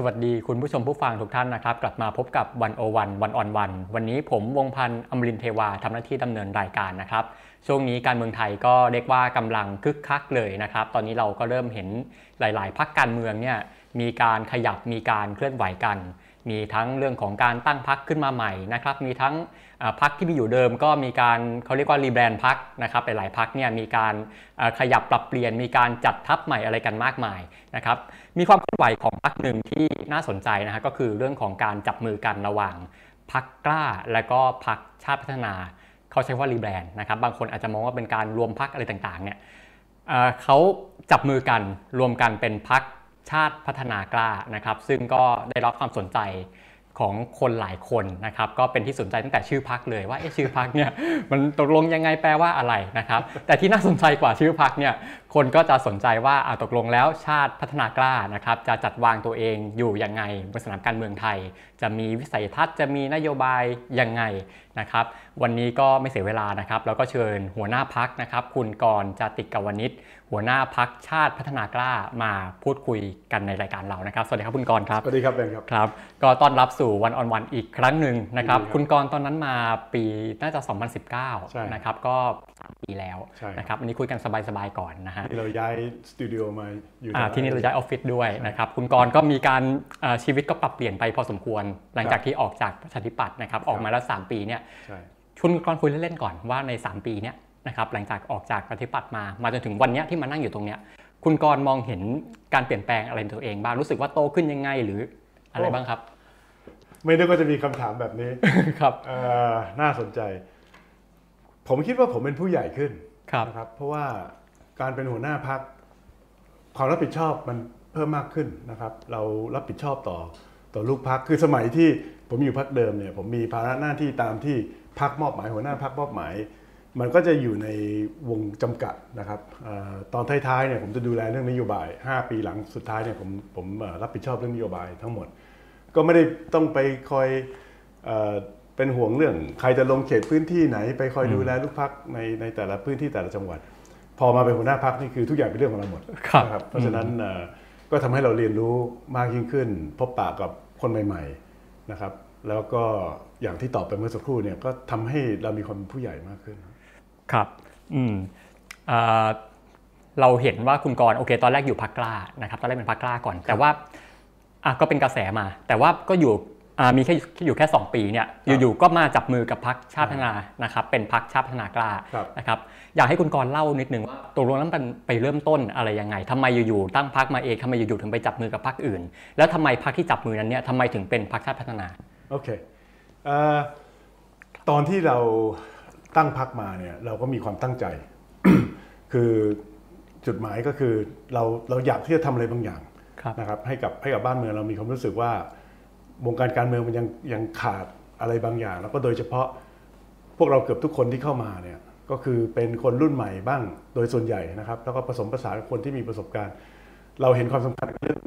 สวัสดีคุณผู้ชมผู้ฟังทุกท่านนะครับ กลับมาพบกับวันโอวันวันออนวัน วันนี้ผมวงพันธ์อมรินเทวาทำหน้าที่ดำเนินรายการนะครับ ช่วงนี้การเมืองไทยก็เรียกว่ากำลังคึกคักเลยนะครับ ตอนนี้เราก็เริ่มเห็นหลาย ๆพักการเมืองเนี่ยมีการขยับมีการเคลื่อนไหวกัน มีทั้งเรื่องของการตั้งพักขึ้นมาใหม่นะครับ มีทั้ง พักที่มีอยู่เดิมก็มีการเขาเรียกว่ารีแบรนด์พักนะครับหลายพักเนี่ยมีการขยับปรับเปลี่ยนมีการจัดทัพใหม่อะไรกันมากมายนะครับมีความเคลื่อนไหวของพักหนึ่งที่น่าสนใจนะฮะก็คือเรื่องของการจับมือกันระหว่างพักกล้า และก็พักชาติพัฒนา เขาใช้ว่ารีแบรนด์นะครับบางคนอาจจะมองว่าเป็นการรวมพักอะไรต่างๆเนี่ยเอ่อเขาจับมือกันรวมกันเป็นพักชาติพัฒนากล้านะครับซึ่งก็ได้รับความสนใจ ของคนหลายคนนะครับก็เป็นที่สนใจตั้งแต่ชื่อพักเลยว่าเอ๊ะชื่อพักเนี่ยมันตกลงยังไงแปลว่าอะไรนะครับ แต่ที่น่าสนใจกว่าชื่อพักเนี่ยคนก็จะสนใจว่าอาตกลงแล้วชาติพัฒนากล้านะครับจะจัดวางตัวเองอยู่ยังไงบนสนามการเมืองไทย จะมีวิสัยทัศน์จะมีนโยบายยังไงนะครับ วันนี้ก็ไม่เสียเวลานะครับ แล้วก็เชิญหัวหน้าพักนะครับ คุณกรจติกาวนิช หัวหน้าพักชาติพัฒนากล้ามาพูดคุยกันในรายการเรานะครับ สวัสดีครับคุณกรณ์ครับ สวัสดีครับเบนครับ ครับ ก็ต้อนรับสู่วันออนวันอีกครั้งหนึ่งนะครับยินดีครับคุณกรณ์ตอนนั้นมาปีน่าจะใช่2019 นะครับ ก็ 3 ปีแล้วใช่ครับนะครับอันนี้คุยกันสบายๆก่อนนะฮะที่เราย้ายสตูดิโอมาอยู่อ่าที่นี่เราย้ายออฟฟิศด้วยนะครับ คุณกรณ์ก็มีการอ่าชีวิตก็ปรับเปลี่ยนไปพอสมควร หลังจากที่ออกจากประชาธิปัตย์นะครับ ออกมาแล้ว 3 ปีเนี่ยใช่คุณกรณ์คุยเล่นๆก่อนว่าใน 3 ปีเนี่ย นะครับหลังจากออกจากประชาธิปัตย์มา มาจนถึงวันเนี้ยที่มานั่งอยู่ตรงเนี้ยคุณกรณ์มองเห็นการเปลี่ยนแปลงอะไรในตัวเองบ้างรู้สึกว่าโตขึ้นยังไงหรืออะไรบ้างครับ ไม่นึกว่าจะมีคำถามแบบนี้ครับเอ่อน่าสนใจ ผมคิดว่าผมเป็นผู้ใหญ่ขึ้นครับนะครับ เพราะว่าการเป็นหัวหน้าพักความรับผิดชอบมันเพิ่มมากขึ้นนะครับ เรารับผิดชอบต่อต่อลูกพักคือสมัยที่ผมอยู่พักเดิมเนี่ยผมมีภาระหน้าที่ตามที่พักมอบหมายหัวหน้าพักมอบหมาย มันก็จะอยู่ในวงจำกัดนะครับเออตอนท้ายๆเนี่ยผมจะดูแลเรื่องนโยบาย 5 ปีหลังสุดท้ายเนี่ยผมผมเอ่อรับผิดชอบเรื่องนโยบายทั้งหมด ก็ไม่ได้ต้องไปคอยเออเป็นห่วงเรื่อง ใครจะลงเขตพื้นที่ไหน ไปคอยดูแลลูกพักในในแต่ละพื้นที่แต่ละจังหวัด พอมาเป็นหัวหน้าพักนี่คือทุกอย่างเป็นเรื่องของเราหมดครับนะครับเพราะฉะนั้นเอ่อก็ทำให้เราเรียนรู้มากยิ่งขึ้น พบปะกับคนใหม่ๆนะครับ แล้วก็อย่างที่ตอบไปเมื่อสักครู่เนี่ยก็ทำให้เรามีความเป็นผู้ใหญ่มากขึ้น ครับอืมอ่าเราเห็นว่าคุณกรณ์โอเค ตอนแรกอยู่พักกล้านะครับตอนแรกเป็นพักกล้าก่อน แต่ว่าอะก็เป็นกระแสมา แต่ว่าก็อยู่อ่ามีแค่อยู่แค่ 2 ปีเนี่ยครับอยู่ๆก็มาจับมือกับพักชาติพัฒนานะครับเป็นพักชาติพัฒนากล้าครับนะครับอยากให้คุณกรณ์เล่านิดนึงว่าตกลงแล้วมันไปเริ่มต้นอะไรยังไงทำไมอยู่ๆตั้งพักมาเองทำไมอยู่ๆถึงไปจับมือกับพักอื่น แล้วทำไมพักที่จับมือนั้นเนี่ยทำไมถึงเป็นพักชาติพัฒนาโอเคเออตอนที่เรา ตั้งพักมาเนี่ยเราก็มีความตั้งใจ คือจุดหมายก็คือเราเราอยากที่จะทำอะไรบางอย่างครับนะครับให้กับให้กับบ้านเมืองเรามีความรู้สึกว่าวงการการเมืองมันยังยังขาดอะไรบางอย่าง แล้วก็โดยเฉพาะพวกเราเกือบทุกคนที่เข้ามาเนี่ยก็คือเป็นคนรุ่นใหม่บ้างโดยส่วนใหญ่นะครับ แล้วก็ผสมผสานกับคนที่มีประสบการณ์ เราเห็นความสำคัญกับเรื่อง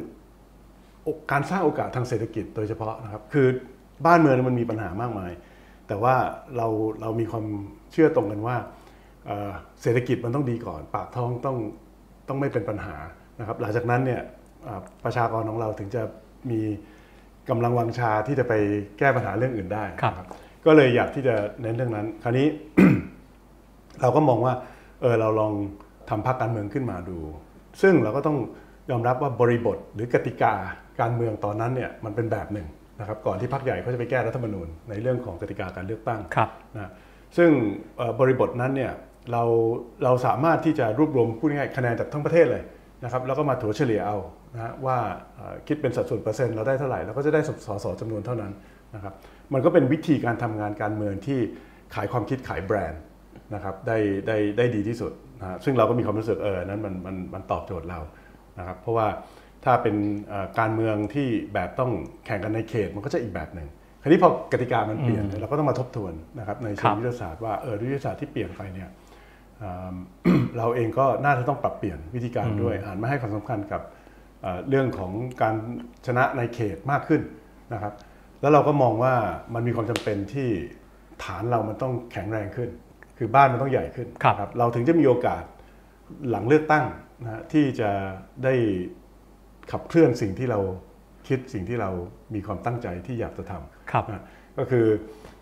การสร้างโอกาสทางเศรษฐกิจโดยเฉพาะนะครับ คือบ้านเมืองมันมีปัญหามากมาย แต่ว่าเราเรามีความเชื่อตรงกันว่าเอ่อเศรษฐกิจมันต้องดีก่อน ปากท้องต้องต้องไม่เป็นปัญหานะครับ หลังจากนั้นเนี่ยอ่าประชากรของเราถึงจะมีกำลังวังชาที่จะไปแก้ปัญหาเรื่องอื่นได้ครับนะก็เลยอยากที่จะเน้นเรื่องนั้น คราวนี้ เราก็มองว่าเออเราลองทำพรรคการเมืองขึ้นมาดู ซึ่งเราก็ต้องยอมรับว่าบริบทหรือกติกาการเมืองตอนนั้นเนี่ยมันเป็นแบบหนึ่ง นะครับก่อนที่พรรคใหญ่เขาจะไปแก้รัฐธรรมนูญในเรื่องของกติกาการเลือกตั้งครับนะซึ่งเอ่อบริบทนั้นเนี่ยเราเราสามารถที่จะรวบรวมพูดง่ายๆคะแนนจากทั้งประเทศเลยนะครับแล้วก็มาถัวเฉลี่ยเอานะฮะว่าเอ่อคิดเป็นสัดส่วนเปอร์เซ็นต์เราได้เท่าไหร่เราก็จะได้สสจำนวนเท่านั้นนะครับมันก็เป็นวิธีการทำงานการเมืองที่ขายความคิดขายแบรนด์นะครับได้ได้ได้ดีที่สุดนะฮะซึ่งเราก็มีความรู้สึกเออนั้นมันมันมันตอบโจทย์เรานะครับเพราะว่า ถ้าเป็นเอ่อการเมืองที่แบบต้องแข่งกันในเขตมันก็จะอีกแบบหนึ่งคราวนี้พอกติกามันเปลี่ยนเนี่ยเราก็ต้องมาทบทวนนะครับในคเชิรังบยุทธศาสตร์ว่าเออยุทธศาสตร์ที่เปลี่ยนไปเนี่ยเอิ่มเราเองก็น่าจะต้องปรับเปลี่ยนวิธีการด้วยอ่านมาให้ความสำคัญกับเอ่อเรื่องของการชนะในเขตมากขึ้นนะครับแล้วเราก็มองว่ามันมีความจำเป็นที่ฐานเรามันต้องแข็งแรงขึ้น คือบ้านมันต้องใหญ่ขึ้นครับนะเราถึงจะมีโอกาสหลังเลือกตั้งนะฮะที่จะได้ ขับเคลื่อนสิ่งที่เราคิดสิ่งที่เรามีความตั้งใจที่อยากจะทำครับนะก็คือ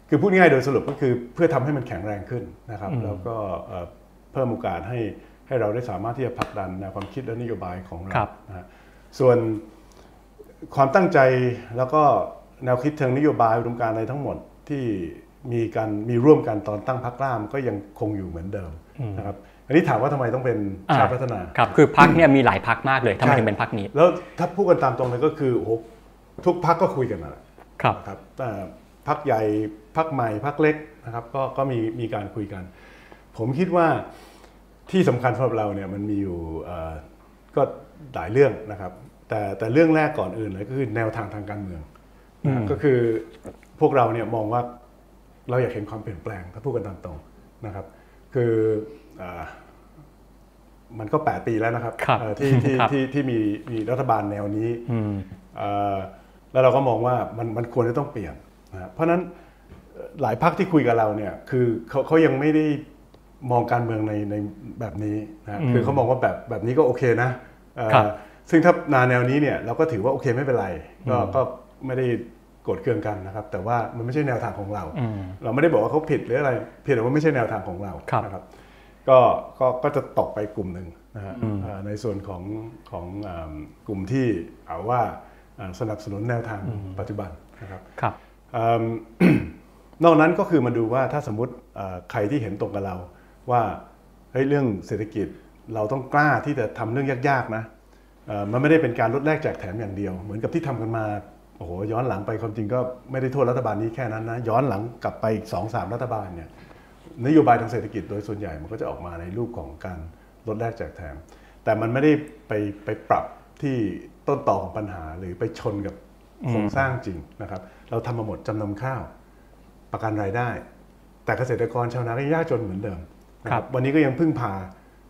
คือพูดง่ายๆโดยสรุปก็คือเพื่อทำให้มันแข็งแรงขึ้นนะครับ แล้วก็เอ่อเพิ่มโอกาสให้ให้เราได้สามารถที่จะผลักดันแนวความคิดและนโยบายของเราครับนะฮะส่วนความตั้งใจแล้วก็แนวคิดเชิงนโยบายอุดมการณ์อะไรทั้งหมดที่มีการมีร่วมกันตอนตั้งพรรคล่ามก็ยังคงอยู่เหมือนเดิมนะครับ อันนี้ถามว่าทำไมต้องเป็นชาติพัฒนาครับคือพักเนี่ยมีหลายพักมากเลยทำไมใช่ถึงเป็นพักนี้ แล้วถ้าพูดกันตามตรงเลยก็คือโอ้โหทุกพักก็คุยกันมาแล้วครับครับแต่พักใหญ่พักใหม่พักเล็กนะครับ ก็ก็มีมีการคุยกัน ผมคิดว่าที่สำคัญสำหรับเราเนี่ยมันมีอยู่เอ่อก็หลายเรื่องนะครับ แต่แต่เรื่องแรกก่อนอื่นเลยก็คือแนวทางทางการเมืองนะครับก็คือพวกเราเนี่ยมองว่าเราอยากเห็นความเปลี่ยนแปลงถ้าพูดกันตามตรงนะครับ คือเอ่อ มันก็ 8 ปีแล้วนะครับครับเอ่อที่ที่ครับที่ที่มีมีรัฐบาลแนวนี้อืมเอ่อแล้วเราก็มองว่ามันมันควรจะต้องเปลี่ยนนะเพราะฉะนั้นเอ่อหลายพักที่คุยกับเราเนี่ยคือเขาเขายังไม่ได้มองการเมืองในในแบบนี้นะคือเขามองว่าแบบแบบนี้ก็โอเคนะเอ่อครับซึ่งถ้านาแนวนี้เนี่ยเราก็ถือว่าโอเคไม่เป็นไร ก็ก็ไม่ได้โกรธเคืองกันนะครับ แต่ว่ามันไม่ใช่แนวทางของเราอืมเราไม่ได้บอกว่าเขาผิดหรืออะไรเพียงแต่ว่าไม่ใช่แนวทางของเราครับนะครับ ก็ก็ก็จะตกไปกลุ่มหนึ่งนะฮะเอ่อในส่วนของของอ่ากลุ่มที่เอาว่าอ่าสนับสนุนแนวทางปัจจุบันนะครับครับอืมนอกนั้นก็คือมาดูว่าถ้าสมมติเอ่อใครที่เห็นตรงกับเราว่าเฮ้ยเรื่องเศรษฐกิจเราต้องกล้าที่จะทำเรื่องยากๆนะเอ่อมันไม่ได้เป็นการลดแลกแจกแถมอย่างเดียว เหมือนกับที่ทำกันมาโอ้โหย้อนหลังไปความจริงก็ไม่ได้โทษรัฐบาลนี้แค่นั้นนะย้อนหลังกลับไปอีกสองสามรัฐบาลเนี่ย นโยบายทางเศรษฐกิจโดยส่วนใหญ่มันก็จะออกมาในรูปของการลดแลกแจกแถม แต่มันไม่ได้ไปไปปรับที่ต้นตอของปัญหาหรือไปชนกับโครงสร้างจริงนะครับ เราทำมาหมดจำนำข้าว ประกันรายได้ แต่เกษตรกรชาวนาก็ยากจนเหมือนเดิมนะคครัรับบวันนี้ก็ยังพึ่งพา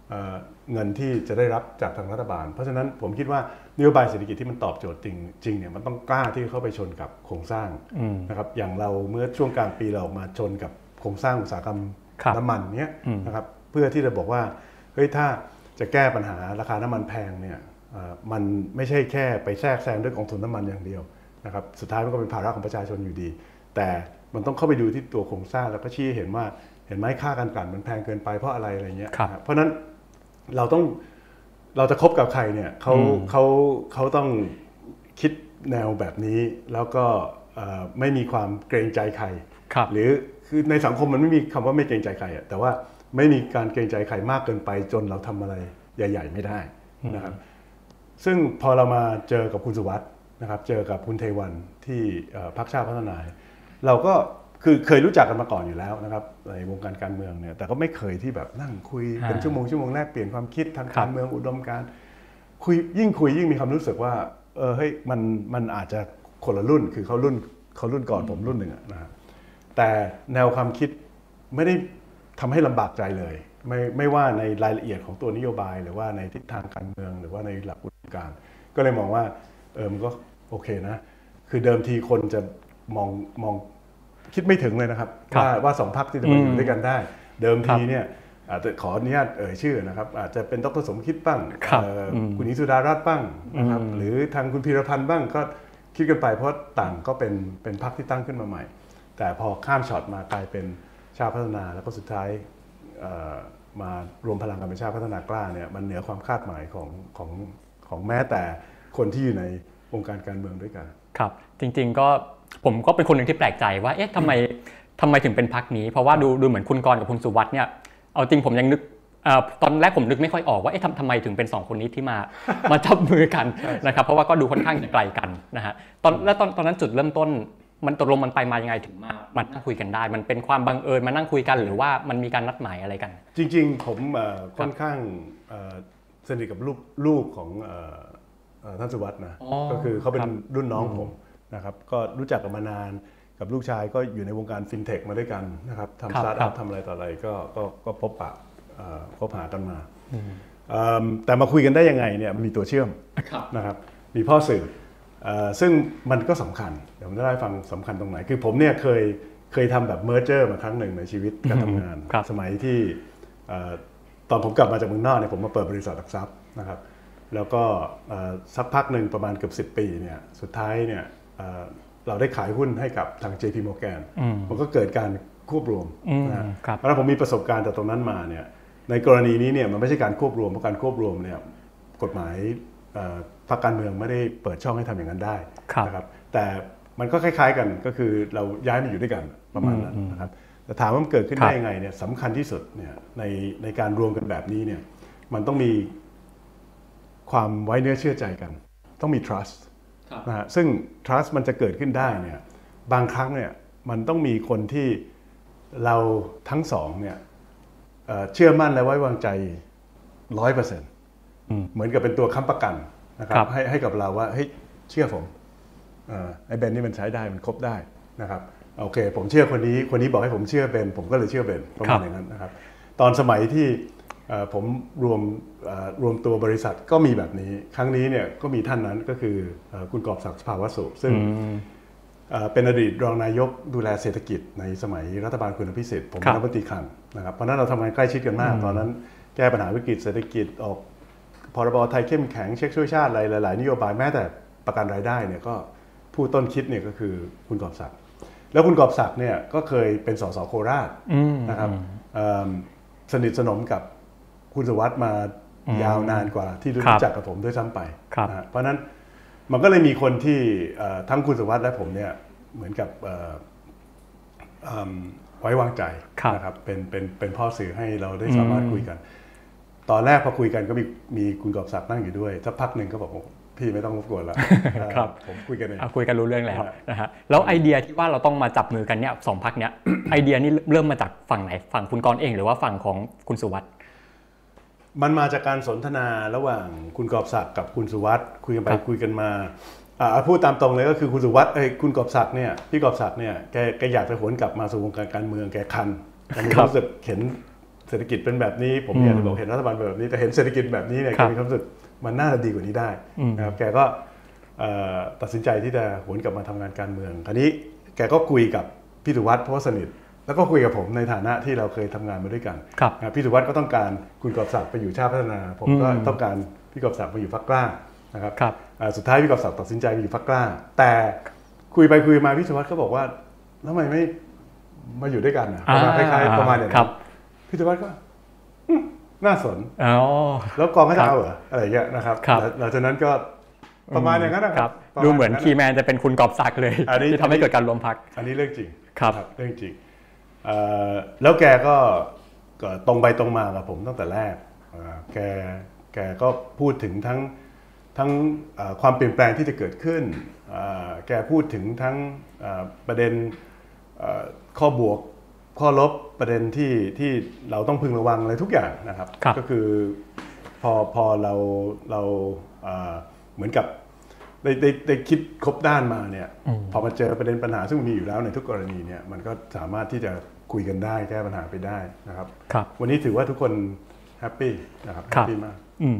เอ่อเงินที่จะได้รับจากทางรัฐบาล เพราะฉะนั้นผมคิดว่านโยบายเศรษฐกิจที่มันตอบโจทย์จริงจริงเนี่ยมันต้องกล้าที่เข้าไปชนกับโครงสร้างอืมนะครับอย่างเราเมื่อช่วงกลางปีเราออกมาชนกับ โครงสร้างอุตสาหกรรมครับน้ำมันเนี้ยอืมนะครับเพื่อที่จะบอกว่าเฮ้ยถ้าจะแก้ปัญหาราคาน้ำมันแพงเนี่ยเอ่อมันไม่ใช่แค่ไปแทรกแซงด้วยกองทุนน้ำมันอย่างเดียวนะครับสุดท้ายมันก็เป็นภาระของประชาชนอยู่ดี แต่มันต้องเข้าไปดูที่ตัวโครงสร้างแล้วก็ชี้ให้เห็นว่าเห็นไหมค่าการกลั่นมันแพงเกินไปเพราะอะไรอะไรเงี้ยครับนะเพราะฉะนั้นเราต้องเราจะคบกับใครเนี่ยเขาอืมเขาเขาต้องคิดแนวแบบนี้แล้วก็เอ่อไม่มีความเกรงใจใครครับหรือ คือในสังคมมันไม่มีคำว่าไม่เกรงใจใครอะแต่ว่าไม่มีการเกรงใจใครมากเกินไปจนเราทำอะไรใหญ่ ๆ ไม่ได้นะครับ ซึ่งพอเรามาเจอกับคุณสุวัสด์นะครับ เจอกับคุณเทวันที่เอ่อพรรคชาติพัฒนา เราก็คือเคยรู้จักกันมาก่อนอยู่แล้วนะครับในวงการการเมืองเนี่ยแต่ก็ไม่เคยที่แบบนั่งคุยเป็นอ่าชั่วโมงชั่วโมงแรกเปลี่ยนความคิดทางครักาบรเมืองอุดมการณ์คุยยิ่งคุยยิ่งมีความรู้สึกว่าเออเฮ้ยมันมันอาจจะคนละรุ่นคือเขารุ่นเขารุ่นก่อนผมรุ่นหนึ่งอะนะฮะ แต่แนวความคิดไม่ได้ทำให้ลำบากใจเลย ไม่ไม่ว่าในรายละเอียดของตัวนโยบาย หรือว่าในทิศทางการเมือง หรือว่าในหลักอุดมการณ์ก็เลยมองว่าเออมันก็โอเคนะ คือเดิมทีคนจะมองมองคิดไม่ถึงเลยนะครับครับว่าว่าสองพักที่จะมาออืยู่มด้วยกันได้ เดิมครัทีบเนี่ยอาจจะขออนุญาตเอ่ยชื่อนะครับ อาจจะเป็นดรสมคิดบ้างครับเอ่ออมคุณหญิงสุดารัตน์บ้างนะครับอืมหรือทางคุณพีรพันธ์บ้างก็คิดกันไปเพราะต่างก็เป็นเป็นพรรคที่ตั้งขึ้นมาใหม่ แต่พอข้ามช็อตมากลายเป็นชาติพัฒนา แล้วก็สุดท้ายเอ่อมารวมพลังกันเป็นชาติพัฒนากล้าเนี่ยมันเหนือความคาดหมายของของของแม้แต่คนที่อยู่ในวงการการเมืองด้วยกัน ครับจริงๆก็ผมก็เป็นคนหนึ่งที่แปลกใจว่าเอ๊ะทำไมทำไมถึงเป็นพักนี้ เพราะว่าดูดูเหมือนคุณกรณ์กับคุณสุวัสด์เนี่ยเอาจริงผมยังนึกเอ่อตอนแรกผมนึกไม่ค่อยออกว่าเอ๊ะทำทำไมถึงเป็นสองคนนี้ที่มามาจับมือกันนะครับเพราะว่าก็ดูค่อนข้างจะไกลกันนะฮะตอนแล้วตอนตอนนั้นจุดเริ่มต้น มันตกลงมันไปมายังไงถึงมามานั่งคุยกันได้ มันเป็นความบังเอิญมานั่งคุยกันหรือว่ามันมีการนัดหมายอะไรกัน จริง ๆ ผมเอ่อค่อนข้างเอ่อสนิทกับลูกลูกของเอ่อเอ่อท่านสุวัสด์นะอ๋อก็คือเขาเป็คนรับรุ่นน้องผมนะครับก็รู้จักกันมานานกับลูกชายก็อยู่ในวงการฟินเทคมาด้วยกันนะครับครับทำสตาร์ทครัอับพทำอะไรต่ออะไรก็ก็ก็พบปะเอ่อพบหากันมาเอิ่มแต่มาคุยกันได้ยังไงเนี่ยมันมีตัวเชื่อมครับนะครับมีพ่อสื่อเอ่อ ซึ่งมันก็สำคัญ เดี๋ยวผมจะได้ฟังสำคัญตรงไหน คือผมเนี่ยเคยเคยทำแบบเมอร์เจอร์มาครั้งหนึ่งในชีวิตการทำงานครับสมัยที่เอ่อตอนผมกลับมาจากเมืองนอกเนี่ยผมมาเปิดบริษัทหลักทรัพย์นะครับ แล้วก็เอ่อสักพักหนึ่งประมาณเกือบ10 ปีเนี่ยสุดท้ายเนี่ยเอ่อเราได้ขายหุ้นให้กับทาง JP Morgan อืมมันก็เกิดการควบรวมอืมนะฮะครับเพราะฉะนั้นผมมีประสบการณ์จากตรงนั้นมาเนี่ยในกรณีนี้เนี่ยมันไม่ใช่การควบรวมเพราะการควบรวมเนี่ยกฎหมายเอ่อ พรรคการเมืองไม่ได้เปิดช่องให้ทำอย่างนั้นได้ครับนะครับแต่มันก็คล้ายๆกันก็คือเราย้ายมาอยู่ด้วยกันประมาณนั้นนะครับแต่ถามว่ามันเกิดขึ้นครับได้ยังไงเนี่ยสำคัญที่สุดเนี่ยในในการรวมกันแบบนี้เนี่ยมันต้องมีความไว้เนื้อเชื่อใจกัน ต้องมี trust นะฮะซึ่ง trust มันจะเกิดขึ้นได้เนี่ยบางครั้งเนี่ยมันต้องมีคนที่เราทั้งสองเนี่ยเอ่อเชื่อมั่นและไว้วางใจร้อยเปอร์เซ็นต์เหมือนกับเป็นตัวค้ำประกัน นะครัครับบให้ให้กับเราว่าเฮ้ยเชื่อผมเอ่อไอ้เบนนี่มันใช้ได้มันครบได้นะครับโอเค ผมเชื่อคนนี้คนนี้บอกให้ผมเชื่อเบนผมก็เลยเชื่อเบนประมาณอย่างนั้นนะครับตอนสมัยที่เอ่อผมรวมเอ่อรวมตัวบริษัทก็มีแบบนี้ ครั้งนี้เนี่ยก็มีท่านนั้นก็คือเอ่อคุณกอบศักดิ์สภาวสุซึ่งเอ่อเป็นอดีตรองนายกดูแลเศรษฐกิจในสมัยรัฐบาลคุณอภิสิทธิ์ผมครัเป็นบรัฐมนตรีคลังนะครับเพราะฉะนั้นเราทำงานใกล้ชิดกันมาก ตอนนั้นแก้ปัญหาวิกฤตเศรษฐกิจออก พรบไทยเข้มแข็งเช็คช่วยชาติอะไรหลาย ๆ นโยบายแม้แต่ประกันรายได้เนี่ยก็ผู้ต้นคิดเนี่ยก็คือคุณกอบศักดิ์แล้วคุณกอบศักดิ์เนี่ยก็เคยเป็นสสโคราชอืมนะครับเอิ่มสนิทสนมกับคุณสวัสด์มายาวนานกว่าที่ครัรู้บจักกับผมด้วยซ้ำไปครับนะฮะเพราะฉะนั้นมันก็เลยมีคนที่เอ่อทั้งคุณสวัสด์และผมเนี่ยเหมือนกับเอ่ออืมไว้วางใจครับนะครับเป็นเป็นเป็นพ่อสื่อให้เราได้สามารถคุยกัน ตอนแรกพอคุยกันก็มีมีคุณกอบศักดิ์นั่งอยู่ด้วยสักพักหนึ่งก็บอกว่าพี่ไม่ต้องรบกวนแล้วครับผมคุยกันเองอะคุยกันรู้เรื่องแล้วครับนะฮะแล้วไอเดียที่ว่าเราต้องมาจับมือกันเนี่ยสองพักเนี้ยไอเดียนี่เริ่มมาจากฝั่งไหนฝั่งคุณกรณ์เองหรือว่าฝั่งของคุณสุวัสด์มันมาจากการสนทนาระหว่างคุณกอบศักดิ์กับคุณสุวัสด์คุยกันไปครับคุยกันมาอ่าพูดตามตรงเลยก็คือคุณสุวัสด์เอ้ยคุณกอบศักดิ์เนี่ยพี่กอบศักดิ์เนี่ยแกแกอยากจะหวนกลับมาสู่วงการการเมืองแกคันแกมีความรู้สึกเห็น เศรษฐกิจเป็นแบบนี้ ผมอยากจะบอกเห็นรัฐบาลเป็นแบบนี้แต่เห็นเศรษฐกิจแบบนี้เนี่ยครัแกบมีความรู้สึกมันน่าจะดีกว่านี้ได้นะครับแกก็เอ่อตัดสินใจที่จะหวนกลับมาทำงานการเมือง คราวนี้แกก็คุยกับพี่สุวัสด์เพราะว่าสนิท แล้วก็คุยกับผมในฐานะที่เราเคยทำงานมาด้วยกันครับนะพี่สุวัสด์ก็ต้องการคุณกอบศักดิ์ไปอยู่ชาติพัฒนา ผมก็อืมต้องการพี่กอบศักดิ์ไปอยู่พรรคกล้านะครับครับอ่าสุดท้ายพี่กอบศักดิ์ตัดสินใจไปอยู่พรรคกล้า แต่คุยไปคุยมาพี่สุวัสด์ก็บอกว่าทำไมไม่มาอยู่ด้วยกันนะประมาณคล้ายๆประมาณอย่างครันั้บน พี่สุวัสด์ก็อืมน่าสนอ๋อแล้วกองก็ครัจะบเอาเหรออะไรอย่างเงี้ยนะครับครับแล้วหลังจากนั้นก็ประมาณอย่างนั้นนะคครัรับบประาณดูเหมือนย่างคีย์แมนจะเป็นคุณกอบศักดิ์เลยอันนี้ที่ทำให้เกิดการรวมพัก อันนี้เรื่องจริงครับเรื่องจริงเอ่อแล้วแกก็ก็ตรงไปตรงมากับผมตั้งแต่แรกเอ่อแกแกก็พูดถึงทั้งทั้งเอ่อความเปลี่ยนแปลงที่จะเกิดขึ้นเอ่อแกพูดถึงทั้งเอ่อประเด็นเอ่อข้อบวก ข้อลบประเด็นที่ที่เราต้องพึงระวังอะไรทุกอย่างนะครับครับก็คือพอพอเราเราเอ่อเหมือนกับได้ได้ได้คิดครบด้านมาเนี่ยพอมาเจอประเด็นปัญหาซึ่งมีอยู่แล้วในทุกกรณีเนี่ยมันก็สามารถที่จะคุยกันได้แก้ปัญหาไปได้นะครับครับวันนี้ถือว่าทุกคนแฮปปี้นะครับแฮครัปบปี้มากอืม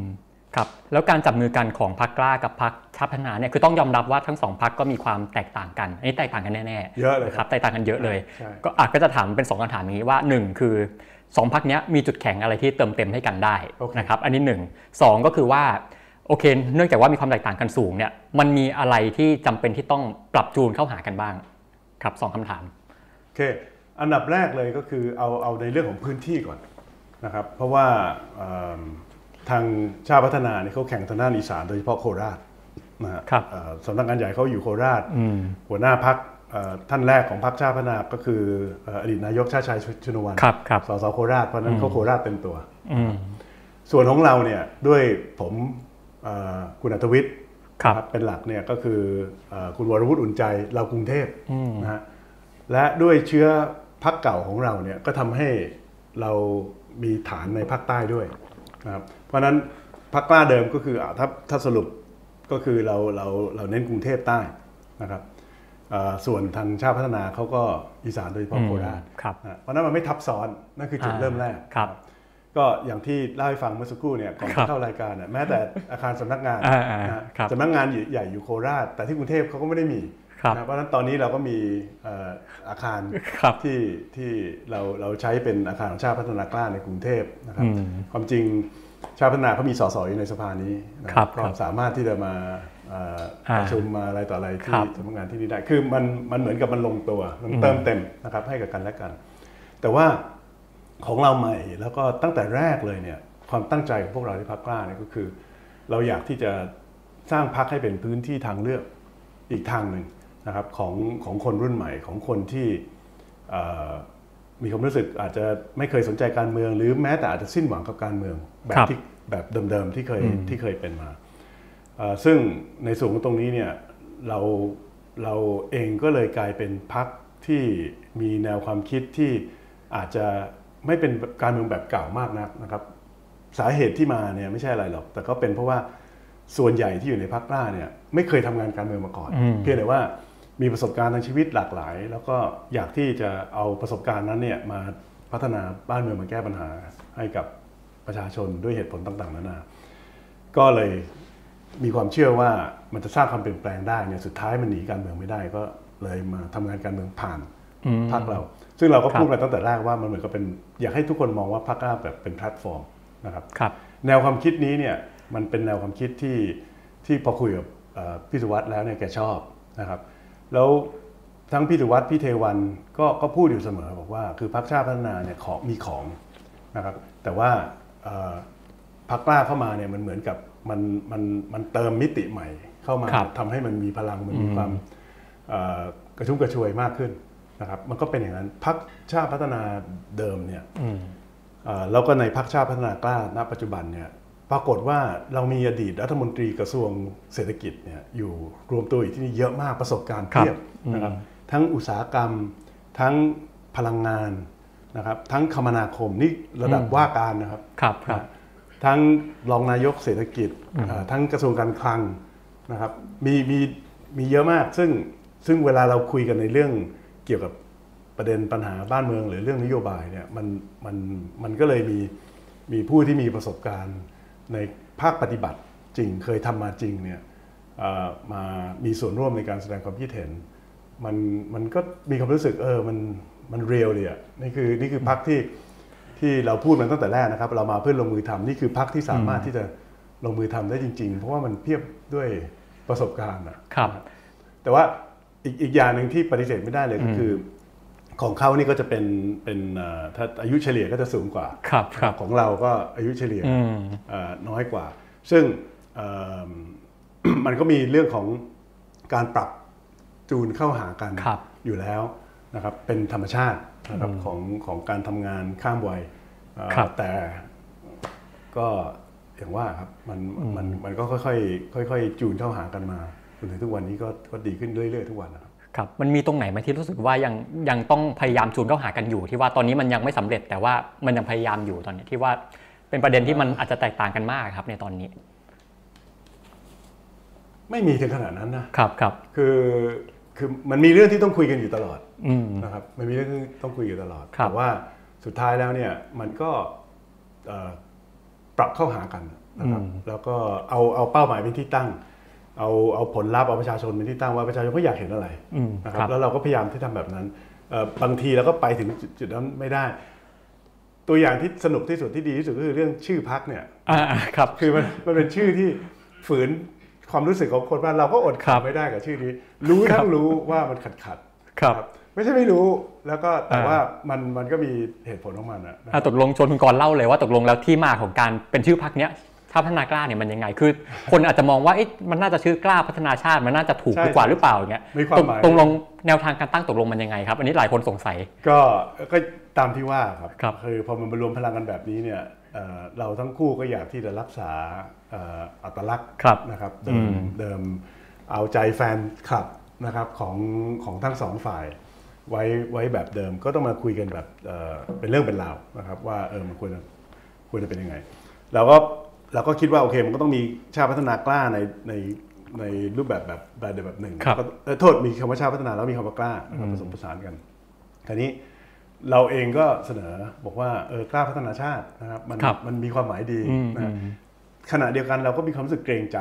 ครับแล้วการจับมือกันของพรรคกล้ากับพรรคชาติพัฒนาเนี่ยคือต้องยอมรับว่าทั้งสองพรรคก็มีความแตกต่างกันอันนี้แตกต่างกันแน่ๆเยอะเลยนะครับแตกต่างกันเยอะเลยใช่ก็อาจก็จะถามเป็นสองคำถามอย่างนี้ว่าหนึ่งคือสองพรรคเนี้ยมีจุดแข็งอะไรที่เติมเต็มให้กันได้โอเคนะครับอันนี้หนึ่งสองก็คือว่าโอเค เนื่องจากว่ามีความแตกต่างกันสูงเนี่ยมันมีอะไรที่จำเป็นที่ต้องปรับจูนเข้าหากันบ้างครับสองคำถามโอเคอันดับแรกเลยก็คือเอาเอาในเรื่องของพื้นที่ก่อนนะครับเพราะว่าเอิ่ม ทางชาติพัฒนาเนี่ยเขาแข่งทางด้านอีสานโดยเฉพาะโคราชนะฮะครับเอ่อสำนักงานใหญ่เขาอยู่โคราชอืมหัวหน้าพักท่านแรกของพรรคชาติพัฒนาก็คือเอ่ออดีตนายกชาติชายชุนวันครับครับสสโคราชเพราะฉะนั้นเขาโคราชเต็มตัวอืมส่วนของเราเนี่ยด้วยผมเอ่อคุณอัธวิทย์ครับนะเป็นหลักเนี่ยก็คือเอ่อคุณวรวุฒิอุ่นใจเรากรุงเทพอืมนะฮะและด้วยเชื้อพักเก่าของเราเนี่ยก็ทำให้เรามีฐานในภาคใต้ด้วยนะครับ เพราะฉะนั้นพักกล้าเดิมก็คืออะถ้าถ้าสรุปก็คือเราเราเราเน้นกรุงเทพใต้นะครับเอ่อส่วนทางชาติพัฒนาเขาก็อีสานโดยเฉพาะโคราชครับนะเพราะฉะนั้นมันไม่ทับซ้อนนั่นคือจุดอ่าเริ่มแรกครับก็อย่างที่เล่าให้ฟังเมื่อสักครู่เนี่ยก่อนครับเข้ารายการเนี่ยแม้แต่อาคารสำนักงานอ่าอ่านะฮะครับสำนักงานใหญ่อยู่โคราช แต่ที่กรุงเทพเขาก็ไม่ได้มีครับนะเพราะฉะนั้นตอนนี้เราก็มีเอ่ออาคารครับที่ที่เราเราใช้เป็นอาคารของชาติพัฒนากล้าในกรุงเทพนะครับอืมความจริง ชาติพัฒนาเขามีสสอยู่ในสภานี้นะครับก็ครับสามารถที่จะมาเอ่ออ่าประชุมมาอะไรต่ออะไรคที่รับสำนักงานที่นี่ได้ คือมันมันเหมือนกับมันลงตัวมันเติมเต็มนะครับให้กับกันและกัน แต่ว่าของเราใหม่แล้วก็ตั้งแต่แรกเลยเนี่ยความตั้งใจของพวกเราที่พักกล้าเนี่ยก็คือ เราอยากที่จะสร้างพักให้เป็นพื้นที่ทางเลือกอีกทางหนึ่งนะครับของของคนรุ่นใหม่ของคนที่เอ่อมีความรู้สึกอาจจะไม่เคยสนใจการเมือง หรือแม้แต่อาจจะสิ้นหวังกับการเมืองแบบครับที่ แบบเดิมๆที่เคยอืมที่เคยเป็นมาเอ่อซึ่งในส่วนของตรงนี้เนี่ยเราเราเองก็เลยกลายเป็นพักที่มีแนวความคิดที่อาจจะไม่เป็นการเมืองแบบเก่ามากนักนะครับ สาเหตุที่มาเนี่ยไม่ใช่อะไรหรอก แต่ก็เป็นเพราะว่าส่วนใหญ่ที่อยู่ในพักกล้าเนี่ยไม่เคยทำงานการเมืองมาก่อนอืมเพียงแต่ว่ามีประสบการณ์ทางชีวิตหลากหลาย แล้วก็อยากที่จะเอาประสบการณ์นั้นเนี่ยมาพัฒนาบ้านเมืองมาแก้ปัญหาให้กับ ประชาชนด้วยเหตุผลต่างๆนานา ก็เลยมีความเชื่อว่ามันจะสร้างความเปลี่ยนแปลงได้เนี่ยสุดท้ายมันหนีการเมืองไม่ได้ก็เลยมาทำงานการเมืองผ่านอืมพรรคเรา ซึ่งเราก็ครับพูดมาตั้งแต่แรกว่ามันเหมือนกับเป็นอยากให้ทุกคนมองว่าพรรคกล้าแบบเป็นแพลตฟอร์มนะครับครับแนวความคิดนี้เนี่ยมันเป็นแนวความคิดที่ที่พอคุยกับเอ่อพี่สุวัสด์แล้วเนี่ยแกชอบนะครับแล้วทั้งพี่สุวัสด์พี่เทวันก็ก็พูดอยู่เสมอบอกว่า คือพรรคชาติพัฒนาเนี่ยของมีของนะครับแต่ว่าเอ่อ พรรคกล้าเข้ามาเนี่ยมันเหมือนกับมันมันมันเติมมิติใหม่เข้ามาครับทำให้มันมีพลังมันมีความเอ่อกระชุ่มกระชวยมากขึ้นนะครับมันก็เป็นอย่างนั้นพรรคชาติพัฒนาเดิมเนี่ยอืมเอ่อแล้วก็ในพรรคชาติพัฒนากล้าณปัจจุบันเนี่ยปรากฏว่าเรามีอดีตรัฐมนตรีกระทรวงเศรษฐกิจเนี่ยอยู่รวมตัวอยู่ที่นี่เยอะมากประสบการณ์ครับเพียบนะครับทั้งอุตสาหกรรมทั้งพลังงาน นะครับทั้งคมนาคมนี่ระดับว่าการนะครับครับครับทั้งรองนายกเศรษฐกิจเอ่อทั้งกระทรวงการคลังนะครับมีมีมีเยอะมาก ซึ่งซึ่งเวลาเราคุยกันในเรื่องเกี่ยวกับประเด็นปัญหาบ้านเมืองหรือเรื่องนโยบายเนี่ยมันมันมันก็เลยมีมีผู้ที่มีประสบการณ์ในภาคปฏิบัติจริงเคยทำมาจริงเนี่ยเอ่อมามีส่วนร่วมในการแสดงความคิดเห็น มันมันก็มีความรู้สึกเออมัน มันเรียลเลยอะนี่คือนี่คือพักที่ที่เราพูดมันตั้งแต่แรกนะครับ เรามาเพื่อลงมือทำนี่คือพักที่สามารถที่จะลงมือทำได้จริง ๆ เพราะว่ามันเพียบด้วยประสบการณ์นะครับ แต่ว่าอีกอีกอย่างหนึ่งที่ปฏิเสธไม่ได้เลยก็คืออของเขานี่ก็จะเป็นเป็นเอ่อถ้าอายุเฉลี่ยก็จะสูงกว่าครับครับของเราก็อายุเฉลี่ยอืมเอ่อน้อยกว่า ซึ่งเอิ่มมันก็มีเรื่องของการปรับจูนเข้าหากันครับอยู่แล้ว นะครับเป็นธรรมชาตินะครับของของการทำงานข้ามวัยเอ่อครับแต่ก็อย่างว่าครับมันมันมันก็ค่อยๆค่อยๆจูนเข้าหากันมาจนถึงทุกวันนี้ก็ก็ดีขึ้นเรื่อยๆทุกวันนะครับครับมันมีตรงไหนไหมที่รู้สึกว่ายังยังต้องพยายามจูนเข้าหากันอยู่ ที่ว่าตอนนี้มันยังไม่สำเร็จแต่ว่ามันยังพยายามอยู่ตอนนี้ที่ว่าเป็นประเด็นที่มันอาจจะแตกต่างกันมากครับในตอนนี้ ไม่มีถึงขนาดนั้นนะครับครับคือคือมันมีเรื่องที่ต้องคุยกันอยู่ตลอดอืม นะครับมันมีเรื่องที่ต้องคุยอยู่ตลอดครับแต่ว่าสุดท้ายแล้วเนี่ยมันก็เอ่อปรับเข้าหากันนะครับแล้วก็เอาเอาเป้าหมายเป็นที่ตั้ง เอาเอาผลลัพธ์เอาประชาชนเป็นที่ตั้งว่าประชาชนเขาอยากเห็นอะไรอืมนะคครัรับบแล้วเราก็พยายามที่ทำแบบนั้นเอ่อบางทีเราก็ไปถึงจุดจุดนั้นไม่ได้ ตัวอย่างที่สนุกที่สุดที่ดีที่สุดก็คือเรื่องชื่อพักเนี่ยอ่าครับคือมันมันเป็นชื่อที่ฝืนความรู้สึกของคนว่าเราก็อดครัขับบไม่ได้กับชื่อนี้ รู้ทั้งรู้ว่ามันขัดขัดๆครับ ไม่ใช่ไม่รู้แล้วก็แต่อ่าว่ามันมันก็มีเหตุผลของมันนะนะอะตกลงชวนคุณกรณ์เล่าเลยว่าตกลงแล้วที่มาของการเป็นชื่อพักเนี้ยชาติพัฒนากล้าเนี่ยมันยังไง คือ คนอาจจะมองว่าเอ๊ะมันน่าจะชื่อกล้าพัฒนาชาติมันน่าจะถูกดีกว่าหรือเปล่าอย่างเงี้ยมีความหมายตรงลงแนวทางการตั้งตกลงมันยังไงครับ อันนี้หลายคนสงสัย ก็ก็ตามที่ว่าครับครับคือพอมันมารวมพลังกันแบบนี้เนี่ยเอ่อเราทั้งคู่ก็อยากที่จะรักษาเอ่ออัตลักษณ์ครับนะครับเดิอืมมเดิมเอาใจแฟนคลับนะครับของของทั้งสองฝ่าย ไว้ไว้แบบเดิม ก็ต้องมาคุยกันแบบเอ่อเป็นเรื่องเป็นราวนะครับ ว่าเออมันควรจะควรจะเป็นยังไงเราก็เราก็คิดว่าโอเคมันก็ต้องมีชาติพัฒนากล้าในในในรูปแบบแบบแบบใดแบบหนึ่งครับก็เอ่อโทษมีคำว่าชาติพัฒนาแล้วมีคำว่ากล้านะครับผสมผสานกันคราวนี้เราเองก็เสนอบอกว่าเออกล้าพัฒนาชาตินะครับมันครับมันมีความหมายดีอืมนะอืมขณะเดียวกันเราก็มีความรู้สึกเกรงใจ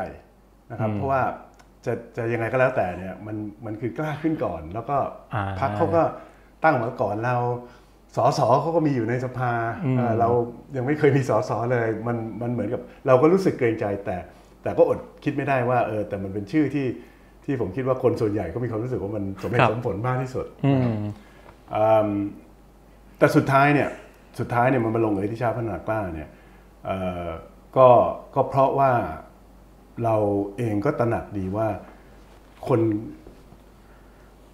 นะครับอืมเพราะว่า จะจะยังไงก็แล้วแต่เนี่ยมันมันคือกล้าขึ้นก่อน แล้วก็อ่าพักเขาก็ตั้งมาก่อนเราสสเขาก็มีอยู่ในสภาอืมเอ่อเรายังไม่เคยมีสสเลยมันมันเหมือนกับ เราก็รู้สึกเกรงใจแต่ แต่ก็อดคิดไม่ได้ว่าเออแต่มันเป็นชื่อที่ที่ผมคิดว่าคนส่วนใหญ่ก็มีความรู้สึกว่ามันสมเหตุสมผลมากที่สุดอืมอืมแต่สุดท้ายเนี่ยสุดท้ายเนี่ยมันมาลงเอยที่ชาติพัฒนากล้าเนี่ยเอ่อก็ก็เพราะว่า เราเองก็ตระหนักดีว่าคน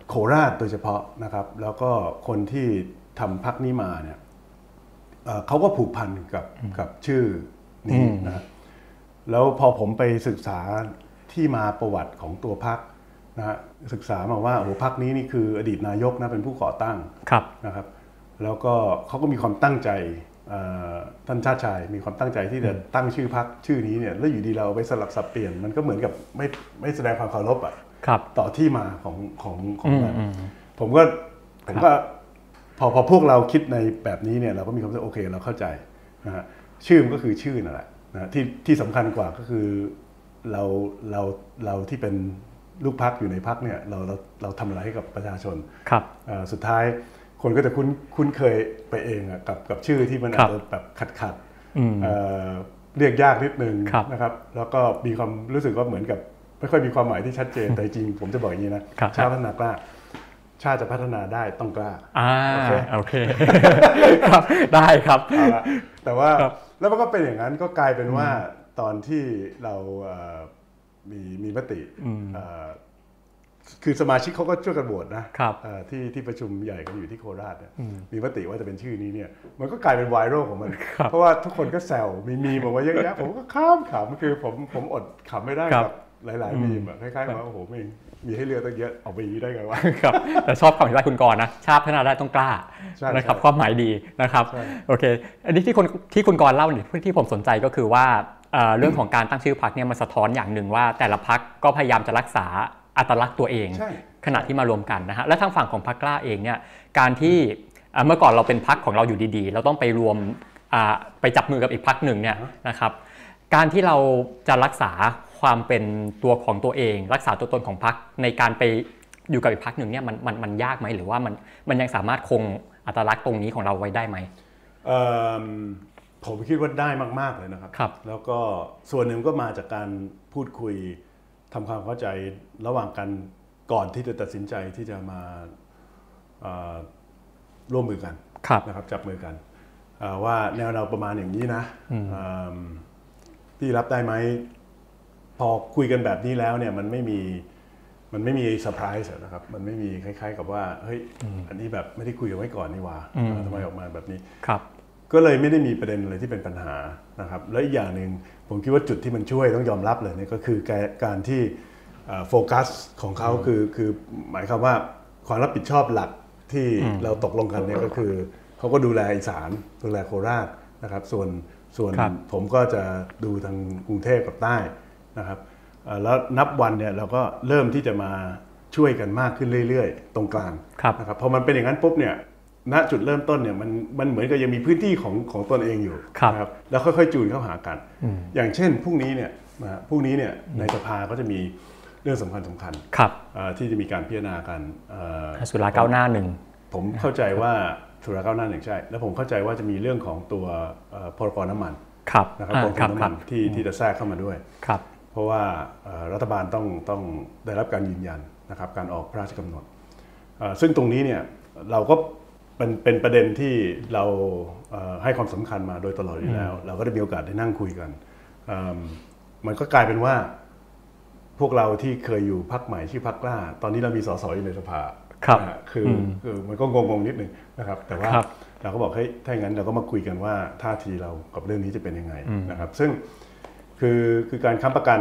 โคราชโดยเฉพาะนะครับ แล้วก็คนที่ทำพักนี้มาเนี่ยเอ่อเขาก็ผูกพันกับกับชื่อนี้อืมนะแล้วพอผมไปศึกษาที่มาประวัติของตัวพักนะฮะศึกษามาว่าโอ้โหพักนี้นี่คืออดีตนายกนะเป็นผู้ก่อตั้งครับนะครับ แล้วก็เขาก็มีความตั้งใจเอ่อ ท่านชาติชายมีความตั้งใจที่จะตั้งชื่อพักชื่อนี้เนี่ยแล้วอยู่ดีเราเอาไปสลับสับเปลี่ยน มันก็เหมือนกับไม่ไม่แสดงความเคารพอะครับต่อที่มาของของของอืมมันอืมผมก็ผมก็พอพอพวกเราคิดในแบบนี้เนี่ยเราก็มีความรู้สึกโอเคเราเข้าใจนะฮะชื่อมันก็คือชื่อนั่นแหละนะที่ที่สำคัญกว่าก็คือเราเราเราที่เป็นลูกพักอยู่ในพักเนี่ยเราเราเราทำอะไรให้กับประชาชนครับเอ่อสุดท้าย คนก็จะคุ้นคุ้นเคยไปเองอะกับกับชื่อที่มันครัอาบจจะแบบขัดขัดอืมเอ่อเรียกยากนิดนึงครับนะครับ แล้วก็มีความรู้สึกว่าเหมือนกับไม่ค่อยมีความหมายที่ชัดเจนแต่จริงผมจะบอกอย่างนี้นะครับชาติพัฒนากล้า ชาติจะพัฒนาได้ต้องกล้าอ่าโอเคโอเคครับได้ครับเอาละแต่ว่าครับแล้วมันก็เป็นอย่างนั้นก็กลายเป็นว่าตอนที่เราเอ่อมีมีมติเอ่อ คือสมาชิกเขาก็ช่วยกันโหวตนะครับเอ่อที่ที่ประชุมใหญ่กันอยู่ที่โคราชเนี่ยมีมติว่าจะเป็นชื่อนี้เนี่ยมันก็กลายเป็นไวรัลของมันครับเพราะว่าทุกคนก็แซวมีมีบอกว่าเยอะแยะผมก็ข้ามขำคือผมผมอดขำไม่ได้ครับกับหลายๆมีมอะคล้ายๆว่าโอ้โหไม่มีให้เลือกตั้งเยอะออกไปอย่างนี้ได้ไงวะครับแต่ชอบคำอธิบายคุณกรณ์นะ ชาติพัฒนาได้ต้องกล้าใช่นะครับใช่ความหมายดีนะครับใช่โอเค อันนี้ที่คุณที่คุณกรณ์เล่าเนี่ยที่ผมสนใจก็คือว่าเอ่อเรื่องของการตั้งชื่อพักเนี่ยมันสะท้อนอย่างหนึ่งว่าแต่ละพักก็พยายามจะรักษา อัตลักษณ์ตัวเองใช่ขณะที่มารวมกันนะฮะและทางฝั่งของพรรคกล้าเองเนี่ยการที่อ่าเมื่อก่อนเราเป็นพักของเราอยู่ดีๆ เราต้องไปรวมอ่าไปจับมือกับอีกพักหนึ่งเนี่ยนะครับการที่เราจะรักษาความเป็นตัวของตัวเอง รักษาตัวตนของพรรคในการไปอยู่กับอีกพรรคหนึ่งเนี่ยมันมันมันยากไหมหรือว่ามันมันยังสามารถคงอัตลักษณ์ตรงนี้ของเราไว้ได้ไหมเอิ่มผมคิดว่าได้มาก ๆ เลยนะครับครับแล้วก็ส่วนหนึ่งก็มาจากการพูดคุย ทำความเข้าใจระหว่างกันก่อนที่จะตัดสินใจที่จะมาเอ่อร่วมมือกันครับนะครับจับมือกันเอ่อว่าแนวเราประมาณอย่างนี้นะเอิ่มพี่รับได้ไหมพอคุยกันแบบนี้แล้วเนี่ยมันไม่มีมันไม่มีเซอร์ไพรส์นะครับ มันไม่มีคล้าย ๆ กับว่าเฮ้ยอันนี้แบบไม่ได้คุยกันไว้ก่อนนี่หว่าเออทำไมออกมาแบบนี้ครับ ก็เลยไม่ได้มีประเด็นอะไรที่เป็นปัญหานะครับและอีกอย่างหนึ่งผมคิดว่าจุดที่มันช่วยต้องยอมรับเลยเนี่ยก็คือการการที่เอ่อโฟกัสของเขาคือคือหมายความว่าความรับผิดชอบหลักที่เราตกลงกันเนี่ยก็คือเขาก็ดูแลอีสานดูแลโคราชนะครับ ส่วนส่วนครับผมก็จะดูทางกรุงเทพกับใต้นะครับเอ่อแล้วนับวันเนี่ยเราก็เริ่มที่จะมาช่วยกันมากขึ้นเรื่อย ๆ ตรงกลางครับนะครับพอมันเป็นอย่างนั้นปุ๊บเนี่ย ณจุดเริ่มต้นเนี่ยมันมันเหมือนกับยังมีพื้นที่ของของตนเองอยู่ครับนะแล้วค่อยๆจูนเข้าหากัน อย่างเช่นพรุ่งนี้เนี่ยนะฮะพรุ่งนี้เนี่ยในสภาก็จะมีเรื่องสำคัญสำคัญครับเอ่อที่จะมีการพิจารณากันเอ่อสุราก้าวหน้าหนึ่งผมเข้าใจว่าสุราก้าวหน้าหนึ่งใช่ แล้วผมเข้าใจว่าจะมีเรื่องของตัวเอ่อพรกน้ำมันครับนะครับอ่ากองคทุรันบน้ำคมัรับนที่ที่จะแทรกเข้ามาด้วยครับเพราะว่าเอ่อรัฐบาลต้องต้องได้รับการยืนยันนะครับการออกพระราชกำหนดเอ่อซึ่งตรงนี้เนี่ยเราก็ เป็นเป็นประเด็นที่เราเอ่อให้ความสำคัญมาโดยตลอดอยู่แล้ว เราก็ได้มีโอกาสได้นั่งคุยกันเอิ่มมันก็กลายเป็นว่า พวกเราที่เคยอยู่พักใหม่ชื่อพักกล้า ตอนนี้เรามีสสอยู่ในสภาครับนะฮะคืออคือมันก็งงๆนิดนึงนะครับ แต่ว่าครับเราก็บอกเฮ้ยถ้าอย่างนั้นเราก็มาคุยกันว่าท่าทีเรากับเรื่องนี้จะเป็นยังไงนะครับ ซึ่งคือคือการค้ำประกัน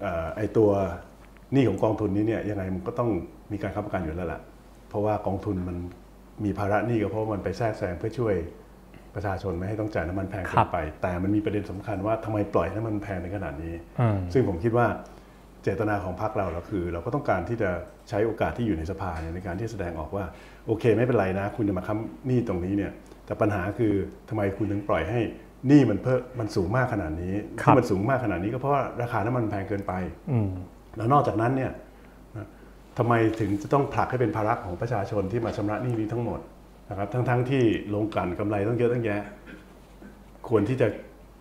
เอ่อไอตัวหนี้ของกองทุนนี้เนี่ยยังไงมันก็ต้องมีการค้ำประกันอยู่แล้วล่ะเพราะว่ากองทุนมัน มีภาระหนี้ก็เพราะว่ามันไปแทรกแซงเพื่อช่วยประชาชนไม่ให้ต้องจ่ายน้ำมันแพงคเกิรันบไป แต่มันมีประเด็นสำคัญว่าทำไมปล่อยให้น้ำมันแพงในขนาดนี้อืมซึ่งผมคิดว่าเจตนาของพรรคเราเราคือ เราก็ต้องการที่จะใช้โอกาสที่อยู่ในสภาเนี่ยในการที่แสดงออกว่า โอเค ไม่เป็นไรนะ คุณจะมาค้ำหนี้ตรงนี้เนี่ยแต่ปัญหาคือทำไมคุณถึงปล่อยให้หนี้มันเพิ่มมันสูงมากขนาดนี้ครับที่มันสูงมากขนาดนี้ก็เพราะว่าราคาน้ำมันแพงเกินไปอืมแล้วนอกจากนั้นเนี่ยนะ ทำไมถึงจะต้องผลักให้เป็นภาระของประชาชนที่มาชำระหนี้นี้ทั้งหมดนะครับ ทั้งๆที่โรงกลั่นกำไรต้องเยอะตั้งแยะ ควรที่จะ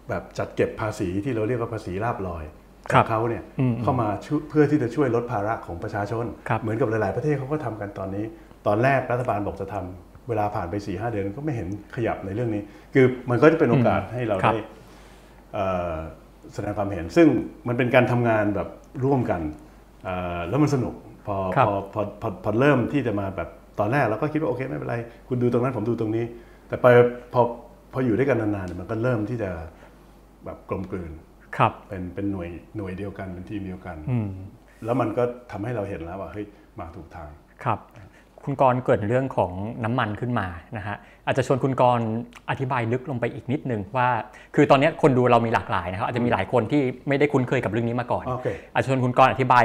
แบบจัดเก็บภาษีที่เราเรียกว่าภาษีลาบลอยครัขอบงเขาเนี่ยอืมเข้ามาช่วยเพื่อที่จะช่วยลดภาระของประชาชนครับเหมือนกับหลาย ๆ ประเทศเขาก็ทำกันตอนนี้ ตอนแรกรัฐบาลบอกจะทำเวลาผ่านไป4ีหเดือนก็ไม่เห็นขยับในเรื่องนี้ คือมันก็จะเป็นโอกาสให้เราครับได้เอ่อแสดงความเห็น ซึ่งมันเป็นการทำงานแบบร่วมกันเอ่อแล้วมันสนุกพ อครับพอพอพอพอเริ่มที่จะมาแบบตอนแรกเราก็คิดว่าโอเคไม่เป็นไร คุณดูตรงนั้นผมดูตรงนี้ แต่ไปพอพออยู่ด้วยกันนานๆเนี่ยมันก็เริ่มที่จะแบบกลมกลืนครับเป็นเป็นหน่วยหน่วยเดียวกันเป็นทีมเดียวกันอืมแล้วมันก็ทำให้เราเห็นแล้วว่าเฮ้ยมาถูกทางครับคุณกรณ์เกริดเรื่องของน้ำมันขึ้นมานะฮะอาจจะชวนคุณกรณ์อธิบายลึกลงไปอีกนิดนึงว่า คือตอนนี้คนดูเรามีหลากหลายนะครับอาจจะมีหลายคนที่ไม่ได้คุ้นเคยกับเรื่องนี้มาก่อนโอเคอาจจะชวนคุณกรณ์อธิบาย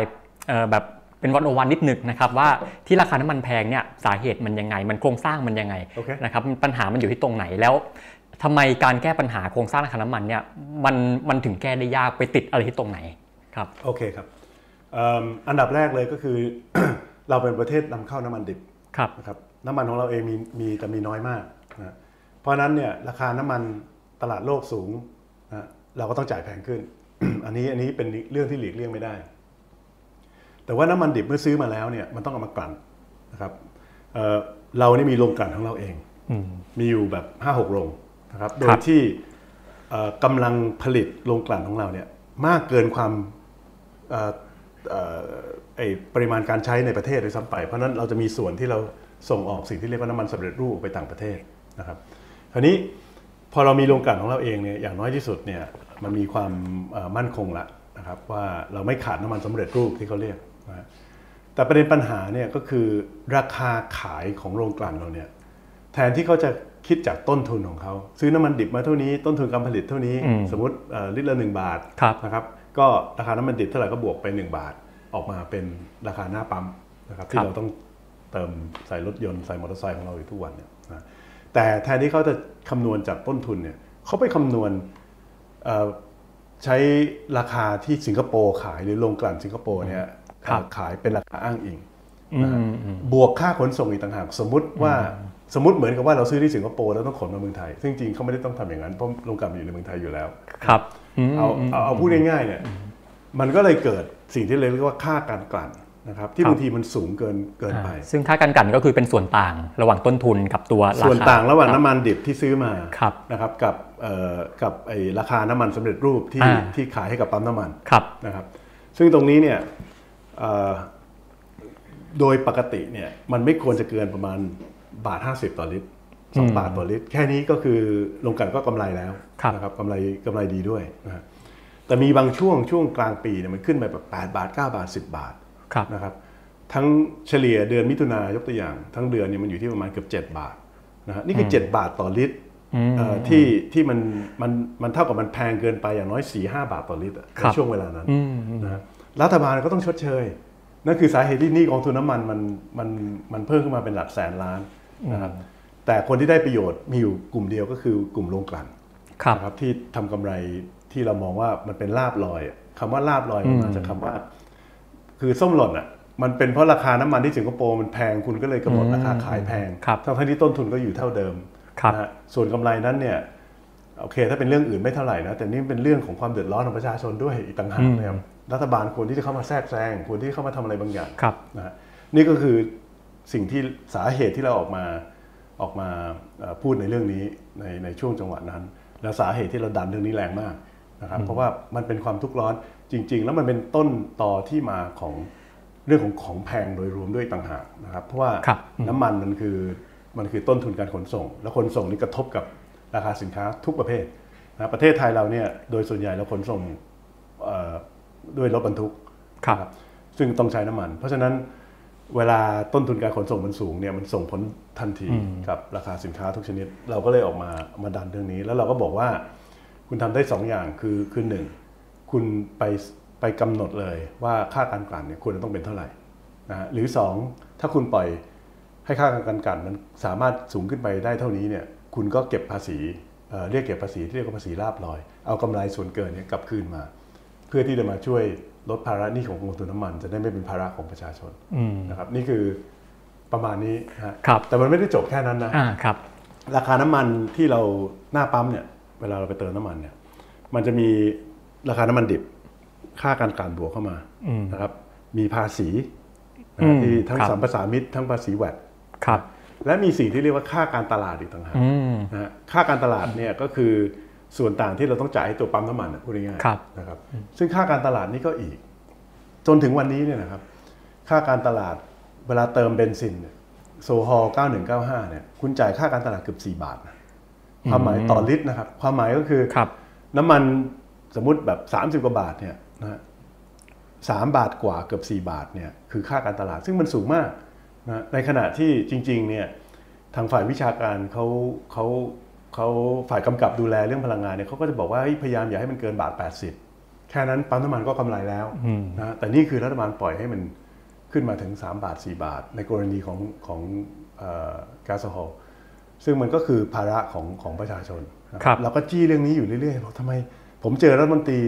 เอ่อแบบ เป็นวันโอวันนิดหนึงนะครับว่าที่ราคาน้ำมันแพงเนี่ยสาเหตุมันยังไง มันโครงสร้างมันยังไงโอเคนะครับปัญหามันอยู่ที่ตรงไหนแล้วทำไมการแก้ปัญหาโครงสร้างราคาน้ำมันเนี่ยมันมันถึงแก้ได้ยากไปติดอะไรที่ตรงไหนครับโอเคครับเอิ่มอันดับแรกเลยก็คือ เราเป็นประเทศนำเข้าน้ำมันดิบครับนะครับน้ำมันของเราเองมีมีแต่มีน้อยมากนะเพราะฉะนั้นเนี่ยราคาน้ำมันตลาดโลกสูงนะเราก็ต้องจ่ายแพงขึ้น อันนี้อันนี้เป็นเรื่องที่หลีกเลี่ยงไม่ได้ แต่ว่าน้ำมันดิบเมื่อซื้อมาแล้วเนี่ยมันต้องเอามากลั่นนะครับเอ่อเรานี่มีโรงกลั่นของเราเองอืมมีอยู่แบบ5 6โรงนะครับโดครัยบที่เอ่อกำลังผลิตโรงกลั่นของเราเนี่ยมากเกินความเอ่อเอ่อไอปริมาณการใช้ในประเทศโดยซ้ำไป เพราะฉะนั้นเราจะมีส่วนที่เราส่งออกสิ่งที่เรียกว่าน้ำมันสำเร็จรูปไปต่างประเทศนะครับคราวนี้พอเรามีโรงกลั่นของเราเองเนี่ยอย่างน้อยที่สุดเนี่ยมันมีความเอ่อมั่นคงละนะครับว่าเราไม่ขาดน้ำมันสำเร็จรูปที่เขาเรียก นะฮะแต่ประเด็นปัญหาเนี่ยก็คือราคาขายของโรงกลั่นเราเนี่ยแทนที่เขาจะคิดจากต้นทุนของเขา ซื้อน้ำมันดิบมาเท่านี้ต้นทุนการผลิตเท่านี้อืมสมมติเอ่อลิตรละหนึ่งบาทครับนะครับก็ราคาน้ำมันดิบเท่าไหร่ก็บวกไป 1 บาทออกมาเป็นราคาหน้าปั๊มนะครับที่เราต้องเติมใส่รถยนต์ใส่มอเตอร์ไซค์ของเราอยู่ทุกวันเนี่ยนะแต่แทนที่เขาจะคำนวณจากต้นทุนเนี่ยเขาไปคำนวณเอ่อใช้ราคาที่สิงคโปร์ขายหรือโรงกลั่นสิงคโปร์เนี่ยครับ ขายเป็นราคาอ้างอิงอืมอืมบวกค่าขนส่งอีกต่างหากสมมุติว่าสมมติเหมือนกับว่าเราซื้อที่สิงคโปร์แล้วต้องขนมาเมืองไทย ซึ่งจริงเขาไม่ได้ต้องทำอย่างนั้นเพราะโรงกลั่นมันอยู่ในเมืองไทยอยู่แล้วครับมเอาเอาเอาพูดง่ายๆเนี่ยมันก็เลยเกิดสิ่งที่เรียกว่าค่าการกลั่นนะครับที่ครับบางทีมันสูงเกินเกินไปอ่าซึ่งค่าการกลั่นก็คือเป็นส่วนต่างระหว่างต้นทุนกับตัวราคาส่วนต่างระหว่างคบน้ำมันดิบที่ซื้อมาครับนะครับกับเอ่อกับไอ้ราคาน้ำมันสำเร็จรูปที่อ่าที่ขายให้กับปั๊มน้ำมันครับนะครับ ซึ่งตรงนี้เนี่ยเอ่อ โดยปกติเนี่ยมันไม่ควรจะเกินประมาณบาท 50 ต่อลิตรสองอืมบาทต่อลิตร แค่นี้ก็คือลงกลันก็กำไรแล้วครับนะครับกำไรกำไรดีด้วยนะฮะแต่มีบางช่วงช่วงกลางปีเนี่ยมันขึ้นไปแบบ8บาท 9 บาท 10 บาทครับนะครับทั้งเฉลี่ยเดือนมิถุนายกตัวอย่าง ทั้งเดือนเนี่ยมันอยู่ที่ประมาณเกือบ 7 บาทนะฮะนี่คือ 7 บาทต่อลิตรอืมเอ่อที่ที่มันมันมันเท่ากับมันแพงเกินไปอย่างน้อย4-5บาทต่อลิตรอะครัในบช่วงเวลานั้นอืมนะฮะ รัฐบาลก็ต้องชดเชย นั่นคือสาเหตุที่หนี้กองทุนน้ำมันมันมันมันเพิ่มขึ้นมาเป็นหลักแสนล้านนะครับแต่คนที่ได้ประโยชน์มีอยู่กลุ่มเดียวก็คือกลุ่มโรงกลั่นครับนะครับที่ทำกำไรที่เรามองว่ามันเป็นลาบลอยอะคำว่าลาบลอยมันมาจากคำว่า คือส้มหล่นอะมันเป็นเพราะราคาน้ำมันที่สิงคโปร์มันแพงคุณก็เลยกำหนดราคาขายแพงครับทั้งๆที่ต้นทุนก็อยู่เท่าเดิมครับนะฮะส่วนกำไรนั้นเนี่ยโอเค ถ้าเป็นเรื่องอื่นไม่เท่าไหร่นะแต่นี่เป็นเรื่องของความเดือดร้อนของประชาชนด้วยอีกต่างหากนะครับ รัฐบาลควรที่จะเข้ามาแทรกแซงควรที่จะเข้ามาทำอะไรบางอย่างครับนะฮะนี่ก็คือสิ่งที่สาเหตุที่เราออกมาออกมาเอ่อพูดในเรื่องนี้ในในช่วงจังหวะนั้น และสาเหตุที่เราดันเรื่องนี้แรงมากนะครับ เพราะว่ามันเป็นความทุกข์ร้อนจริง ๆ แล้วมันเป็นต้นต่อที่มาของเรื่องของของแพงโดยรวมด้วยต่างหากนะครับ เพราะว่าครับน้ำมันมันคือมันคือต้นทุนการขนส่ง แล้วขนส่งนี่กระทบกับราคาสินค้าทุกประเภทนะประเทศไทยเราเนี่ยโดยส่วนใหญ่เราขนส่งเอ่อ ด้วยรถบรรทุกครับนะซึ่งต้องใช้น้ำมัน เพราะฉะนั้นเวลาต้นทุนการขนส่งมันสูงเนี่ยมันส่งผลทันทีกับราคาสินค้าทุกชนิด เราก็เลยออกมามาดันเรื่องนี้ แล้วเราก็บอกว่า คุณทำได้สองอย่างคือคือหนึ่งคุณไปไปกำหนดเลยว่าค่าการกลั่นเนี่ยควรจะต้องเป็นเท่าไหร่นะฮะหรือสองถ้าคุณปล่อยให้ค่าการกลั่นมันสามารถสูงขึ้นไปได้เท่านี้เนี่ยคุณก็เก็บภาษีเอ่อเรียกเก็บภาษีที่เรียกว่าภาษีลาบลอย เอากำไรส่วนเกินเนี่ยกลับคืนมาเพื่อที่จะมาช่วยลดภาระหนี้ของกองทุนน้ำมัน จะได้ไม่เป็นภาระของประชาชนอืมนะครับนี่คือปประมาณนี้นะฮะครับแต่มันไม่ได้จบแค่นั้นนะอ่าครับราคาน้ำมันที่เราหน้าปั๊มเนี่ยเวลาเราไปเติมน้ำมันเนี่ยมันจะมีราคาน้ำมันดิบค่าการกลั่นบวกเข้ามาอืมนะครับ มีภาษีนะอืมที่ทั้งครับสัมปทานมิตรทั้งภาษีแวดครับ และมีสิ่งที่เรียกว่าค่าการตลาดอีกต่างหากอืมนะฮะค่าการตลาดเนี่ยก็คือ ส่วนต่างที่เราต้องจ่ายให้ตัวปั๊มน้ำมันนะพูดง่ายครับๆนะครับ ซึ่งค่าการตลาดนี่ก็อีก จนถึงวันนี้เนี่ยนะครับ ค่าการตลาดเวลาเติมเบนซินเนี่ยโซฮอล9195 เนี่ย คุณจ่ายค่าการตลาดเกือบ 4 บาทนะความหมายต่อลิตรนะครับ ความหมายก็คือครับน้ำมันสมมุติแบบ 30 กว่าบาทเนี่ยนะฮะสามบาทกว่าเกือบ 4 บาทเนี่ยคือค่าการตลาดซึ่งมันสูงมากนะในขณะที่จริงๆเนี่ยทางฝ่ายวิชาการเขาเขา เขาฝ่ายกำกับดูแลเรื่องพลังงานเนี่ยเขาก็จะบอกว่าเฮ้ยพยายามอย่าให้มันเกินบาท 80 แค่นั้นปั๊มน้ำมันก็กำไรแล้วอืมนะแต่นี่คือรัฐบาลปล่อยให้มันขึ้นมาถึง 3 บาท 4 บาท ในกรณีของของเอ่อแก๊สโซฮอลซึ่งมันก็คือภาระของของประชาชนนะครับเราก็จี้เรื่องนี้อยู่เรื่อยๆบอกทำไม ผมเจอรัฐมนตรี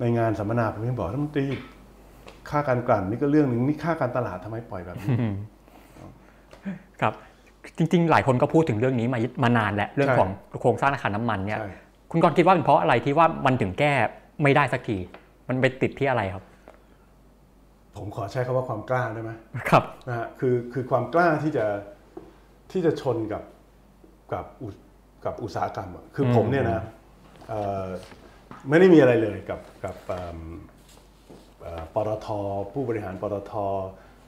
ในงานสัมมนาผมยังบอกรัฐมนตรีค่าการกลั่นนี่ก็เรื่องหนึ่งนี่ค่าการตลาดทำไมปล่อยแบบนี้ครับ จริง ๆ หลายคนก็พูดถึงเรื่องนี้มามานานแล้วเรื่องใช่ของโครงสร้างราคาน้ำมันเนี่ยใช่คุณกรณ์คิดว่าเป็นเพราะอะไรที่ว่ามันถึงแก้ไม่ได้สักที มันไปติดที่อะไรครับ ผมขอใช้คำว่าความกล้าได้ไหมครับนะฮะคือคือความกล้าที่จะที่จะชนกับกับอุกับอุตสาหกรรมอะคืออมผมเนี่ยนะเอ่อไม่ได้มีอะไรเลยกับกับเอิ่มเอ่อปตทผู้บริหารปตท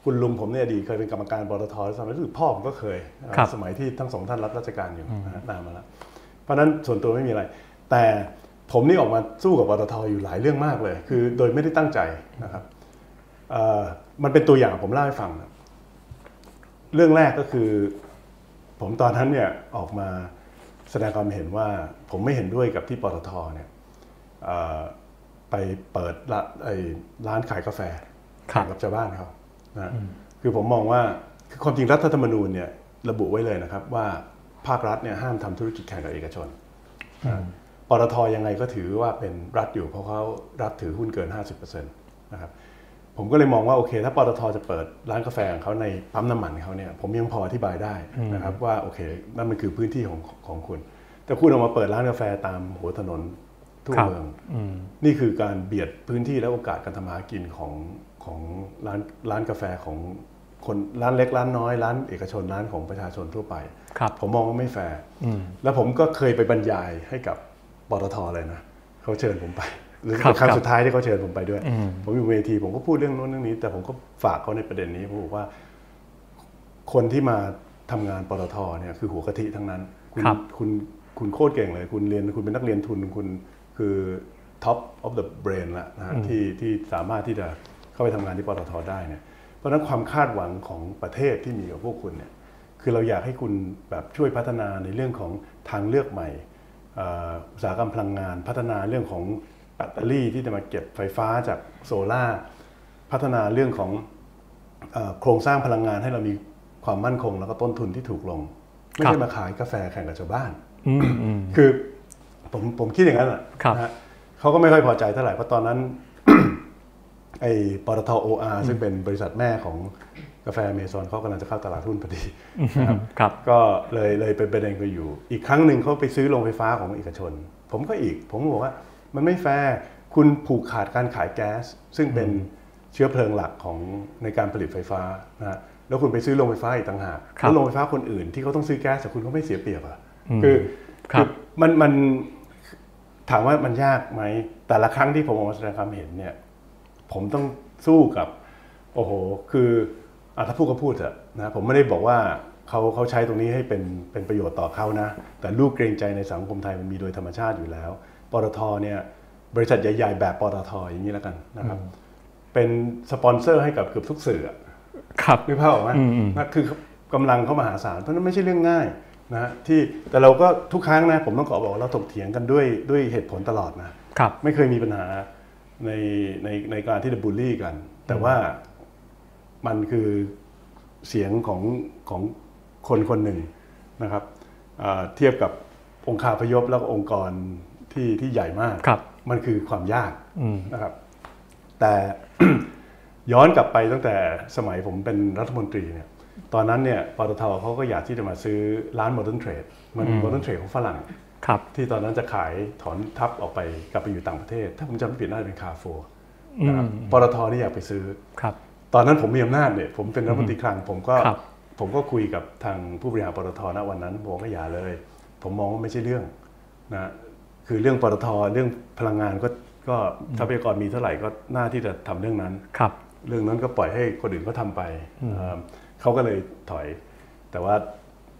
คุณลุงผมเนี่ยอดีตเคยเป็นกรรมการปตทสมัยรู้สึกพ่อผมก็เคยครับสมัยที่ทั้งสองท่านรับราชการอยู่นะฮะนานมาแล้วเพราะฉะนั้นส่วนตัวไม่มีอะไร แต่ผมนี่ออกมาสู้กับปตทอยู่หลายเรื่องมากเลย คือโดยไม่ได้ตั้งใจนะครับเอ่อมันเป็นตัวอย่างผมเล่าให้ฟังนะเรื่องแรกก็คือ ผมตอนนั้นเนี่ยออกมาแสดงความเห็นว่าผมไม่เห็นด้วยกับที่ปตทเนี่ยเอ่อไปเปิดร้านไอ้ร้านขายกาแฟครับแข่งกับชาวบ้านเขา นะคือผมมองว่าคือความจริงรัฐธรรมนูญเนี่ยระบุไว้เลยนะครับว่าภาครัฐเนี่ยห้ามทำธุรกิจแข่งกับเอกชนปตทยังไงก็ถือว่าเป็นรัฐอยู่เพราะเขารัฐถือหุ้นเกิน 50%นะครับผมก็เลยมองว่าโอเค ถ้าปตทจะเปิดร้านกาแฟของเขาในปั๊มน้ำมันเขาเนี่ยผมยังพออธิบายได้นะครับว่าโอเคนั่นมันคือพื้นที่ของของคุณ แต่คุณออกมาเปิดร้านกาแฟตามหัวถนนทั่วครับเมืองอืมนี่คือการเบียดพื้นที่และโอกาสการทำมาหากินของ ของร้านร้านกาแฟของคนร้านเล็กร้านน้อยร้านเอกชนร้านของประชาชนทั่วไปครับผมมองว่าไม่แฟร์อืมแล้วผมก็เคยไปบรรยายให้กับปตทเลยนะเขาเชิญผมไปหรือครับเป็นครั้งครับสุดท้ายที่เขาเชิญผมไปด้วยอืมผมอยู่เวทีผมก็พูดเรื่องโน้นเรื่องนี้ แต่ผมก็ฝากเขาในประเด็นนี้ผมบอกว่า คนที่มาทำงานปตทเนี่ยคือหัวกะทิทั้งนั้น คุณครับคุณคุณโคตรเก่งเลย คุณเรียนคุณเป็นนักเรียนทุนคุณคือ top of the brain ละนะฮะที่ที่สามารถที่จะ เข้าไปทำงานที่ปตทได้เนี่ยเพราะฉะนั้นความคาดหวังของประเทศที่มีกับพวกคุณเนี่ยคือเราอยากให้คุณแบบช่วยพัฒนาในเรื่องของทางเลือกใหม่เอ่ออุตสาหกรรมพลังงาน พัฒนาเรื่องของแบตเตอรี่ที่จะมาเก็บไฟฟ้าจากโซลาร์พัฒนาเรื่องของเอ่อโครงสร้างพลังงานให้เรามีความมั่นคง แล้วก็ต้นทุนที่ถูกลง ไม่ครัใช่บมาขายกาแฟแข่งกับชาวบ้านอืมอืมคือผมผมคิดอย่างนั้นแหละครับนะฮะเขาก็ไม่ค่อยพอใจเท่าไหร่เพราะตอนนั้น ไอ้ปตทโออาร์ซึ่งเป็นบริษัทแม่ของกาแฟอเมซอนเขากำลังจะเข้าตลาดหุ้นพอดีนะครับครับก็เลยเลยเป็นประเด็นกันอยู่ อีกครั้งหนึ่งเขาไปซื้อโรงไฟฟ้าของเอกชน ผมก็อีก ผมก็บอกว่ามันไม่แฟร์คุณผูกขาดการขายแก๊ส ซึ่งเป็นเชื้อเพลิงหลักของในการผลิตไฟฟ้านะฮะแล้วคุณไปซื้อโรงไฟฟ้าอีกต่างหากครับแล้วโรงไฟฟ้าคนอื่นที่เขาต้องซื้อแก๊สแต่คุณก็ไม่เสียเปรียบอะอืมคือครับอมันมันถามว่ามันยากไหมแต่ละครั้งที่ผมออกมาแสดงความเห็นเนี่ย ผมต้องสู้กับ โอ้โห คืออะถ้าพูดก็พูดเถอะนะผมไม่ได้บอกว่าเขาเขาใช้ตรงนี้ให้เป็นเป็นประโยชน์ต่อเขานะ แต่ลูกเกรงใจในสังคมไทยมันมีโดยธรรมชาติอยู่แล้วปตทเนี่ยบริษัทใหญ่ๆ แบบปตทอย่างนี้แล้วกันนะครับเป็นสปอนเซอร์ให้กับเกือบทุกสื่ออะครับนึกภาพออกไหมอืมอืมนะคือกำลังเขามหาศาลเพราะฉะนั้นไม่ใช่เรื่องง่ายนะฮะที่แต่เราก็ทุกครั้งนะผมต้องขอบอกว่าเราถกเถียงกันด้วยด้วยเหตุผลตลอดนะครับไม่เคยมีปัญหา ในในในการที่จะบูลลี่กัน แต่ว่ามันคือเสียงของของคนคนหนึ่งนะครับอ่าเทียบกับองค์คาพยพแล้วก็องค์กรที่ที่ใหญ่มากครับมันคือความยากอืมนะครับ แต่ย้อนกลับไปตั้งแต่สมัยผมเป็นรัฐมนตรีเนี่ยตอนนั้นเนี่ยปตทเขาก็อยากที่จะมาซื้อร้าน modern trade มัน modern trade ของฝรั่ง ครับที่ตอนนั้นจะขายถอนทัพออกไปกลับไปอยู่ต่างประเทศ ถ้าผมจำไม่ผิดน่าจะเป็นคาร์ฟูร์นะครับปตทนี่อยากไปซื้อครับ ตอนนั้นผมมีอำนาจเนี่ยผมเป็นรัฐมนตรีคลังผมก็ครับผมก็คุยกับทางผู้บริหารปตทณวันนั้นบอกว่าอย่าเลย ผมมองว่าไม่ใช่เรื่องนะคือเรื่องปตทเรื่องพลังงานก็ก็ทรัพยากรมีเท่าไหร่ก็น่าที่จะทำเรื่องนั้นครับ เรื่องนั้นก็ปล่อยให้คนอื่นเขาทำไปเอ่อเขาก็เลยถอย แต่ว่า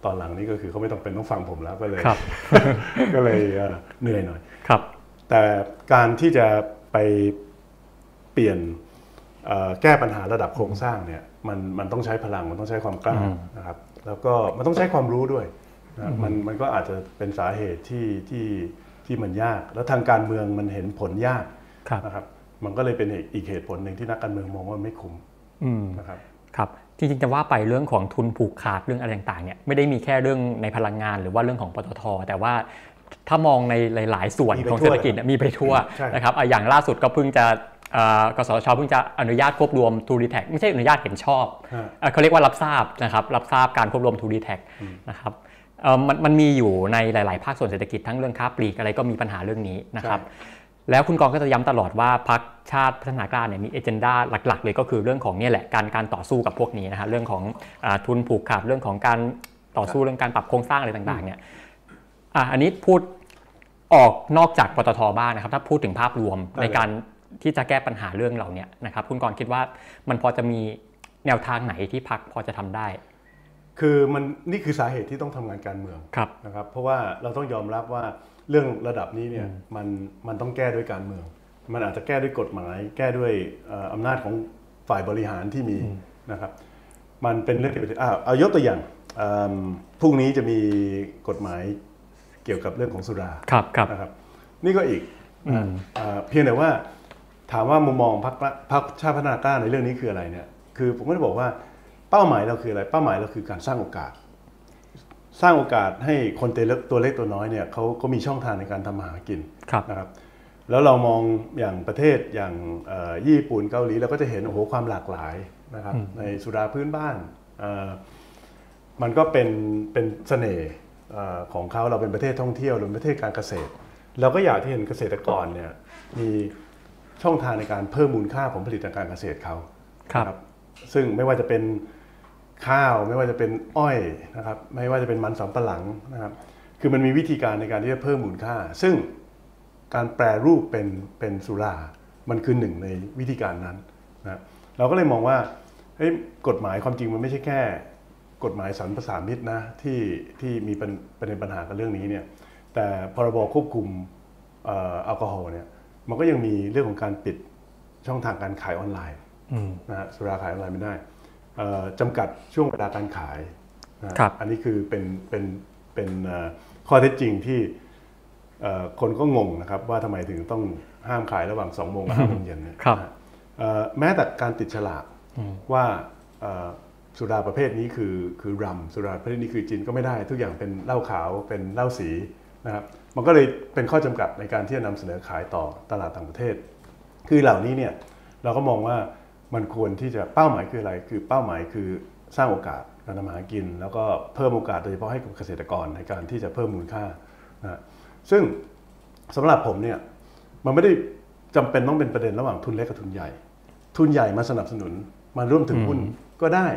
ตอนหลังนี้ก็คือเขาไม่ต้องเป็นต้องฟังผมแล้วก็เลยครับก็เลยเอ่อเหนื่อยหน่อยครับ แต่การที่จะไปเปลี่ยนเอ่อแก้ปัญหาระดับโครงสร้างเนี่ยมันมันต้องใช้พลังมันต้องใช้ความกล้านะครับ แล้วก็มันต้องใช้ความรู้ด้วยนะมันมันก็อาจจะเป็นสาเหตุที่ที่ที่มันยาก แล้วทางการเมืองมันเห็นผลยากครับนะครับ มันก็เลยเป็นอีกเหตุผลหนึ่งที่นักการเมืองมองว่าไม่คุ้มอืมนะครับครับ จริงๆจะว่าไปเรื่องของทุนผูกขาดเรื่องอะไรต่างๆเนี่ยไม่ได้มีแค่เรื่องในพลังงานหรือว่าเรื่องของปตท แต่ว่าถ้ามองในหลาย ๆ ส่วนมีไปของทั่วเศรษฐกิจเนี่ยมีไปทั่วใช่นะครับอะอย่างล่าสุดก็เพิ่งจะเอ่อกสชเพิ่งจะอนุญาตควบรวมทูดีแท็ไม่ใช่อนุญาตเห็นชอบฮะเอ่อเขาเรียกว่ารับทราบนะครับรับทราบการควบรวมทูดีแท็นะครับเอ่อมันมันมีอยู่ในหลาย ๆ ภาคส่วนเศรษฐกิจทั้งเรื่องค้าปลีกอะไรก็มีปัญหาเรื่องนี้นะครับ แล้วคุณกรณ์ก็จะย้ำตลอดว่าพรรคชาติพัฒนากล้าเนี่ยมีเอเจนดาหลัก ๆ เลยก็คือเรื่องของเนี่ยแหละการการต่อสู้กับพวกนี้นะฮะเรื่องของอาทุนผูกขาดเรื่องของการต่อสู้เรื่องการปรับโครงสร้างอะไรต่างๆเนี่ยอะอันนี้พูดออกนอกจากปตทบ้างนะครับ ถ้าพูดถึงภาพรวมได้เลยในการที่จะแก้ปัญหาเรื่องเหล่านี้นะครับคุณกรณ์คิดว่ามันพอจะมีแนวทางไหนที่พรรคพอจะทำได้ คือมันนี่คือสาเหตุที่ต้องทำงานการเมืองครับนะครับ เพราะว่าเราต้องยอมรับว่า เรื่องระดับนี้เนี่ยมันมันต้องแก้ด้วยการเมือง มันอาจจะแก้ด้วยกฎหมาย แก้ด้วยเอ่ออำนาจของฝ่ายบริหารที่มีนะครับ มันเป็นเรื่องที่อ่าเอายกตัวอย่างเอิ่มพรุ่งนี้จะมีกฎหมายเกี่ยวกับเรื่องของสุราครับครับนะครับ นี่ก็อีกนะอ่าเพียงแต่ว่าถามว่ามุมมองพรรคพรรคชาติพัฒนากล้าในเรื่องนี้คืออะไรเนี่ยคือผมก็จะบอกว่าเป้าหมายเราคืออะไร เป้าหมายเราคือการสร้างโอกาส สร้างโอกาสให้คนตัวเล็กตัวเล็กตัวน้อยเนี่ยเขาก็มีช่องทางในการทำมาหากินครับนะครับ แล้วเรามองอย่างประเทศอย่างเอ่อญี่ปุ่นเกาหลีเราก็จะเห็นโอ้โหความหลากหลายนะครับ ในสุราพื้นบ้านเอ่อมันก็เป็นเป็นเสน่ห์เอ่อของเขาเราเป็นประเทศท่องเที่ยวเราเป็นประเทศการเกษตร เราก็อยากที่เห็นเกษตรกรเนี่ยมีช่องทางในการเพิ่มมูลค่าผลผลิตทางการเกษตรเขาครับนะซึ่งไม่ว่าจะเป็น ข้าวไม่ว่าจะเป็นอ้อยนะครับไม่ว่าจะเป็นมันสำปะหลังนะครับคือมันมีวิธีการในการที่จะเพิ่มมูลค่า ซึ่งการแปรรูปเป็นเป็นสุรา มันคือหนึ่งในวิธีการนั้นนะเราก็เลยมองว่าเฮ้ยกฎหมายความจริงมันไม่ใช่แค่ กฎหมายสรรพสามิตนะที่ที่มีประประเด็นปัญหากับเรื่องนี้เนี่ยแต่พรบควบคุมเอ่อแอลกอฮอล์เนี่ยมันก็ยังมีเรื่องของการปิดช่องทางการขายออนไลน์อืมนะฮะสุราขายออนไลน์ไม่ได้เอ่อ จำกัดช่วงเวลาการขายนะฮะครับอันนี้คือเป็นเป็นเป็นเอ่อข้อเท็จจริงที่เอ่อคนก็งงนะครับว่าทำไมถึงต้องห้ามขายระหว่าง2โมงกับ5โมงเย็นเนี่ยครับนะฮะเอ่อแม้แต่การติดฉลากว่าเอ่อสุราประเภทนี้คือคือรัมสุราประเภทนี้คือจินก็ไม่ได้ ทุกอย่างเป็นเหล้าขาวเป็นเหล้าสีนะครับมันก็เลยเป็นข้อจำกัดในการที่จะนำเสนอขายต่อตลาดต่างประเทศ คือเหล่านี้เนี่ยเราก็มองว่า มันควรที่จะเป้าหมายคืออะไร คือเป้าหมายคือสร้างโอกาสการทำมาหากิน แล้วก็เพิ่มโอกาสโดยเฉพาะให้กับเกษตรกรในการที่จะเพิ่มมูลค่านะซึ่งสำหรับผมเนี่ยมันไม่ได้จำเป็นต้องเป็นประเด็นระหว่างทุนเล็กกับทุนใหญ่ ทุนใหญ่มาสนับสนุนมาร่วมถึงหุ้นก็ได้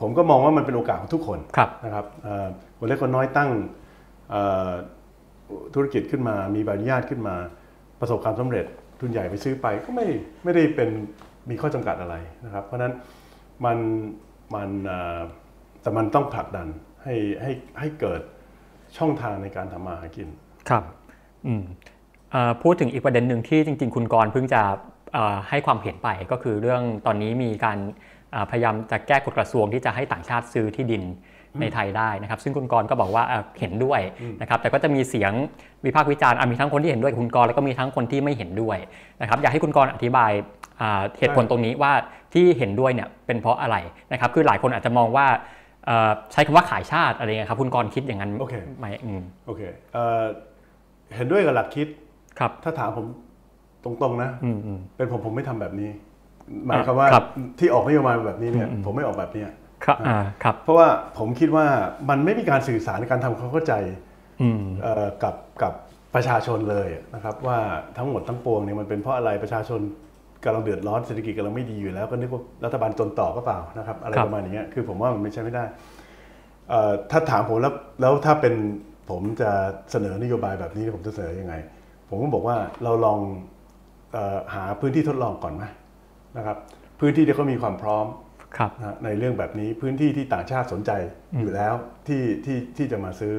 ผมก็มองว่ามันเป็นโอกาสของทุกคนครับนะครับเอ่อคนเล็กคนน้อยตั้งเอ่อธุรกิจขึ้นมามีใบอนุญาตขึ้นมา ประสบความสำเร็จ ทุนใหญ่ไปซื้อไปก็ไม่ไม่ได้เป็น มีข้อจำกัดอะไรนะครับ เพราะฉะนั้นมันมันเอ่อแต่มันต้องผลักดันให้ให้ให้เกิดช่องทางในการทำมาหากินครับอืมเอ่อพูดถึงอีกประเด็นหนึ่งที่จริง ๆ คุณกรณ์เพิ่งจะเอ่อให้ความเห็นไปก็คือเรื่องตอนนี้มีการเอ่อพยายามจะแก้กฎกระทรวงที่จะให้ต่างชาติซื้อที่ดินในไทยได้นะครับ ซึ่งคุณกรณ์ก็บอกว่าเอ่อเห็นด้วยนะครับ แต่ก็จะมีเสียงวิพากษ์วิจารณ์อะมีทั้งคนที่เห็นด้วยกับคุณกรณ์แล้วก็มีทั้งคนที่ไม่เห็นด้วยนะครับ อยากให้คุณกรณ์อธิบายอ่า เหตุผลตรงนี้ว่าที่เห็นด้วยเนี่ยเป็นเพราะอะไรนะครับคือหลายคนอาจจะมองว่าเอ่อใช้คำว่าขายชาติอะไรเงี้ยครับคุณกรณ์คิดอย่างนั้นโอเคไหมอืมโอเคเอ่อเห็นด้วยกับหลักคิดครับถ้าถามผมตรงๆนะอืมอืมเป็นผมผมไม่ทำแบบนี้หมายความว่าครับที่ออกนโยบายแบบนี้เนี่ยผมไม่ออกแบบเนี้ยครับอ่าครับเพราะว่าผมคิดว่ามันไม่มีการสื่อสารการทำความเข้าใจอืมเอ่อกับกับประชาชนเลยนะครับว่าทั้งหมดทั้งปวงเนี่ยมันเป็นเพราะอะไรประชาชน กำลังเดือดร้อนเศรษฐกิจกำลังไม่ดีอยู่แล้ว ก็นึกว่ารัฐบาลจนต่อก็เปล่านะครับ อะไรครับประมาณอย่างเงี้ยคือผมว่ามันไม่ใช่ไม่ได้เอ่อถ้าถามผมแล้วแล้วถ้าเป็นผมจะเสนอนโยบายแบบนี้ผมจะเสนอยังไง ผมก็บอกว่าเราลองเออหาพื้นที่ทดลองก่อนไหมนะครับ พื้นที่ที่เขามีความพร้อมครับนะฮะในเรื่องแบบนี้พื้นที่ที่ต่างชาติสนใจอยู่แล้วที่ที่ที่จะมาซื้อ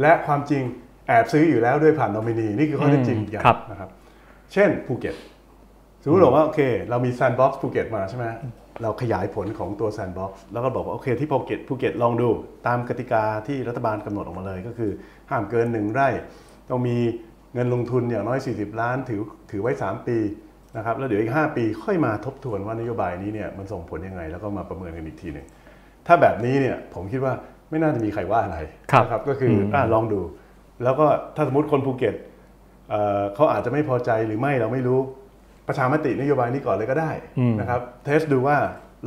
และความจริงแอบซื้ออยู่แล้วด้วยผ่านนอมินีนี่คือข้อเท็จจริงอืมอย่างครับนะครับ เช่นภูเก็ต สมมติบอกว่าโอเค เรามีแซนด์บ็อกซ์ภูเก็ตมาใช่ไหมเราขยายผลของตัวแซนด์บ็อกซ์แล้วก็บอกว่าโอเคที่ภูเก็ตภูเก็ตลองดู ตามกติกาที่รัฐบาลกำหนดออกมาเลย ก็คือห้ามเกินหนึ่งไร่ต้องมีเงินลงทุนอย่างน้อย 40 ล้านถือถือไว้ 3 ปีนะครับแล้วเดี๋ยวอีก 5 ปีค่อยมาทบทวนว่านโยบายนี้เนี่ยมันส่งผลยังไง แล้วก็มาประเมินกันอีกทีหนึ่งถ้าแบบนี้เนี่ยผมคิดว่าไม่น่าจะมีใครว่าอะไรครับนะครับก็คืออมอะลองดู แล้วก็ถ้าสมมติคนภูเก็ตเอ่อเขาอาจจะไม่พอใจหรือไม่เราไม่รู้ ประชามตินโยบายนี้ก่อนเลยก็ได้อืมนะครับ test ดูว่า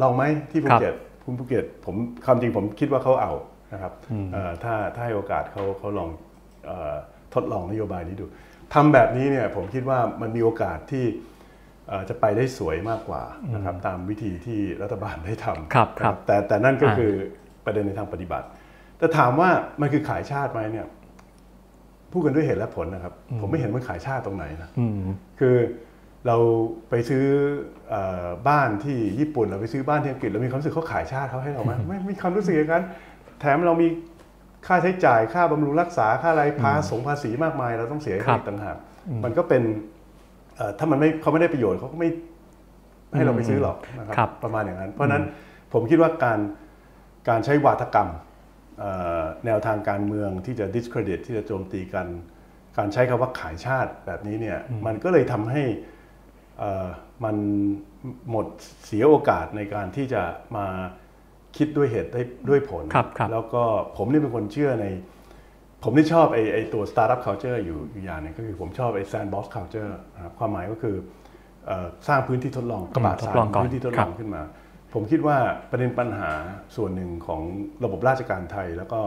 ลองไหมที่ภูเก็ตครับคนภูเก็ตผมความจริงผมคิดว่าเขาเอานะครับเอ่อถ้าถ้าให้โอกาสเขาเขาลองเอ่อทดลองนโยบายนี้ดูทำแบบนี้เนี่ยผมคิดว่ามันมีโอกาสที่เอ่อจะไปได้สวยมากกว่านะครับตามวิธีที่รัฐบาลได้ทำครับครับแต่แต่นั่นก็อ่าคือประเด็นในทางปฏิบัติ แต่ถามว่ามันคือขายชาติไหมเนี่ยพูดกันด้วยเหตุและผลนะครับ ผมไม่เห็นมันขายชาติตรงไหนนะอืมคือ เราไปซื้อเออบ้านที่ญี่ปุ่นเราไปซื้อบ้านที่อังกฤษเรามีความรู้สึกเขาขายชาติเขาให้เราไหมไม่ไม่มีความรู้สึกอย่างนั้น แถมเรามีค่าใช้จ่ายค่าบำรุงรักษาค่าอะไรภาสงภาษีมากมาย เราต้องเสียให้ครัเขาบอีกต่างหากมันก็เป็นเอ่อถ้ามันไม่เขาไม่ได้ประโยชน์เขาก็ไม่ให้เราไปซื้อหรอกนะคครัรับประมาณอย่างนั้น เพราะฉะนั้นผมคิดว่าการการใช้วาทกรรมเอ่อแนวทางการเมืองที่จะ discredit ที่จะโจมตีกัน การใช้คำว่าขายชาติแบบนี้เนี่ยมันก็เลยทำให้เอ่อ มันหมดเสียโอกาสในการที่จะมาคิดด้วยเหตุได้ด้วยผลครับครับแล้วก็ผมนี่เป็นคนเชื่อใน ผมนี่ชอบไอ้ไอ้ตัว startup culture อยู่อยู่อย่างหนึงก็คือผมชอบไอ้ sandbox culture นะครับความหมายก็คือเอ่อสร้างพื้นที่ทดลองกระบะทดทรายลองก่อนพื้นที่ทดคลรัอบงขึ้นมา ผมคิดว่าประเด็นปัญหาส่วนหนึ่งของระบบราชการไทย แล้วก็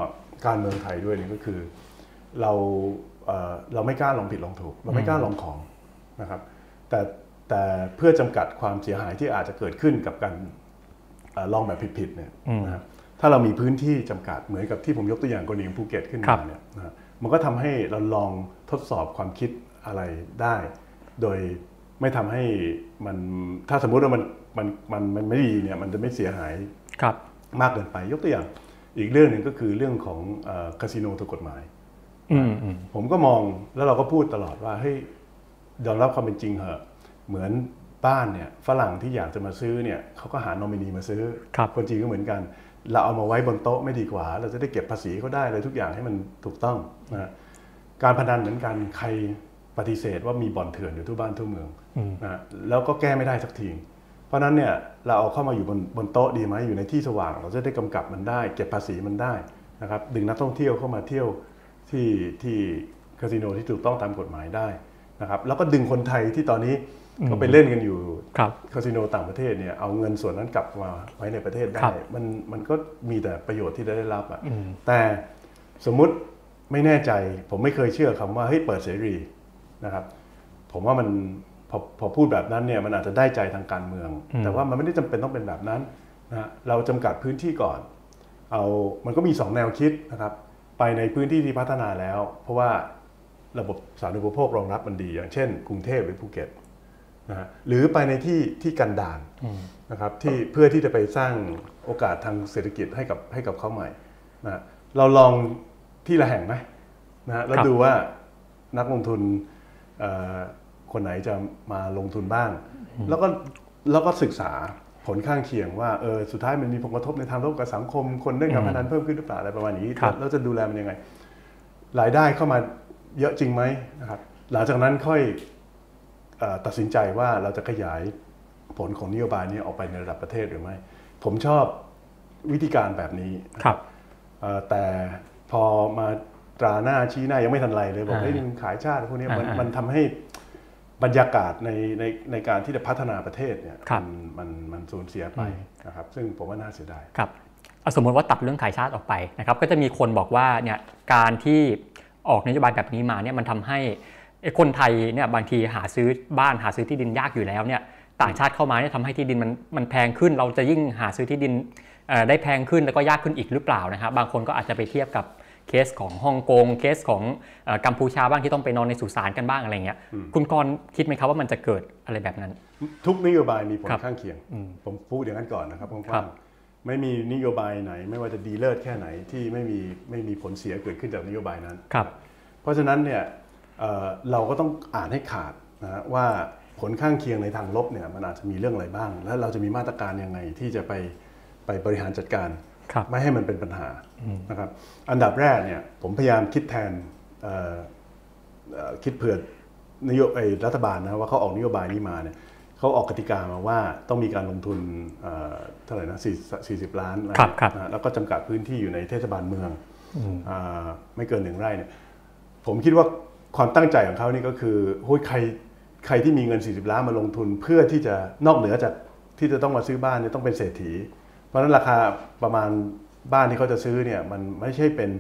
การเมืองไทยด้วยนี่ก็คือ เราเอ่อเราไม่กล้าลองผิดลองถูก เราไม่กล้าลองของนะครับแต่ แต่เพื่อจำกัดความเสียหายที่อาจจะเกิดขึ้นกับการเอ่อลองแบบผิดๆเนี่ยนะครับถ้าเรามีพื้นที่จำกัดเหมือนกับที่ผมยกตัวอย่างกรณีของภูเก็ตขึ้นครัมาบเนี่ยนะฮะมันก็ทำให้เราลองทดสอบความคิดอะไรได้ โดยไม่ทำให้มันถ้าสมมุติว่ามันมันมันมันไม่ดีเนี่ยมันจะไม่เสียหายครับมากเกินไปยกตัวอย่าง อีกเรื่องหนึ่งก็คือเรื่องของเอ่อคาสิโนถูกกฎหมายอืมอืมผมก็มองแล้วเราก็พูดตลอดว่าเฮ้ยยอมรับความเป็นจริงเหอะ เหมือนบ้านเนี่ยฝรั่งที่อยากจะมาซื้อเนี่ยเขาก็หานอมินีมาซื้อครับคนจีนก็เหมือนกัน เราเอามาไว้บนโต๊ะไม่ดีกว่า เราจะได้เก็บภาษีเขาได้เลยทุกอย่างให้มันถูกต้องนะการพนันเหมือนกันใครปฏิเสธว่ามีบ่อนเถื่อนอยู่ทั่วบ้านทั่วเมืองนะแล้วก็แก้ไม่ได้สักทีเพราะฉะนั้นเนี่ยเราเอาเข้ามาอยู่บนบนโต๊ะดีไหมอยู่ในที่สว่าง เราจะได้กำกับมันได้ เก็บภาษีมันได้นะครับดึงนักท่องเที่ยวเข้ามาเที่ยวที่ที่คาสิโนที่ถูกต้องตามกฎหมายได้นะครับแล้วก็ดึงคนไทยที่ตอนนี้ ก็ไปเล่นกันอยู่ครับคาสิโนต่างประเทศเนี่ยเอาเงินส่วนนั้นกลับมาไว้ในประเทศครัได้บมันมันก็มีแต่ประโยชน์ที่ได้รับอะแต่สมมุติไม่แน่ใจผมไม่เคยเชื่อคำว่าเฮ้ยเปิดเสรีนะครับ ผมว่ามันพอพอพูดแบบนั้นเนี่ยมันอาจจะได้ใจทางการเมือง แต่ว่ามันไม่ได้จำเป็นต้องเป็นแบบนั้นนะฮะเราจำกัดพื้นที่ก่อน เอามันก็มีสองแนวคิดนะครับ ไปในพื้นที่ที่พัฒนาแล้ว เพราะว่าระบบสาธารณูปโภครองรับมันดี อย่างเช่น กรุงเทพหรือภูเก็ต นะฮะหรือไปในที่ที่กันดารนะครับที่เพื่อที่จะไปสร้างโอกาสทางเศรษฐกิจให้กับให้กับเขาใหม่นะฮะเราลองที่ละแห่งไหมนะฮะแล้วครับดูว่านักลงทุนเอ่อคนไหนจะมาลงทุนบ้าง แล้วก็แล้วก็ศึกษาผลข้างเคียงว่าเออสุดท้ายมันมีผลกระทบในทางโลกกับสังคม คนเล่นการพนันเพิ่มขึ้นหรือเปล่าอะไรประมาณนี้ครับแล้วจะดูแลมันยังไง รายได้เข้ามาเยอะจริงไหมนะครับหลังจากนั้นค่อยเออ ตัดสินใจว่าเราจะขยายผลของนโยบายนี้ออกไปในระดับประเทศหรือไม่ ผมชอบวิธีการแบบนี้ครับเอ่อแต่พอมาตราหน้าชี้หน้ายังไม่ทันไรเลยบอกอ่าเฮ้ยนี่มันขายชาติพวกนี้มันอ่าอ่ามันทำให้บรรยากาศในในในการที่จะพัฒนาประเทศเนี่ยครับมันมันมันสูญเสียไปนะครับซึ่งผมว่าน่าเสียดายครับอะสมมติว่าตัดเรื่องขายชาติออกไปนะครับก็จะมีคนบอกว่าเนี่ยการที่ออกนโยบายแบบนี้มาเนี่ยมันทำให้ไอ้ คนไทยเนี่ยบางทีหาซื้อบ้านหาซื้อที่ดินยากอยู่แล้วเนี่ยต่างชาติเข้ามาเนี่ยทำให้ที่ดินมันมันแพงขึ้น เราจะยิ่งหาซื้อที่ดินเอ่อได้แพงขึ้นแล้วก็ยากขึ้นอีกหรือเปล่านะครับบางคนก็อาจจะไปเทียบกับเคสของฮ่องกงเคสของเอ่อกัมพูชาบ้างที่ต้องไปนอนในสุสานกันบ้างอะไรเงี้ยคุณกรณ์คิดไหมครับว่ามันจะเกิดอะไรแบบนั้น ทุกนโยบายมีผลครับข้างเคียงอืมผมพูดอย่างนั้นก่อนนะครับกครัว้างบๆไม่มีนโยบายไหน ไม่ว่าจะดีเลิศแค่ไหนที่ไม่มีไม่มีผลเสียเกิดขึ้นจากนโยบายนั้นครับเพราะฉะนั้นเนี่ย เอ่อเราก็ต้องอ่านให้ขาดนะฮะว่าผลข้างเคียงในทางลบเนี่ยมันอาจจะมีเรื่องอะไรบ้าง แล้วเราจะมีมาตรการยังไงที่จะไปไปบริหารจัดการครับไม่ให้มันเป็นปัญหานะครับอันดับแรกเนี่ยผมพยายามคิดแทนเอ่อเอ่อคิดเผื่อนโยไอ้รัฐบาลนะว่าเขาออกนโยบายนี้มาเนี่ยเขาออกกติกามาว่าต้องมีการลงทุนเอ่อเท่าไหร่นะ40 40ล้านอะไครับครับนะแล้วก็จำกัดพื้นที่อยู่ในเทศบาลเมืองอ่าไม่เกินหนึ่งไร่เนี่ยผมคิดว่า ความตั้งใจของเขานี่ก็คือโอ้ยใครใครที่มีเงิน 40 ล้านมาลงทุน เพื่อที่จะนอกเหนือจากที่จะต้องมาซื้อบ้านเนี่ยต้องเป็นเศรษฐี เพราะฉะนั้นราคาประมาณบ้านที่เขาจะซื้อเนี่ยมันไม่ใช่เป็น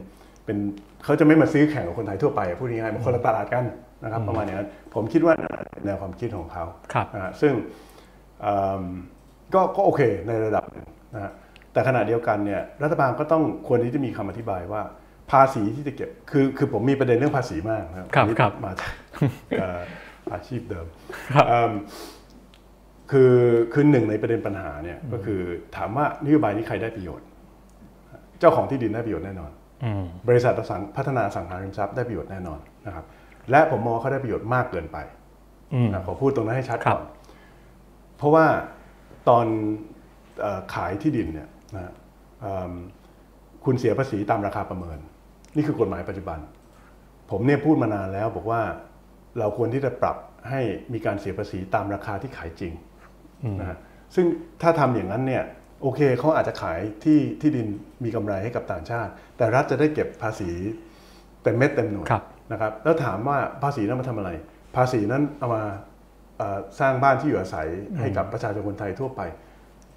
เป็นเขาจะไม่มาซื้อแข่งกับคนไทยทั่วไปพูดง่ายๆมันคนละตลาดกันนะครับประมาณอย่างนั้นผมคิดว่าแนวความคิดของเขาครับนะฮะซึ่งเอิ่มก็ก็โอเคในระดับหนึ่งนะฮะแต่ขณะเดียวกันเนี่ยรัฐบาลก็ต้องควรที่จะมีคำอธิบายว่า ภาษีที่จะเก็บคือคือผมมีประเด็นเรื่องภาษีมากนะครับครับอันนี้ครับมาจากเอ่ออาชีพเดิมครับเอิ่มคือคือหนึ่งในประเด็นปัญหาเนี่ยก็คือถามว่านโยบายนี้ใครได้ประโยชน์ เจ้าของที่ดินได้ประโยชน์แน่นอนอืมบริษัทอสังพัฒนาอสังหาริมทรัพย์ได้ประโยชน์แน่นอนนะครับ และผมมองว่าเขาได้ประโยชน์มากเกินไปอืมนะขอพูดตรงนั้นให้ชัดครัก่บอนเพราะว่าตอนเอ่อขายที่ดินเนี่ยนะฮะเอิ่มคุณเสียภาษีตามราคาประเมิน นี่คือกฎหมายปัจจุบัน ผมเนี่ยพูดมานานแล้วบอกว่าเราควรที่จะปรับให้มีการเสียภาษีตามราคาที่ขายจริงนะฮะซึ่งถ้าทำอย่างนั้นเนี่ยโอเคเขาอาจจะขายที่ที่ดินมีกำไรให้กับต่างชาติ แต่รัฐจะได้เก็บภาษีเต็มเม็ดเต็มหน่วยครับนะครับแล้วถามว่าภาษีนั้นมาทำอะไร ภาษีนั้นเอามาเอ่อสร้างบ้านที่อยู่อาศัยให้กับประชาชนคนไทยทั่วไป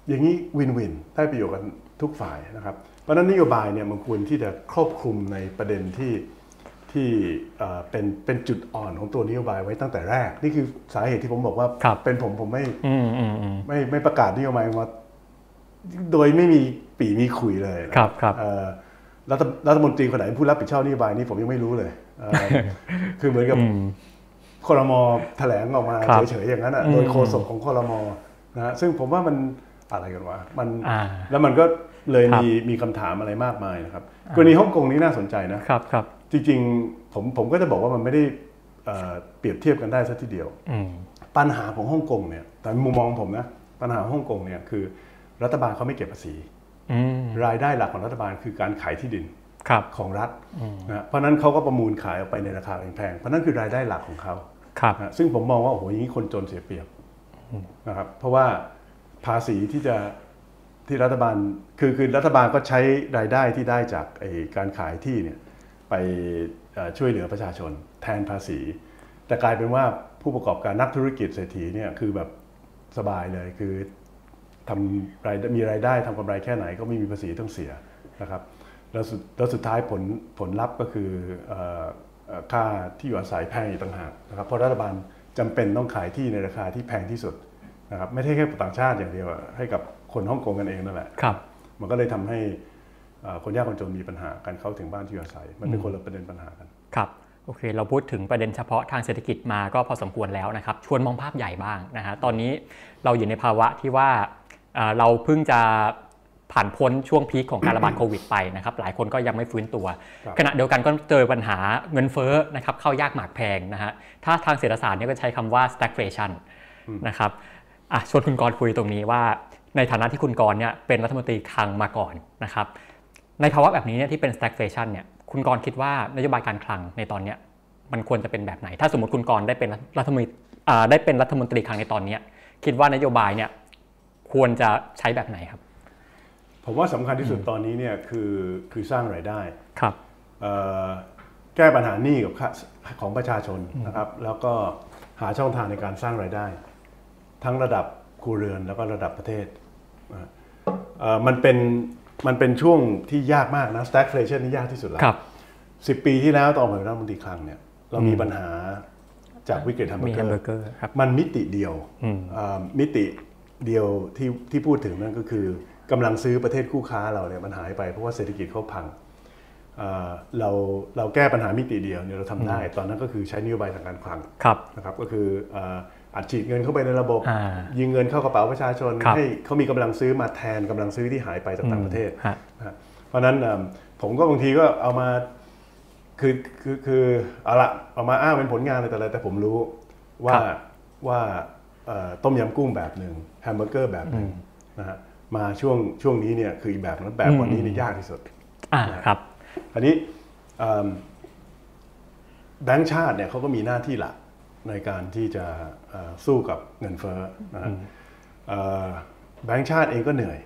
อย่างนี้วินวินได้ประโยชน์กันทุกฝ่ายนะครับ เพราะฉะนั้นนโยบายเนี่ยมันควรที่จะครอบคลุมในประเด็นที่ที่เอ่อเป็นเป็นจุดอ่อนของตัวนโยบายไว้ตั้งแต่แรก นี่คือสาเหตุที่ผมบอกว่าครับเป็นผมผมไม่อืมอืมอืมไม่ไม่ประกาศนโยบายมาโดยไม่มีปีมีขุยเลยนะครับครับเอ่อรัฐรัฐมนตรีคนไหนเป็นผู้รับผิดชอบนโยบายนี้ผมยังไม่รู้เลยเอ่อคือเหมือนกับอืมคอรมอแถลงออกมาครับเฉยๆอย่างนั้นอะอืมโดยโฆษกของคอรมอนะฮะซึ่งผมว่ามันอะไรกันวะมันอ่าแล้วมันก็ เลยครับมีมีคำถามอะไรมากมายนะครับกรณีฮ่องกงนี้น่าสนใจนะครับครับจริงๆผมผมก็จะบอกว่ามันไม่ได้เอ่อเปรียบเทียบกันได้สัทีเดียวอืมปัญหาของฮ่องกงเนี่ยแต่มุมมองผมนะปัญหาของฮ่องกงเนี่ยคือ รัฐบาลเขาไม่เก็บภาษีอืมรายได้หลักของรัฐบาลคือการขายที่ดินครับของรัฐนะฮะเพราะฉะนั้นเขาก็ประมูลขายออกไปในราคาแพงๆเพราะนั่นคือรายได้หลักของเขาครับนะซึ่งผมมองว่าโอ้โหอย่างนี้คนจนเสียเปรียบนะครับเพราะว่าภาษีที่จะ ที่รัฐบาลคือคือรัฐบาลก็ใช้รายได้ที่ได้จากการขายที่เนี่ยไปช่วยเหลือประชาชนแทนภาษี แต่กลายเป็นว่าผู้ประกอบการนักธุรกิจเศรษฐีเนี่ยคือแบบสบายเลยคือทำรายมีรายได้ทำกำไรแค่ไหนก็ไม่มีภาษีต้องเสียนะครับแล้วสุดแล้วสุดท้ายผลผลลัพธ์ก็คือค่าที่อยู่อาศัยแพงอีกต่างหากนะครับเพราะรัฐบาลจำเป็นต้องขายที่ในราคาที่แพงที่สุดนะครับไม่ใช่แค่ต่างชาติอย่างเดียวให้กับ คนฮ่องกงกันเองนั่นแหละครับ มันก็เลยทำให้เอ่อคนยากคนจนมีปัญหาการเข้าถึงบ้านที่อยู่อาศัย มันเป็นคนละประเด็นปัญหากันครับโอเค เราพูดถึงประเด็นเฉพาะทางเศรษฐกิจมาก็พอสมควรแล้วนะครับ ชวนมองภาพใหญ่บ้างนะฮะตอนนี้เราอยู่ในภาวะที่ว่าเอ่อเราเพิ่งจะผ่านพ้นช่วงพีคของการระบาดโควิดไปนะครับ หลายคนก็ยังไม่ฟื้นตัวครับขณะเดียวกันก็เจอปัญหาเงินเฟ้อนะครับเข้ายากหมากแพงนะฮะถ้าทางเศรษฐศาสตร์เนี่ยก็ใช้คำว่า stagflation นะครับอะชวนคุณกรณ์คุยตรงนี้ว่า ในฐานะที่คุณกรณ์เนี่ยเป็นรัฐมนตรีคลังมาก่อนนะครับ ในภาวะแบบนี้เนี่ยที่เป็น stagflation เนี่ยคุณกรณ์คิดว่านโยบายการคลังในตอนเนี้ยมันควรจะเป็นแบบไหน ถ้าสมมติคุณกรณ์ได้เป็นรัฐมนตรีอ่าได้เป็นรัฐมนตรีคลังในตอนเนี้ยคิดว่านโยบายเนี่ยควรจะใช้แบบไหนครับ ผมว่าสำคัญที่สุดตอนนี้เนี่ยคือคือสร้างรายได้ครับเอ่อแก้ปัญหาหนี้กับค่าของประชาชนนะครับ แล้วก็หาช่องทางในการสร้างรายได้ ทั้งระดับครัวเรือนแล้วก็ระดับประเทศนะเอ่อ มันเป็นมันเป็นช่วงที่ยากมากนะ stagflation นี่ยากที่สุดแล้วครับสิบปีที่แล้วตอนผมเป็นรัฐมนตรีคลังเนี่ยเรามีปัญหาจากวิกฤตแฮมเบอมีร์เกแฮอมเบอร์ร์เกอร์ครับมันมิติเดียวอืมอ่ามิติเดียวที่ที่พูดถึงนั่นก็คือกำลังซื้อประเทศคู่ค้าเราเนี่ยมันหายไปเพราะว่าเศรษฐกิจเขาพังอ่าเราเราแก้ปัญหามิติเดียวเนี่ยเราทำได้ ตอนนั้นก็คือใช้นโยบายทางการคลังครับนะครับก็คือ อ่าอัดฉีดเงินเข้าไปในระบบอ่ายิงเงินเข้ากระเป๋าประชาชนครับให้เขามีกำลังซื้อมาแทนกำลังซื้อที่หายไปจากต่างประเทศฮะนะฮะเพราะฉะนั้นเอิ่มผมก็บางทีก็เอามาคือคือคือเอาละเอามาอ้างเป็นผลงานอะไรแต่อะไรแต่ผมรู้ว่าครับว่าเอ่อต้มยำกุ้งแบบหนึ่งแฮมเบอร์เกอร์แบบหนึ่งนะฮะมาช่วงช่วงนี้เนี่ยคืออีกแบบนั้นแบบวันนี้นี่ยากที่สุดอ่าครับอันนี้เอิ่มแบงก์ชาติเนี่ยเขาก็มีหน้าที่หลัก ในการที่จะเอ่อสู้กับเงินเฟ้อนะฮะเอ่อแบงก์ชาติเองก็เหนื่อย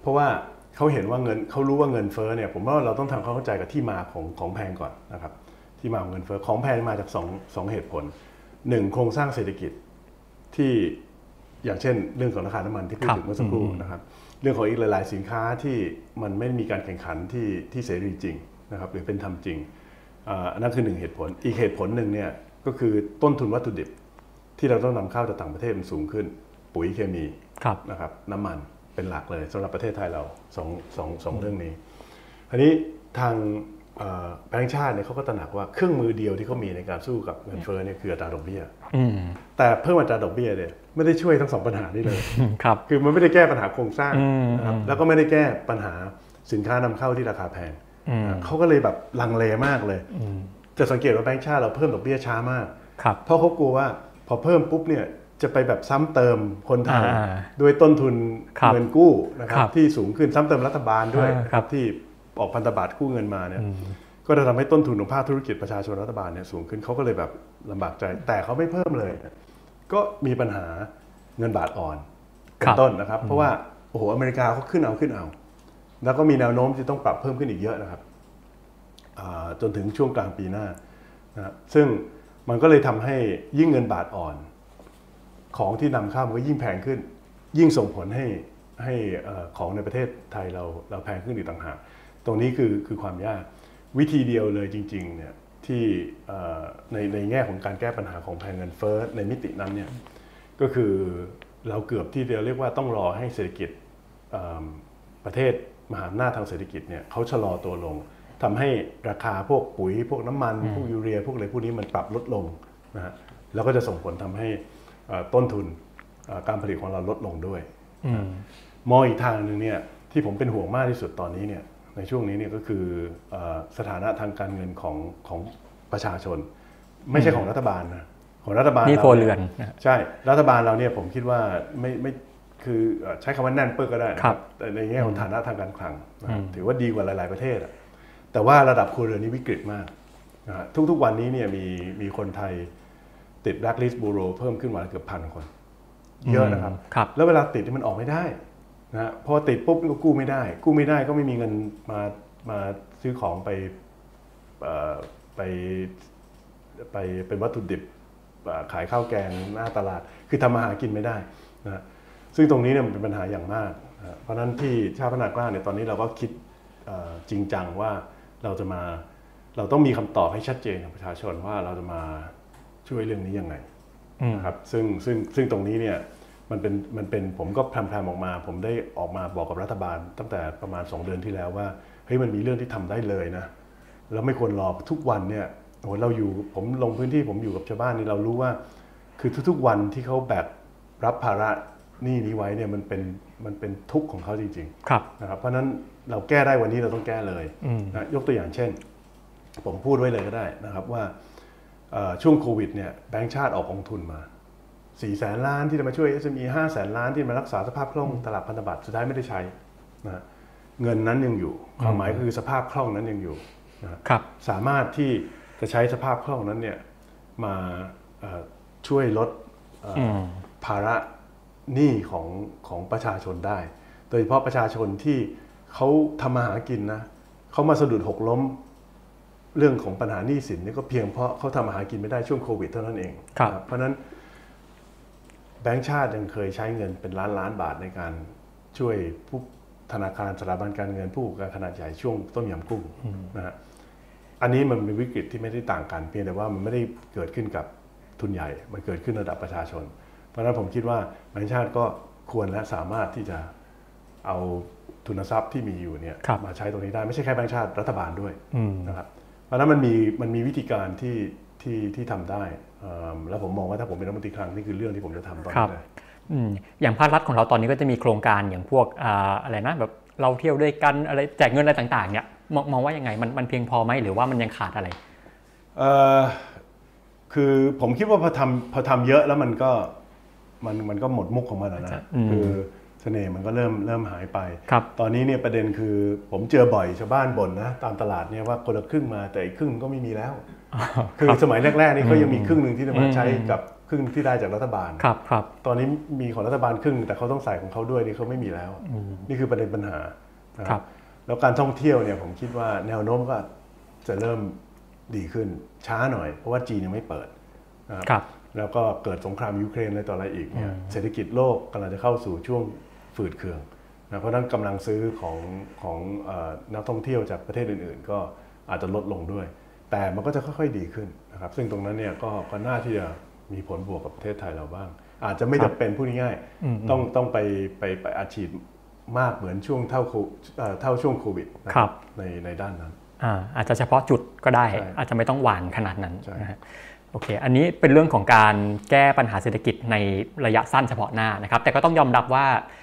เพราะว่าเขาเห็นว่าเงินเขารู้ว่าเงินเฟ้อเนี่ยผมว่าเราต้องทำความเข้าใจกับที่มาของของแพงก่อนนะครับที่มาของเงินเฟ้อของแพงมาจากสองสองเหตุผลหนึ่งโครงสร้างเศรษฐกิจที่อย่างเช่น เรื่องของราคาน้ำมันที่พูดครับถึงเมื่อสักครู่นะครับ เรื่องของอีกหลาย ๆ สินค้าที่มันไม่มีการแข่งขันที่ที่เสรีจริงนะครับหรือเป็นธรรมจริงอ่าอันนั้นคือหนึ่งเหตุผลอีกเหตุผลหนึ่งเนี่ย ก็คือต้นทุนวัตถุดิบที่เราต้องนำเข้าจากต่างประเทศมันสูงขึ้น ปุ๋ยเคมีครับนะครับน้ำมันเป็นหลักเลยสำหรับประเทศไทยเราสองสองสองเรื่องนี้ทีนี้ทางเอ่อแบงก์ชาติเนี่ยเขาก็ตระหนักว่าเครื่องมือเดียวที่เขามีในการสู้กับเงินเฟ้อเนี่ยคืออัตราดอกเบี้ยอืมแต่เพิ่มอัตราดอกเบี้ยเนี่ยไม่ได้ช่วยทั้งสองปัญหานี้เลยครับคือมันไม่ได้แก้ปัญหาโครงสร้างอืมนะครับแล้วก็ไม่ได้แก้ปัญหาสินค้านำเข้าที่ราคาแพงอืมเขาก็เลยแบบลังเลมากเลยอืม จะสังเกตว่าแบงก์ชาติเราเพิ่มดอกเบี้ยช้ามากครับเพราะเขากลัวว่าพอเพิ่มปุ๊บเนี่ยจะไปแบบซ้ำเติมคนไทยอ่าด้วยต้นทุนครับเงินกู้นะครัครับบที่สูงขึ้นซ้ำเติมรัฐบาลด้วยอ่าครับที่ออกพันธบัตรกู้เงินมาเนี่ยอืมก็จะทำให้ต้นทุนของภาคธุรกิจประชาชนรัฐบาลเนี่ยสูงขึ้นเขาก็เลยแบบลำบากใจ แต่เขาไม่เพิ่มเลย ก็มีปัญหาเงินบาทอ่อนเป็ครันบต้นนะครับ เพราะว่าโอ้โหอเมริกาเขาขึ้นเอาขึ้นเอา แล้วก็มีแนวโน้มที่ต้องปรับเพิ่มขึ้นอีกเยอะนะครับอ่า จนถึงช่วงกลางปีหน้านะครับซึ่งมันก็เลยทำให้ยิ่งเงินบาทอ่อน ของที่นำเข้ามันก็ยิ่งแพงขึ้น ยิ่งส่งผลให้ให้อ่อของในประเทศไทยเราเราแพงขึ้นอีกต่างหาก ตรงนี้คือคือความยากวิธีเดียวเลยจริงๆเนี่ยที่ในในแง่ของการแก้ปัญหาของแพงเงินเฟ้อในมิตินั้นเนี่ยก็คือเราเกือบที่จะเรียกว่าต้องรอให้เศรษฐกิจประเทศมหาอำนาจทางเศรษฐกิจเนี่ยเขาชะลอตัวลง ทำให้ราคาพวกปุ๋ยพวกน้ำมันพวกยูเรีย พวกอะไรพวกนี้มันปรับลดลงนะฮะแล้วก็จะส่งผลทำให้เอ่อต้นทุนเอ่อการผลิตของเราลดลงด้วยอืมมองอีกทางหนึ่งเนี่ยที่ผมเป็นห่วงมากที่สุดตอนนี้เนี่ยในช่วงนี้เนี่ยก็คือเออสถานะทางการเงินของของประชาชน ไม่ใช่ของรัฐบาลนะของรัฐบาลนี่ราครัวเรือนนะใช่รัฐบาลเราเนี่ยผมคิดว่าไม่ไม่คือเอ่อใช้คำว่าแน่นเปิ้ลก็ได้นะครับแต่ในแง่ของฐานะทางการคลังนะครับอืมถือว่าดีกว่าหลาย ๆประเทศอะ แต่ว่าระดับครัวเรือนนี้วิกฤตมากนะฮะทุกๆวันนี้เนี่ยมีมีคนไทยติดแบล็คลิสต์บูโรเพิ่มขึ้นวันละเกือบพันคน เยอะนะครับครับแล้วเวลาติดนี่มันออกไม่ได้นะฮะพอติดปุ๊บก็กู้ไม่ได้ กู้ไม่ได้ก็ไม่มีเงินมามาซื้อของไปเอ่อไปไปเป็นวัตถุดิบเอ่อขายข้าวแกงหน้าตลาด คือทำมาหากินไม่ได้นะฮะซึ่งตรงนี้เนี่ยมันเป็นปัญหาอย่างมากนะฮะเพราะฉะนั้นที่ชาติพัฒนากล้าเนี่ยตอนนี้เราก็คิดเอ่อจริงจังว่า เราจะมาเราต้องมีคำตอบให้ชัดเจนกับประชาชนว่าเราจะมาช่วยเรื่องนี้ยังไงอืมนะครับซึ่งซึ่งซึ่งตรงนี้เนี่ยมันเป็นมันเป็นผมก็พรำๆออกมา ผมได้ออกมาบอกกับรัฐบาล ตั้งแต่ประมาณ 2 เดือนที่แล้วว่าเฮ้ยมันมีเรื่องที่ทำได้เลยนะแล้วไม่ควรรอทุกวันเนี่ยโอ้โหเราอยู่ผมลงพื้นที่ผมอยู่กับชาวบ้านนี่เรารู้ว่า คือทุกๆวันที่เขาแบกรับภาระหนี้นี้ไว้เนี่ยมันเป็นมันเป็นทุกข์ของเขาจริงๆครับนะครับเพราะฉะนั้น เราแก้ได้วันนี้เราต้องแก้เลยอืมนะยกตัวอย่างเช่น ผมพูดไว้เลยก็ได้นะครับว่าเอ่อช่วงโควิดเนี่ยแบงก์ชาติออกกองทุนมา4ี่แสนล้านที่จะมาช่วย SME 5แสนล้านที่มารักษาสภาพคล่องตลาดพันธบัตรสุดท้ายไม่ได้ใช้นะเงินนั้นยังอยู่ความหมายคือสภาพคล่องนั้นยังอยู่นะครับสามารถที่จะใช้สภาพคล่องนั้นเนี่ยมาเอ่อช่วยลดเอ่อออืมภาระหนี้ของของประชาชนได้ โดยเฉพาะประชาชนที่ เขาทำมาหากินนะเขามาสะดุดหกล้มเรื่องของปัญหาหนี้สินนี่ก็เพียงเพราะเขาทำมาหากินไม่ได้ช่วงโควิดเท่านั้นเองครับนะเพราะฉะนั้นแบงก์ชาติยังเคยใช้เงินเป็นล้านล้านบาทในการช่วยผู้ธนาคารสถาบันการเงินผู้ประกอบการขนาดใหญ่ช่วงต้มยำกุ้งนะฮะอันนี้มันเป็นวิกฤตที่ไม่ได้ต่างกันเพียงแต่ว่ามันไม่ได้เกิดขึ้นกับทุนใหญ่ มันเกิดขึ้นระดับประชาชน เพราะฉะนั้นผมคิดว่าแบงก์ชาติก็ควรและสามารถที่จะเอา ทุนทรัพย์ที่มีอยู่เนี่ยครับมาใช้ตรงนี้ได้ไม่ใช่แค่แบงก์ชาติรัฐบาลด้วยอืมนะครับเพราะฉะนั้นมันมีมันมีวิธีการที่ที่ที่ทำได้เอิ่มแล้วผมมองว่าถ้าผมเป็นรัฐมนตรีคลังนี่คือเรื่องที่ผมจะทำตอนครันี้บเลยอืมอย่างภาครัฐของเราตอนนี้ก็จะมีโครงการอย่างพวกอ่าอะไรนะแบบเราเที่ยวด้วยกันอะไรแจกเงินอะไรต่างๆเนี่ยมองมองว่ายังไงมันมันเพียงพอไหมหรือว่ามันยังขาดอะไรเอ่อคือผมคิดว่าพอทำพอทำเยอะแล้วมันก็มันมันก็หมดมุกของมันอะนะอืมคือ เสน่ห์มันก็เริ่มเริ่มหายไปครับตอนนี้เนี่ยประเด็นคือผมเจอบ่อยชาวบ้านบ่นนะตามตลาดเนี่ยว่าคนละครึ่งมาแต่อีกครึ่งก็ไม่มีแล้ว คือสมัยแรกๆนี่เขายังมีครึ่งหนึ่งที่จะมาใช้กับครึ่งที่ได้จากรัฐบาลครับครับตอนนี้มีของรัฐบาลครึ่ง แต่เขาต้องใส่ของเขาด้วยนี่เขาไม่มีแล้ว นี่คือประเด็นปัญหานะคครัรับบแล้วการท่องเที่ยวเนี่ยผมคิดว่าแนวโน้มก็จะเริ่มดีขึ้นช้าหน่อย เพราะว่าจีนยังไม่เปิดนะครับครับแล้วก็เกิดสงครามยูเครนอะไรต่ออะไรอีกเนี่ยเศรษฐกิจโลกกำลังจะเข้าสู่ช่วง ฝืดเคืองนะเพราะฉะนั้นกำลังซื้อของของเอ่อนักท่องเที่ยวจากประเทศอื่น ๆ ก็อาจจะลดลงด้วย แต่มันก็จะค่อยๆดีขึ้นนะครับซึ่งตรงนั้นเนี่ยก็ก็น่าที่จะมีผลบวกกับประเทศไทยเราบ้าง อาจจะไม่จำเป็นพูดง่ายๆต้องต้องไปไปไปอาชีพมากเหมือนช่วงเท่าโคเอ่อเท่าช่วงโควิดนะครับในในด้านนั้นอ่าอาจจะเฉพาะจุดก็ได้ใช่อาจจะไม่ต้องหวานขนาดนั้นใช่นะฮะโอเค อันนี้เป็นเรื่องของการแก้ปัญหาเศรษฐกิจในระยะสั้นเฉพาะหน้านะครับ แต่ก็ต้องยอมรับว่าเอ่อ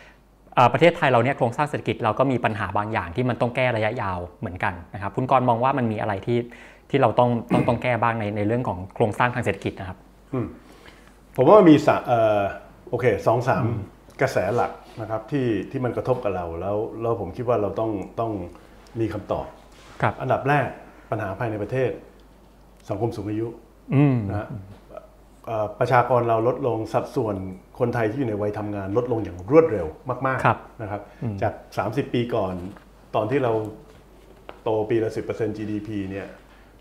ประเทศไทยเราเนี่ยโครงสร้างเศรษฐกิจเราก็มีปัญหาบางอย่างที่มันต้องแก้ระยะยาวเหมือนกันนะครับคุณกรณ์มองว่ามันมีอะไรที่ที่เราต้องต้องต้องแก้บ้างในในเรื่องของโครงสร้างทางเศรษฐกิจนะครับผมว่ามีสะเอ่อโอเคสองสามกระแสหลักนะครับที่ที่มันกระทบกับเราแล้วแล้วผมคิดว่าเราต้องต้องมีคำตอบครับอันดับแรกปัญหาภายในประเทศ สังคมสูงอายุอืมนะฮะเอ่อประชากรเราลดลงสัดส่วน คนไทยที่อยู่ในวัยทำงานลดลงอย่างรวดเร็วมากครับๆนะครับ จาก 30 ปีก่อน ตอนที่เราโตปีละ 10% GDP เนี่ย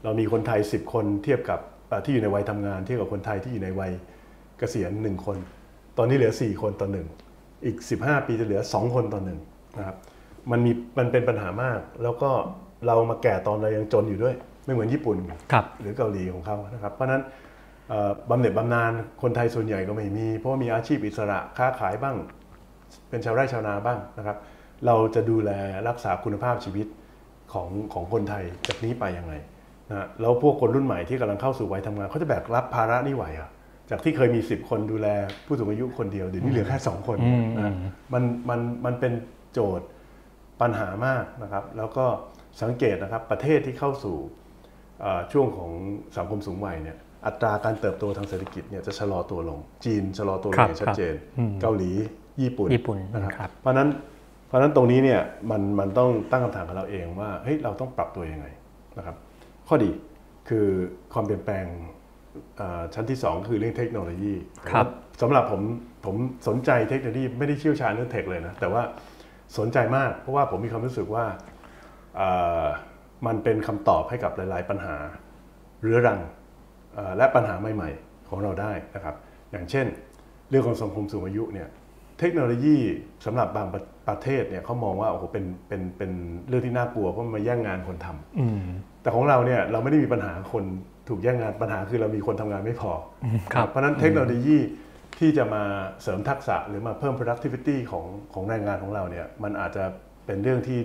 เรามีคนไทย 10 คนเทียบกับเอ่อที่อยู่ในวัยทำงาน เทียบกับคนไทยที่อยู่ในวัยเกษียณ 1 คน ตอนนี้เหลือ 4 คนต่อหนึ่งอีก 15 ปีจะเหลือ 2 คนต่อหนึ่งนะครับมันมีมันเป็นปัญหามาก แล้วก็เรามาแก่ตอนเรายังจนอยู่ด้วย ไม่เหมือนญี่ปุ่นครับหรือเกาหลีของเขานะครับ เพราะฉะนั้นเอ่อ บำเหน็จบำนาญคนไทยส่วนใหญ่ก็ไม่มี เพราะว่ามีอาชีพอิสระค้าขายบ้าง เป็นชาวไร่ชาวนาบ้างนะครับ เราจะดูแลรักษาคุณภาพชีวิตของของคนไทยจากนี้ไปยังไงนะฮะแล้วพวกคนรุ่นใหม่ที่กำลังเข้าสู่วัยทำงานเขาจะแบกรับภาระนี่ไหวเหรอะจากที่เคยมี 10 คนดูแลผู้สูงอายุคนเดียวเดี๋ยวนี้เหลือแค่ 2 คนอืมนะมันมันมันเป็นโจทย์ปัญหามากนะครับ แล้วก็สังเกตนะครับประเทศที่เข้าสู่เอ่อช่วงของสังคมสูงวัยเนี่ย อัตราการเติบโตทางเศรษฐกิจเนี่ยจะชะลอตัวลง จีนชะลอตัวลครังบอย่างชัดเจนครับอืมเกาหลีญี่ปุ่นญี่ปุ่นนะครับครับเพราะฉะนั้นเพราะฉะนั้นตรงนี้เนี่ยมันมันต้องตั้งคำถามกับเราเองว่าเฮ้ยเราต้องปรับตัวยังไงนะครับ ข้อดีคือความเปลี่ยนแปลงเอ่อชั้นที่ 2 คือเรื่องเทคโนโลยีครับสำหรับผมผมสนใจเทคโนโลยีไม่ได้เชี่ยวชาญเรื่องเทคเลยนะแต่ว่าสนใจมากเพราะว่าผมมีความรู้สึกว่าเอ่อมันเป็นคำตอบให้กับหลาย ๆ ปัญหาเรื้อรังเอ่อ และปัญหาใหม่ๆของเราได้นะครับ อย่างเช่น เรื่องของสังคมสูงอายุเนี่ยเทคโนโลยีสำหรับบางประประเทศเนี่ยเขามองว่าโอ้โหเป็นเป็นเป็นเรื่องที่น่ากลัวเพราะมันมาแย่งงานคนทำอืมแต่ของเราเนี่ยเราไม่ได้มีปัญหาคนถูกแย่งงานปัญหาคือเรามีคนทำงานไม่พอครับเพราะฉะนั้นเทคโนโลยีที่จะมาเสริมทักษะหรือมาเพิ่ม productivity ของของแรงงานของเราเนี่ยมันอาจจะเป็นเรื่องที่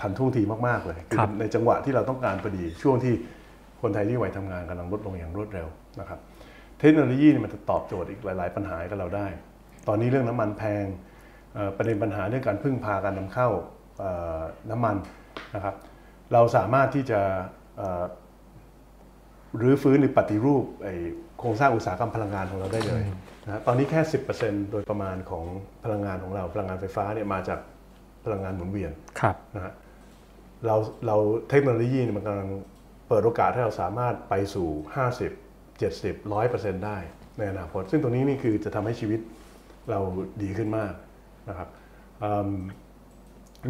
ทันท่วงทีมากๆเลยครับในจังหวะที่เราต้องการพอดีช่วงที่ คนไทยที่วัยทำงานกำลังลดลงอย่างรวดเร็วนะครับเทคโนโลยีเนี่ยมันจะตอบโจทย์อีกหลาย ๆ ปัญหาให้กับเราได้ ตอนนี้เรื่องน้ำมันแพงเอ่อประเด็นปัญหาเรื่องการพึ่งพาการนำเข้าเอ่อน้ำมันนะครับ เราสามารถที่จะเอ่อรื้อฟื้นหรือปฏิรูปไอ้โครงสร้างอุตสาหกรรมพลังงานของเราได้เลยนะฮะตอนนี้แค่ 10%โดยประมาณของพลังงานของเรา พลังงานไฟฟ้าเนี่ยมาจากพลังงานหมุนเวียนครับนะฮะเราเราเทคโนโลยีเนี่ยมันกำลัง เปิดโอกาสให้เราสามารถไปสู่ 50 70 100%ได้ในอนาคต ซึ่งตรงนี้นี่คือจะทำให้ชีวิตเราดีขึ้นมากนะครับอืม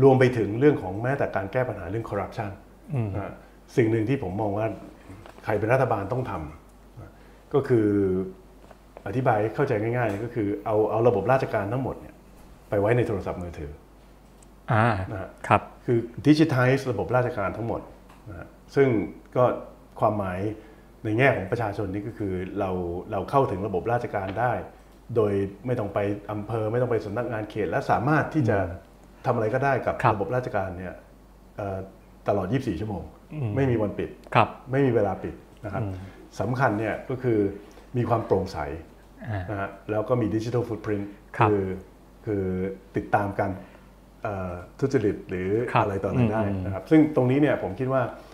รวมไปถึงเรื่องของแม้แต่การแก้ปัญหาเรื่องคอร์รัปชันนะฮะสิ่งหนึ่งที่ผมมองว่าใครเป็นรัฐบาลต้องทำนะก็คืออธิบายให้เข้าใจง่ายๆเนี่ยก็คือเอาเอาระบบราชการทั้งหมดเนี่ยไปไว้ในโทรศัพท์มือถืออ่านะฮะครับคือดิจิทัลระบบราชการทั้งหมดนะฮะ ซึ่งก็ความหมายในแง่ของประชาชนนี่ก็คือเราเราเข้าถึงระบบราชการได้ โดยไม่ต้องไปอำเภอไม่ต้องไปสำนักงานเขต และสามารถที่จะทำอะไรก็ได้กับครับระบบราชการเนี่ยเอ่อตลอด 24 ชั่วโมง ไม่มีวันปิดครับไม่มีเวลาปิดนะครับสำคัญเนี่ยก็คือมีความโปร่งใสอ่านะฮะแล้วก็มีดิจิทัลฟุตพิ้นครับคือคือติดตามการเอ่อทุจริตหรือครับอะไรต่ออะไรได้อืมนะครับซึ่งตรงนี้เนี่ยผมคิดว่าโห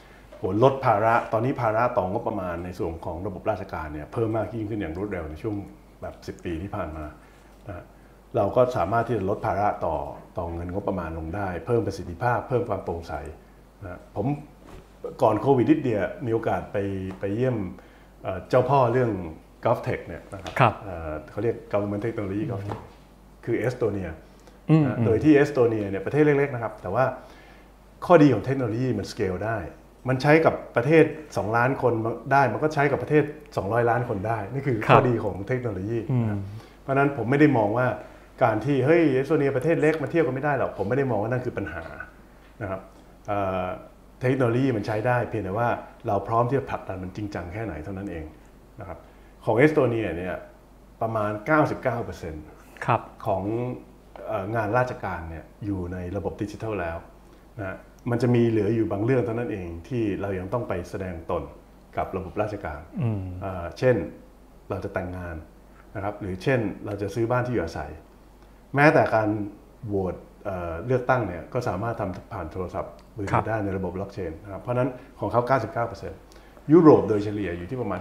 ลดภาระตอนนี้ภาระต่องบประมาณในส่วนของระบบราชการเนี่ยเพิ่มมากยิ่งขึ้นอย่างรวดเร็วในช่วงแบบ 10 ปีที่ผ่านมานะฮะเราก็สามารถที่จะลดภาระต่อต่อเงินงบประมาณลงได้ เพิ่มประสิทธิภาพ เพิ่มความโปร่งใสนะฮะผมก่อนโควิดนิดเดียวมีโอกาสไปไปเยี่ยมเอ่อเจ้าพ่อเรื่อง GovTech เนี่ยนะครับครับเอ่อเขาเรียก Government Technology GovTech คือเอสโตเนียอืมนะโดยที่เอสโตเนียเนี่ยประเทศเล็กๆนะครับ แต่ว่าข้อดีของเทคโนโลยีมันสเกลได้ มันใช้กับประเทศ 2 ล้านคนได้ มันก็ใช้กับประเทศ 200 ล้านคนได้ นี่คือข้อดีของเทคโนโลยีนะครับเพราะฉะนั้นผมไม่ได้มองว่าการที่เฮ้ยเอสโตเนียประเทศเล็กมาเทียบกันไม่ได้หรอกผมไม่ได้มองว่านั่นคือปัญหานะครับเอ่อเทคโนโลยีมันใช้ได้เพียงแต่ว่าเราพร้อมที่จะผลักดันมันจริงจังแค่ไหนเท่านั้นเองนะครับของเอสโตเนียเนี่ยประมาณ 99%ครับของเอ่องานราชการเนี่ยอยู่ในระบบดิจิทัลแล้วนะ มันจะมีเหลืออยู่บางเรื่องเท่านั้นเองที่เรายังต้องไปแสดงตนกับระบบราชการอ่าเช่นเราจะแต่งงานนะครับหรือเช่นเราจะซื้อบ้านที่อยู่อาศัย แม้แต่การโหวตเอ่อเลือกตั้งเนี่ยก็สามารถทำผ่านโทรศัพท์มือครัถืบอได้ในระบบบล็อกเชนนะครับเพราะฉะนั้นของเขา 99%ยุโรปโดยเฉลี่ยอยู่ที่ประมาณ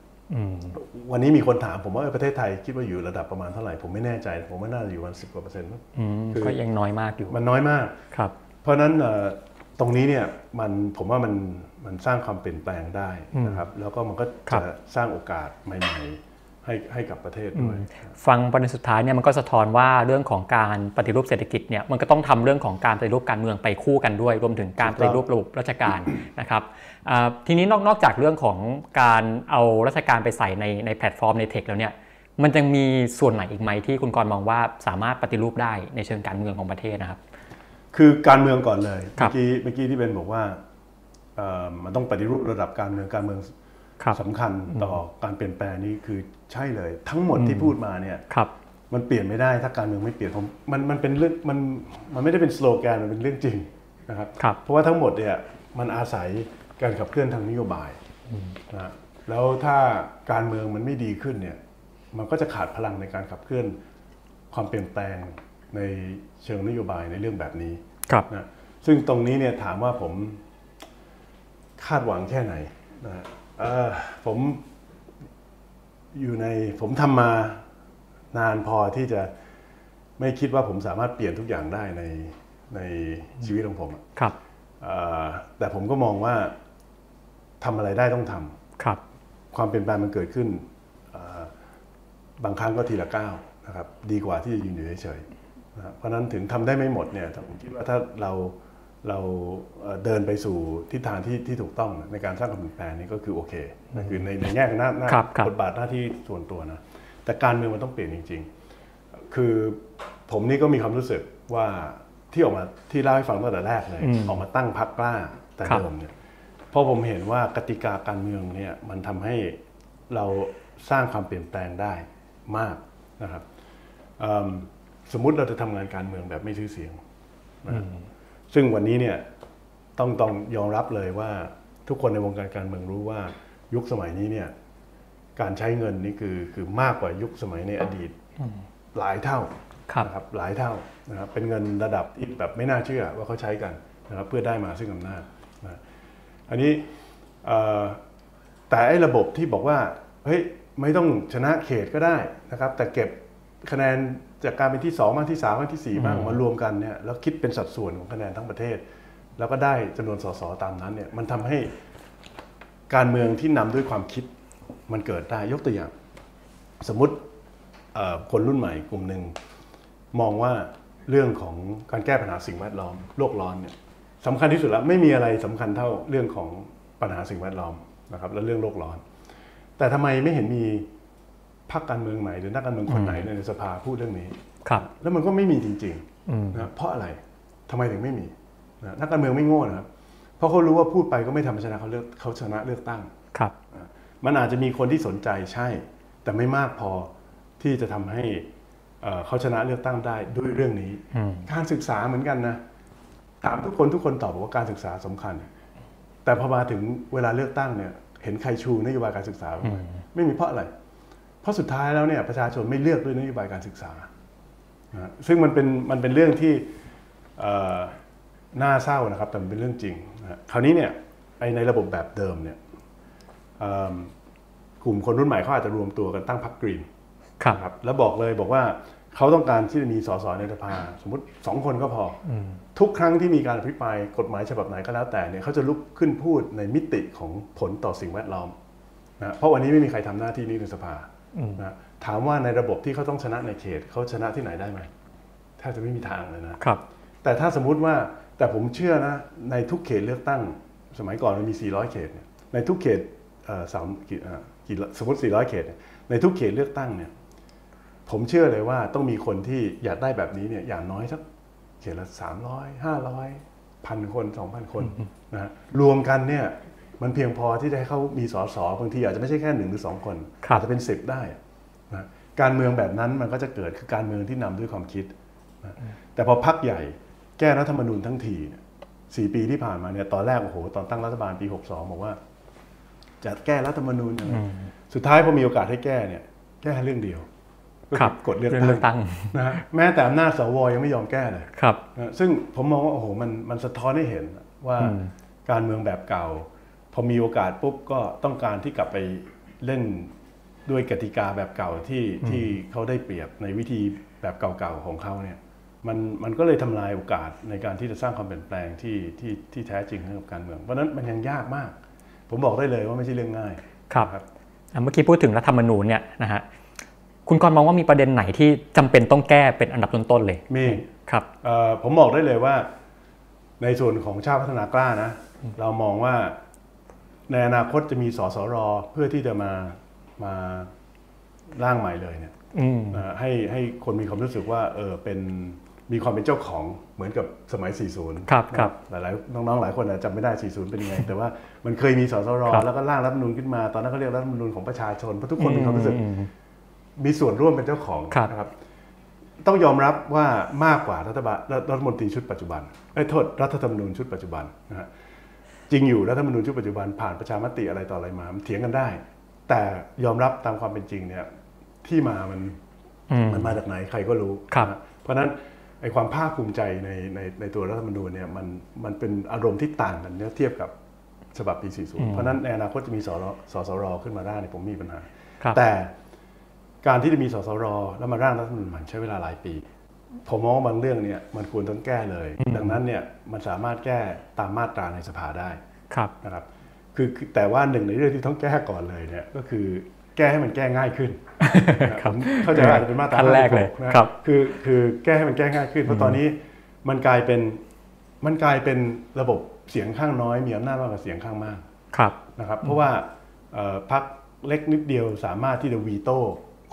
60%วันนี้มีคนถามผมว่าเออประเทศไทยคิดว่าอยู่ระดับประมาณเท่าไหร่ ผมไม่แน่ใจ ผมว่าน่าจะอยู่ประมาณสิบกว่าเปอร์เซ็นต์มั้งอืมคือก็ยังน้อยมากอยู่ มันน้อยมากครับ เพราะฉะนั้นเอ่อตรงนี้เนี่ยมันผมว่ามันมันสร้างความเปลี่ยนแปลงได้นะครับ แล้วก็มันก็ครัจะบสร้างโอกาสใหม่ ๆ ให้ให้กับประเทศด้วยฟังประเด็นสุดท้ายเนี่ยมันก็สะท้อนว่าเรื่องของการปฏิรูปเศรษฐกิจเนี่ยมันก็ต้องทำเรื่องของการปฏิรูปการเมืองไปคู่กันด้วย รวมถึงการปฏิรูประบบราชการนะครับอ่าทีนี้นอกนอกจากเรื่องของการเอาราชการไปใส่ในในแพลตฟอร์มในเทคแล้วเนี่ยมันจะมีส่วนไหนอีกไหมที่คุณกรณ์มองว่าสามารถปฏิรูปได้ในเชิงการเมืองของประเทศนะครับ คือการเมืองก่อนเลยครัเมื่บอกี้เมื่อกี้ที่เป็นบอกว่าเอ่อมันต้องปฏิรูประดับการเมืองการเมืองครับสำคัญต่อการเปลี่ยนแปลงนี้คือใช่เลย ทั้งหมดที่พูดมาเนี่ยครับมันเปลี่ยนไม่ได้ถ้าการเมืองไม่เปลี่ยนผมมันมันเป็นเรื่องมันมันไม่ได้เป็นสโลแกนมันเป็นเรื่องจริงนะครับครับเพราะว่าทั้งหมดเนี่ยมันอาศัยการขับเคลื่อนทางนโยบายนะแล้วถ้าการเมืองมันไม่ดีขึ้นเนี่ยมันก็จะขาดพลังในการขับเคลื่อนความเปลี่ยนแปลง ในเชิงนโยบายในเรื่องแบบนี้ครับนะซึ่งตรงนี้เนี่ยถามว่าผมคาดหวังแค่ไหนนะเอ่อผมอยู่ในผมทำมานานพอที่จะไม่คิดว่าผมสามารถเปลี่ยนทุกอย่างได้ในในชีวิตของผมอะครับเอ่อแต่ผมก็มองว่าทำอะไรได้ต้องทำครับ ความเปลี่ยนแปลงมันเกิดขึ้นเอ่อบางครั้งก็ทีละก้าวนะครับ ดีกว่าที่จะยืนอยู่เฉยๆนะครับ เพราะฉะนั้นถึงทำได้ไม่หมดเนี่ยผมคิดว่าถ้าเราเราเอ่อเดินไปสู่ทิศทางที่ที่ถูกต้องในการสร้างความเปลี่ยนแปลงนี้ก็คือโอเคนั่นคือในในแง่ของหน้าหน้าครับครับบทบาทหน้าที่ส่วนตัวนะแต่การเมืองมันต้องเปลี่ยนจริง ๆ คือผมนี่ก็มีความรู้สึกว่าที่ออกมาที่เล่าให้ฟังตั้งแต่แรกเลยอืมออกมาตั้งพรรคกล้าแต่ครับเดิมเนี่ยเพราะผมเห็นว่ากติกาการเมืองเนี่ยมันทำให้เราสร้างความเปลี่ยนแปลงได้มากนะครับเอิ่ม สมมุติเราจะทำงานการเมืองแบบไม่ชื่อเสียงนะครับซึ่งวันนี้เนี่ยต้องต้องยอมรับเลยว่าทุกคนในวงการการเมืองรู้ว่ายุคสมัยนี้เนี่ยการใช้เงินนี่คือคือมากกว่ายุคสมัยในอดีตหลายเท่าครับนะครับหลายเท่านะครับเป็นเงินระดับที่แบบไม่น่าเชื่อว่าเขาใช้กันนะครับเพื่อได้มาซึ่งอำนาจนะอันนี้เอ่อแต่ไอ้ระบบที่บอกว่าเฮ้ยไม่ต้องชนะเขตก็ได้นะครับ แต่เก็บคะแนน จากการเป็นที่2บ้างที่3บ้างที่4บ้างมารวมกันเนี่ยแล้วคิดเป็นสัดส่วนของคะแนนทั้งประเทศ แล้วก็ได้จำนวนสสตามนั้นเนี่ยมันทำให้การเมืองที่นำด้วยความคิดมันเกิดได้ยกตัวอย่าง สมมติเอ่อคนรุ่นใหม่กลุ่มหนึ่งมองว่าเรื่องของการแก้ปัญหาสิ่งแวดล้อมโลกร้อนเนี่ยสำคัญที่สุดแล้วไม่มีอะไรสำคัญเท่าเรื่องของปัญหาสิ่งแวดล้อมนะครับและเรื่องโลกร้อน แต่ทำไมไม่เห็นมี พรรคการเมืองไหนหรือนักการเมืองคนไหนในสภาพูดเรื่องนี้ครับ แล้วมันก็ไม่มีจริงอืมๆนะเพราะอะไรทำไมถึงไม่มีนะนักการเมืองไม่โง่นะครับเพราะเขารู้ว่าพูดไปก็ไม่ทำให้ชนะเขาเลือกเขาชนะเลือกตั้งครับมันอาจจะมีคนที่สนใจใช่ แต่ไม่มากพอที่จะทำให้เอ่อเขาชนะเลือกตั้งได้ด้วยเรื่องนี้อืมการศึกษาเหมือนกันนะถามทุกคนทุกคนตอบบอกว่าการศึกษาสำคัญ แต่พอมาถึงเวลาเลือกตั้งเนี่ย เห็นใครชูนโยบายการศึกษาบ้างไหมไม่มีเพราะอะไร เพราะสุดท้ายแล้วเนี่ยประชาชนไม่เลือกด้วยนโยบายการศึกษานะซึ่งมันเป็นมันเป็นเรื่องที่เอ่อน่าเศร้านะครับแต่มันเป็นเรื่องจริงนะคราวนี้เนี่ยไอในระบบแบบเดิมเนี่ยเอิ่มกลุ่มคนรุ่นใหม่เขาอาจจะรวมตัวกันตั้งพรรคกรีนครับนะครับแล้วบอกเลยบอกว่าเขาต้องการที่จะมีสสในสภาสมมติสองคนก็พออทุกครั้งที่มีการอภิปรายกฎหมายฉบับไหนก็แล้วแต่เนี่ยเขาจะลุกขึ้นพูดในมิติของผลต่อสิ่งแวดล้อมนะเพราะวันนี้ไม่มีใครทำหน้าที่นี้ในสภา นะถามว่าในระบบที่เขาต้องชนะในเขตเขาชนะที่ไหนได้ไหมแทบจะไม่มีทางเลยนะครับ แต่ถ้าสมมุติว่าแต่ผมเชื่อนะในทุกเขตเลือกตั้ง สมัยก่อนมันมี 400 เขตเนี่ยในทุกเขตเอ่อสามกี่เอ่อกี่สมมติ 400 เขตเนี่ยในทุกเขตเลือกตั้งเนี่ยผมเชื่อเลยว่าต้องมีคนที่อยากได้แบบนี้เนี่ยอย่างน้อยสักเขตละ300 500พันคน 2,000 คนนะฮะรวมกันเนี่ย มันเพียงพอที่จะให้เขามีสสบางทีอาจจะไม่ใช่แค่หนึ่งหรือสองคนครับอาจจะเป็นสิบได้นะการเมืองแบบนั้นมันก็จะเกิดคือการเมืองที่นำด้วยความคิดแต่พอพักใหญ่แก้รัฐธรรมนูญทั้งทีเนี่ยสี่ปีที่ผ่านมาเนี่ยตอนแรกโอ้โหตอนตั้งรัฐบาลปี 62 บอกว่า จะแก้รัฐธรรมนูญยังไงสุดท้ายพอมีโอกาสให้แก้เนี่ยแก้เรื่องเดียวก็ครับกฎเลือกเลือกตั้งตั้งนะฮะแม้แต่อำนาจสวยังไม่ยอมแก้เลยครับนะซึ่งผมมองว่าโอ้โหมันมันสะท้อนให้เห็นว่าอืมการเมืองแบบเก่า พอมีโอกาสปุ๊บก็ต้องการที่กลับไปเล่นด้วยกติกาแบบเก่าที่ที่เขาได้เปรียบในวิธีแบบเก่าๆของเขาเนี่ยมันมันก็เลยทำลายโอกาสในการที่จะสร้างความเปลี่ยนแปลงที่ที่ที่แท้จริงให้กับการเมือง เพราะฉะนั้นมันยังยากมาก ผมบอกได้เลยว่าไม่ใช่เรื่องง่ายครับครับอะเมื่อกี้พูดถึงรัฐธรรมนูญเนี่ยนะฮะคุณกรณ์มองว่ามีประเด็นไหนที่จำเป็นต้องแก้เป็นอันดับต้นๆเลยมีครับเอ่อผมบอกได้เลยว่า ในส่วนของชาติพัฒนากล้านะ เรามองว่า ในอนาคตจะมีสสรเพื่อที่จะมามาร่างใหม่เลยเนี่ยอืมเอ่อให้ให้คนมีความรู้สึกว่าเออเป็นมีความเป็นเจ้าของเหมือนกับสมัย 40 ครับครับหลายๆ น้องๆ หลายคนอาจจะจำไม่ได้ 40 เป็นยังไง แต่ว่ามันเคยมีสสรครับแล้วก็ร่างรัฐธรรมนูญขึ้นมา ตอนนั้นเขาเรียกรัฐธรรมนูญของประชาชน เพราะทุกคนมีความรู้สึกอืมมีส่วนร่วมเป็นเจ้าของครับนะครับ ต้องยอมรับว่ามากกว่ารัฐบาลรัฐรัฐมนตรีชุดปัจจุบันไอ้ยโทษรัฐธรรมนูญชุดปัจจุบันนะฮะ จริงอยู่รัฐธรรมนูญชุดปัจจุบันผ่านประชามติอะไรต่ออะไรมามันเถียงกันได้ แต่ยอมรับตามความเป็นจริงเนี่ยที่มามันอืมมันมาจากไหนใครก็รู้ครับนะเพราะฉะนั้นไอ้ความภาคภูมิใจในในในตัวรัฐธรรมนูญเนี่ยมันมันเป็นอารมณ์ที่ต่างกันเนี่ยเทียบกับฉบับปี 40 เพราะฉะนั้นในอนาคตจะมีสรสสรขึ้นมาได้เนี่ยผมมีปัญหาครับแต่การที่จะมีสสรแล้วมาร่างรัฐธรรมนูญใหม่ใช้เวลาหลายปี ผมมองว่าบางเรื่องเนี่ยมันควรต้องแก้เลย ดังนั้นเนี่ยมันสามารถแก้ตามมาตราในสภาได้ครับนะครับคือคือแต่ว่าหนึ่งในเรื่องที่ต้องแก้ก่อนเลยเนี่ยก็คือแก้ให้มันแก้ง่ายขึ้นครับผมเข้าใจว่าอาจจะเป็นมาตราขั้นแรกเลย56นะครับคือคือแก้ให้มันแก้ง่ายขึ้น เพราะตอนนี้มันกลายเป็นมันกลายเป็นระบบเสียงข้างน้อยมีอำนาจมากกว่าเสียงข้างมากครับนะครับ เพราะว่าเอ่อพรรคเล็กนิดเดียวสามารถที่จะวีโต้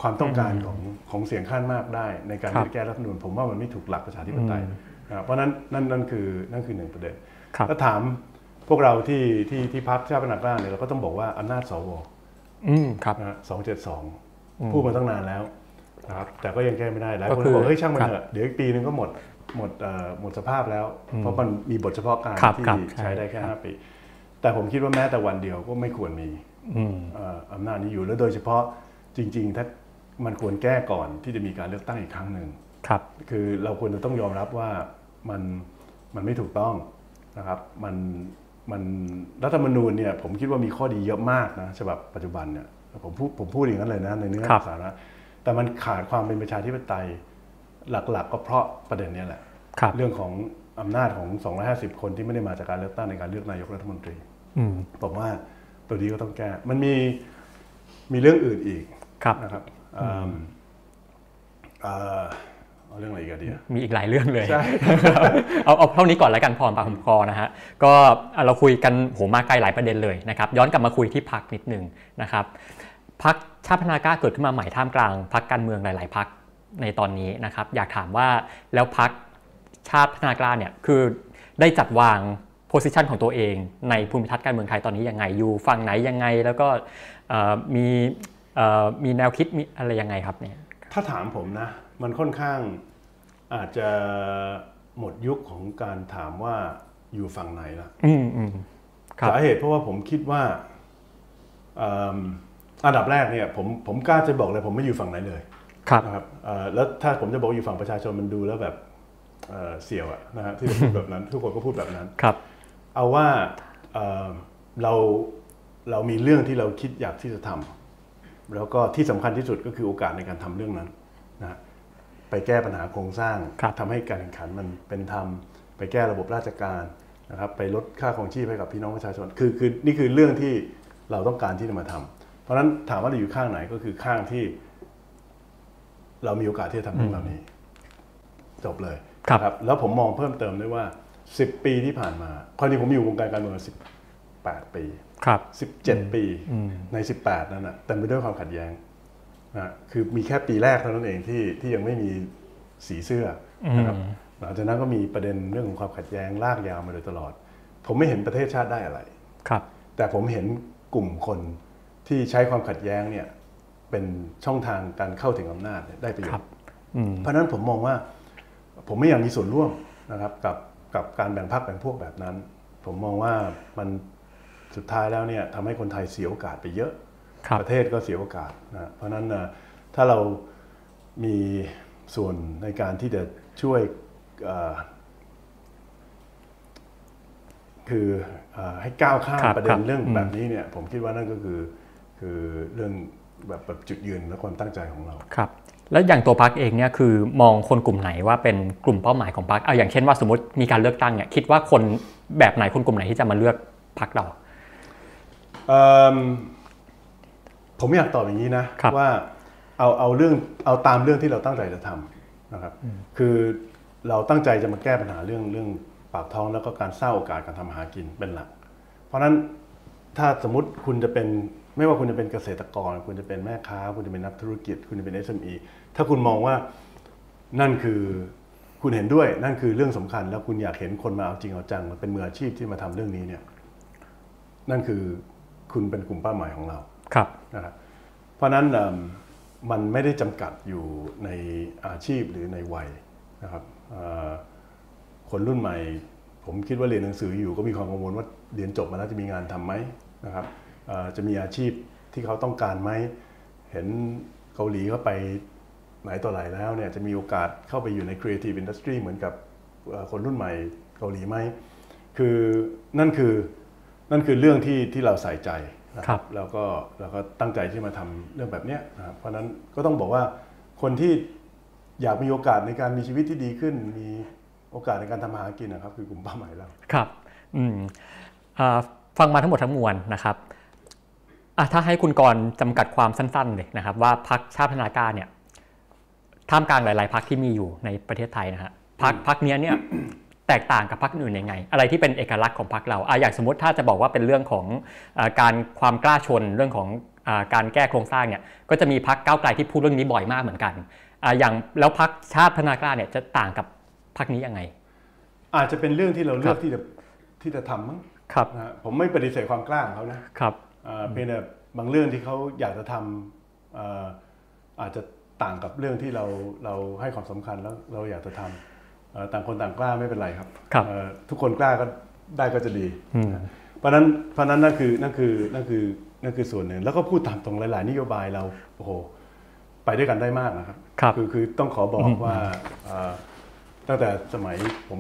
ความต้องการของของเสียงข้างมากได้ ในการครับที่จะแก้รัฐธรรมนูญผมว่ามันไม่ถูกหลักประชาธิปไตยนะครับเพราะฉะนั้นนั่นนั่นคือนั่นคือหนึ่งประเด็นครับถ้าถามพวกเราที่ที่ที่พักชาติพัฒนากล้าเนี่ยเราก็ต้องบอกว่าอำนาจสวอืมครับนะสองเจ็ดสองพูดมาตั้งนานแล้วนะครับแต่ก็ยังแก้ไม่ได้หลายก็คนคือบอกเฮ้ยช่างมันครับเถอะเดี๋ยวอีกปีนึงก็หมดหมดเอ่อหมดสภาพแล้ว เพราะมันมีบทเฉพาะการครับที่ครับใช้ใช่ได้แค่ครับห้าปีแต่ผมคิดว่าแม้แต่วันเดียวก็ไม่ควรมีอืมเอ่ออำนาจนี้อยู่แล้วโดยเฉพาะจริง ๆ ถ้า มันควรแก้ก่อนที่จะมีการเลือกตั้งอีกครั้งหนึ่งครับ คือเราควรจะต้องยอมรับว่ามันมันไม่ถูกต้องนะครับมันมันรัฐธรรมนูญเนี่ยผมคิดว่ามีข้อดีเยอะมากนะฉบับปัจจุบันเนี่ยผมพูดผมพูดอย่างนั้นเลยนะในเนื้อครับสาระแต่มันขาดความเป็นประชาธิปไตยหลักๆ ก็เพราะประเด็นเนี้แหละครับเรื่องของอำนาจของ 250 คนที่ไม่ได้มาจากการเลือกตั้งในการเลือกนายกรัฐมนตรีอืมผมว่าตัวนี้ก็ต้องแก้ มันมีมีเรื่องอื่นอีกครับนะครับอืม เอ่อเอาเรื่องอะไรอีกันดีอะมีอีกหลายเรื่องเลยใช่เอาเอาเท่านี้ก่อนแล้วกันพอปากหอมคอนะฮะก็อะเราคุยกันโหมาไกลหลายประเด็นเลยนะครับย้อนกลับมาคุยที่พักนิดหนึ่งนะครับพักชาติพัฒนากล้าเกิดขึ้นมาใหม่ท่ามกลางพักการเมืองหลาย ๆ พักในตอนนี้นะครับ อยากถามว่าแล้วพักชาติพัฒนากล้าเนี่ยคือได้จัดวางโพสิชันของตัวเองในภูมิทัศน์การเมืองไทยตอนนี้ยังไงอยู่ฝั่งไหนยังไง แล้วก็เอ่อมีเอ่อ มีแนวคิดมีอะไรยังไงครับเนี่ยถ้าถามผมนะ มันค่อนข้างอาจจะหมดยุคของการถามว่าอยู่ฝั่งไหนละอืมอืมครับสาเหตุเพราะว่าผมคิดว่าเอิ่มอันดับแรกเนี่ยผมผมกล้าจะบอกเลยผมไม่อยู่ฝั่งไหนเลยครับนะครับเอ่อแล้วถ้าผมจะบอกอยู่ฝั่งประชาชนมันดูแล้วแบบเอ่อเสี่ยวอะนะฮะที่จะพูดแบบนั้น ทุกคนก็พูดแบบนั้นครับ เอาว่าเอ่อเราเรามีเรื่องที่เราคิดอยากที่จะทำ แล้วก็ที่สำคัญที่สุดก็คือโอกาสในการทำเรื่องนั้นนะฮะไปแก้ปัญหาโครงสร้างครับทำให้การแข่งขันมันเป็นธรรม ไปแก้ระบบราชการนะครับไปลดค่าครองชีพให้กับพี่น้องประชาชนคือคือนี่คือเรื่องที่เราต้องการที่จะมาทำเพราะฉะนั้นถามว่าเราอยู่ข้างไหนก็คือข้างที่ เรามีโอกาสที่จะทำเรื่องเหล่านี้ จบเลยครับนะแล้วผมมองเพิ่มเติมด้วยว่า 10 ปีที่ผ่านมาความจริงผมอยู่วงการการเมืองมา18 ปี ครับ17 ปีอืมใน 18 นั้นนะเต็มไปด้วยความขัดแย้งนะคือมีแค่ปีแรกเท่านั้นเองที่ที่ยังไม่มีสีเสื้อนะครับหลังจากนั้นก็มีประเด็นเรื่องของความขัดแย้งลากยาวมาโดยตลอด ผมไม่เห็นประเทศชาติได้อะไรครับ แต่ผมเห็นกลุ่มคนที่ใช้ความขัดแย้งเนี่ยเป็นช่องทางการเข้าถึงอำนาจเนี่ยได้ประโยครัชบน์อืมเพราะฉะนั้นผมมองว่า ผมไม่อยากมีส่วนร่วมนะครับกับกับการแบ่งพรรคแบ่งพวกแบบนั้น ผมมองว่ามัน สุดท้ายแล้วเนี่ยทำให้คนไทยเสียโอกาสไปเยอะครับประเทศก็เสียโอกาสนะเพราะฉะนั้นนะถ้าเรามีส่วนในการที่จะช่วยเอ่อคือเอ่อให้ก้าวข้ามครับประเด็ครันบเรื่องอืมแบบนี้เนี่ยผมคิดว่านั่นก็คือคือเรื่องแบบแบบจุดยืนและความตั้งใจของเราครับแล้วอย่างตัวพักเองเนี่ยคือมองคนกลุ่มไหนว่าเป็นกลุ่มเป้าหมายของพักเอาอย่างเช่นว่าสมมติมีการเลือกตั้งเนี่ยคิดว่าคนแบบไหนคนกลุ่มไหนที่จะมาเลือกพักเราเอิ่ม ผมอยากตอบอย่างนี้นะครับว่าเอาเอาเรื่องเอาตามเรื่องที่เราตั้งใจจะทำนะครับ คือเราตั้งใจจะมาแก้ปัญหาเรื่องเรื่องปากท้องแล้วก็การสร้างโอกาสการทำมาหากินเป็นหลัก เพราะฉะนั้นถ้าสมมติคุณจะเป็นไม่ว่าคุณจะเป็นเกษตรกร คุณจะเป็นแม่ค้า คุณจะเป็นนักธุรกิจ คุณจะเป็น SME ถ้าคุณมองว่านั่นคือคุณเห็นด้วยนั่นคือเรื่องสำคัญ แล้วคุณอยากเห็นคนมาเอาจริงเอาจังมาเป็นมืออาชีพที่มาทำเรื่องนี้เนี่ยนั่นคือ คุณเป็นกลุ่มเป้าหมายของเราครับนะครับเพราะฉะนั้นเอิ่มมันไม่ได้จำกัดอยู่ในอาชีพหรือในวัยนะครับเอ่อคนรุ่นใหม่ ผมคิดว่าเรียนหนังสืออยู่ก็มีความกังวลว่าเรียนจบมาแล้วจะมีงานทำไหมนะครับเอ่อจะมีอาชีพที่เขาต้องการไหมเห็นเกาหลีเขาไปไหนต่อไหนแล้วเนี่ยจะมีโอกาสเข้าไปอยู่ใน creative industry เหมือนกับเอ่อคนรุ่นใหม่เกาหลีไหมคือนั่นคือ นั่นคือเรื่องที่ที่เราใส่ใจนะคครัรับบแล้วก็เราก็ตั้งใจที่มาทำเรื่องแบบเนี้ยนะครับเพราะฉะนั้นก็ต้องบอกว่าคนที่อยากมีโอกาสในการมีชีวิตที่ดีขึ้น มีโอกาสในการทำมาหากินนะครับ คือกลุ่มเป้าหมายเราครับอืมอ่าฟังมาทั้งหมดทั้งมวลนะครับอะถ้าให้คุณกรณ์จำกัดความสั้นๆเลยนะครับ ว่าพักชาติพัฒนากล้าเนี่ยท่ามกลางหลาย ๆพักที่มีอยู่ในประเทศไทยนะฮะพักพักเนี้ยเนี่ย แตกต่างกับพักอื่นยังไง อะไรที่เป็นเอกลักษณ์ของพักเราอะอย่างสมมติถ้าจะบอกว่าเป็นเรื่องของอาการความกล้าชนเรื่องของอาการแก้โครงสร้างเนี่ยก็จะมีพักก้าวไกลที่พูดเรื่องนี้บ่อยมากเหมือนกันอะอย่างแล้วพักชาติพัฒนากล้าเนี่ยจะต่างกับพักนี้ยังไง อาจจะเป็นเรื่องที่เราเลือคกรับที่จะที่จะทำมั้งครับนะฮะผมไม่ปฏิเสธความกล้าของเขานะครับอ่าเพียงแต่บางเรื่องที่เขาอยากจะทำอ่าอาจจะต่างกับเรื่องที่เราเราให้ความสำคัญแล้วเราอยากจะทำเอ่อ ต่างคนต่างกล้าไม่เป็นไรครับครับเอ่อทุกคนกล้าก็ได้ก็จะดีอืมเพราะฉะนั้นเพราะฉะนั้นนั่นคือนั่นคือนั่นคือนั่นคือส่วนหนึ่งแล้วก็พูดตามตรงหลาย ๆ นโยบายเราโอ้โหไปด้วยกันได้มากนะครับครับอคือต้องขอบอกว่าเอ่อตั้งแต่สมัยผม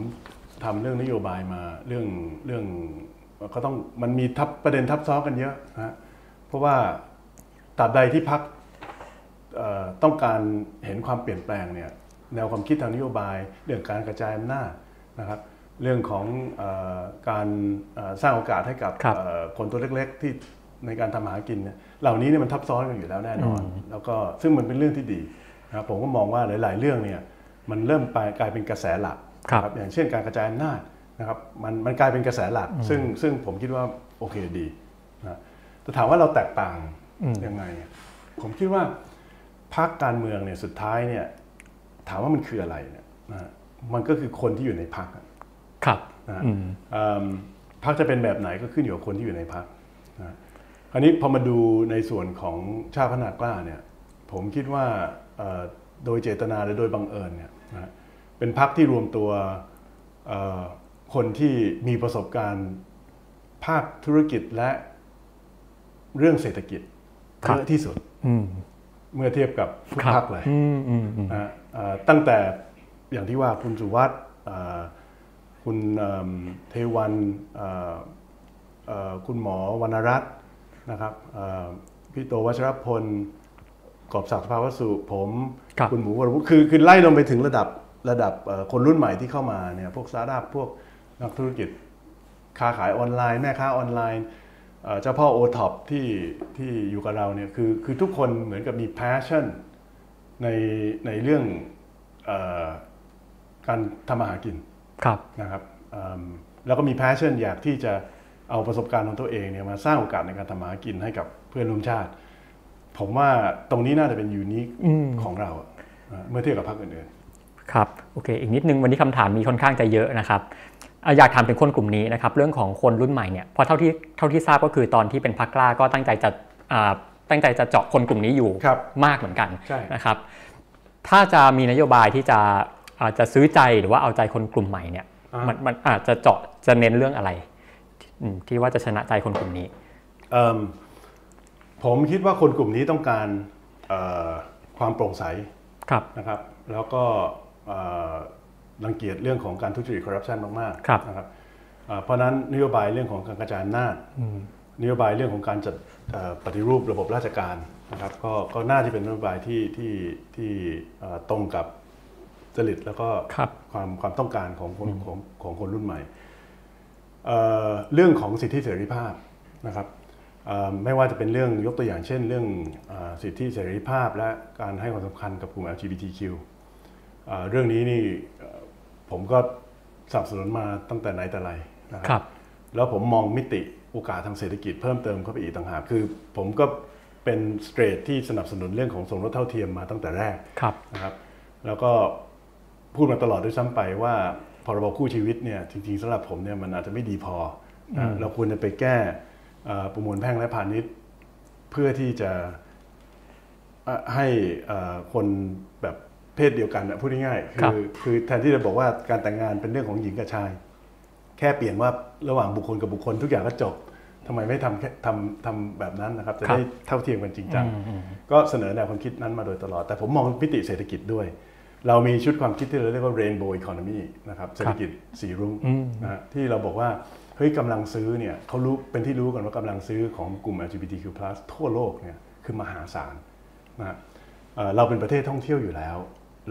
ทำเรื่องนโยบายมาเรื่องเรื่องก็ต้องมันมีทับประเด็นทับซ้อนกันเยอะนะฮะเพราะว่าตราบใดที่พักต้องการเห็นความเปลี่ยนแปลงเนี่ย แนวความคิดทางนโยบาย เรื่องการกระจายอำนาจนะครับเรื่องของเออการเอ่อสร้างโอกาสให้กับครับเอ่อคนตัวเล็กๆ ที่ในการทำมาหากินเนี่ยเหล่านี้เนี่ยมันทับซ้อนกันอยู่แล้วแน่นอน แล้วก็ซึ่งมันเป็นเรื่องที่ดีนะครับผมก็มองว่าหลาย ๆ เรื่องเนี่ยมันเริ่มไปกลายเป็นกระแสหลักครับนะอย่างเช่นการกระจายอำนาจนะครับมันมันกลายเป็นกระแสหลัก ซึ่งซึ่งผมคิดว่าโอเคดีนะแต่ถามว่าเราแตกต่างอืมยังไงอะผมคิดว่าพรรคการเมืองเนี่ยสุดท้ายเนี่ย ถามว่ามันคืออะไรเนี่ยนะฮะมันก็คือคนที่อยู่ในพักครับนะฮะอืมเอิ่มพักจะเป็นแบบไหนก็ขึ้นอยู่กับคนที่อยู่ในพักนะคราวนี้พอมาดูในส่วนของชาติพัฒนากล้าเนี่ยผมคิดว่าเอ่อโดยเจตนาหรือโดยบังเอิญเนี่ยนะฮะเป็นพักที่รวมตัวเอ่อคนที่มีประสบการณ์ภาคธุรกิจและเรื่องเศรษฐกิจครับเยอะที่สุดอืมเมื่อเทียบกับทุกครับพักเลยอืมอืมอืมนะฮะเอ่อ ตั้งแต่อย่างที่ว่าคุณสุวัสด์เอ่อคุณเอิ่มเทวันเอ่อเอ่อคุณหมอวรรณรัตน์นะครับเอ่อพี่โตวัชรพลกอร์ปศักดิ์สภาวสุผมคุณหมูวรวุฒิคือคือไล่ลงไปถึงระดับระดับเอ่อคนรุ่นใหม่ที่เข้ามาเนี่ยพวกสตาร์ทอัพพวกนักธุรกิจค้าขายออนไลน์ แม่ค้าออนไลน์เอ่อเจ้าพ่อโอท็อปที่ที่อยู่กับเราเนี่ยคือคือทุกคนเหมือนกับมี passion ในในเรื่องเออการทำอาหารกินครับนะครับเอิ่มแล้วก็มี passion อยากที่จะเอาประสบการณ์ของตัวเองเนี่ยมาสร้างโอกาสในการทำอาหารกินให้กับเพื่อนร่วมชาติ ผมว่าตรงนี้น่าจะเป็นยูนิคอืมของเราอะนะเมื่อเทียบกับพรรคอื่นครับโอเค อีกนิดนึงวันนี้คำถามมีค่อนข้างจะเยอะนะครับอะอยากถามถึงคนกลุ่มนี้นะครับเรื่องของคนรุ่นใหม่เนี่ยเพราะเท่าที่เท่าที่ทราบก็คือตอนที่เป็นพักกล้าก็ตั้งใจจะอ่า ตั้งใจจะเจาะคนกลุ่มนี้อยู่ครับมากเหมือนกันใช่นะครับ ถ้าจะมีนโยบายที่จะอาจจะซื้อใจหรือว่าเอาใจคนกลุ่มใหม่เนี่ยอ่ามัมันมันอาจจะเจาะจะเน้นเรื่องอะไรอืมที่ว่าจะชนะใจคนกลุ่มนี้ๆเอิ่มผมคิดว่าคนกลุ่มนี้ต้องการเอ่อความโปร่งใสครับนะครับ แล้วก็เอ่อรังเกียจเรื่องของการทุจริตคอร์รัปชันมากครับๆนะครับเอ่อเพราะฉะนั้นนโยบายเรื่องของการกระจายอำนาจนโยบายเรื่องของการจัดเอ่อ ปฏิรูประบบราชการนะครับก็ก็น่าจะเป็นนโยบายที่ที่ที่เอ่อตรงกับจริตแล้วก็ครับความความต้องการของคนของของคนรุ่นใหม่เอ่อเรื่องของสิทธิเสรีภาพนะครับเอ่อไม่ว่าจะเป็นเรื่องยกตัวอย่างเช่น เรื่องเออสิทธิเสรีภาพ และการให้ความสำคัญกับกลุ่ม LGBTQ เอ่อเรื่องนี้นี่เอ่อผมก็สนับสนุนมาตั้งแต่ไหนแต่ไรนะคครัรับ แล้วผมมองมิติ โอกาสทางเศรษฐกิจเพิ่มเติมเข้าไปอีกต่างหากคือผมก็เป็นสเตรทที่สนับสนุนเรื่องของสมรสเท่าเทียมมาตั้งแต่แรกครับนะครับ แล้วก็พูดมาตลอดด้วยซ้ำไปว่าพรบคู่ชีวิตเนี่ยจริงๆสำหรับผมเนี่ยมันอาจจะไม่ดีพอนะเราควรจะไปแก้เอ่อประมวลแพ่งและพาณิชย์ เพื่อที่จะเอ่อให้เอ่อคนแบบเพศเดียวกันน่ะพูดง่ายๆครับคือคือแทนที่จะบอกว่าการแต่งงานเป็นเรื่องของหญิงกับชาย แค่เปลี่ยนว่าระหว่างบุคคลกับบุคคลทุกอย่างก็จบทำไมไม่ทำแค่ทำทำแบบนั้นนะครับ จะได้เท่าเทียมกันจริงจังก็เสนอแนวความคิดนั้นมาโดยตลอด แต่ผมมองมิติเศรษฐกิจด้วย เรามีชุดความคิดที่เราเรียกว่า rainbow economy นะครับเศรษฐกิจสีรุ้งนะฮะที่เราบอกว่าเฮ้ยกำลังซื้อเนี่ยเขารู้เป็นที่รู้กันว่ากำลังซื้อของกลุ่ม LGBTQ+ ทั่วโลกเนี่ยคือมหาศาลนะฮะเอ่อเราเป็นประเทศท่องเที่ยวอยู่แล้ว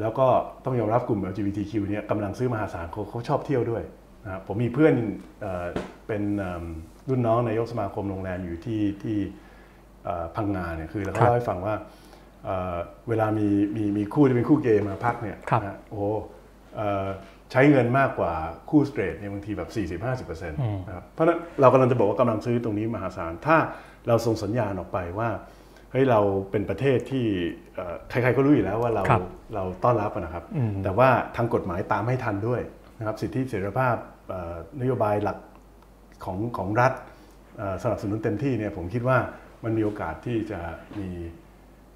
แล้วก็ต้องยอมรับกลุ่ม LGBTQ เนี่ยกำลังซื้อมหาศาลเขาเขาชอบเที่ยวด้วย นะครับผมมีเพื่อนเอ่อเป็นเอิ่มรุ่นน้องนายกสมาคมโรงแรมอยู่ที่ที่เอ่อพังงาเนี่ยคือเขาครับเล่าให้ฟังว่าเอ่อเวลามีมีมีคู่ที่เป็นคู่เกย์มาพักเนี่ยครับนะโอ้เอ่อใช้เงินมากกว่าคู่สเตรทเนี่ยบางทีแบบ 40-50%นะครับเพราะฉะนั้นเรากำลังจะบอกว่ากำลังซื้อตรงนี้มหาศาล ถ้าเราส่งสัญญาณออกไปว่าเฮ้ยเราเป็นประเทศที่เอ่อใครๆก็รู้อยู่แล้วว่าเราครับเราต้อนรับอะนะครับอืมแต่ว่าทางกฎหมายตามให้ทันด้วย นะครับสิทธิเสรีภาพเอ่อนโยบายหลักของของรัฐเอ่อสนับสนุนเต็มที่เนี่ยผมคิดว่ามันมีโอกาสที่จะมี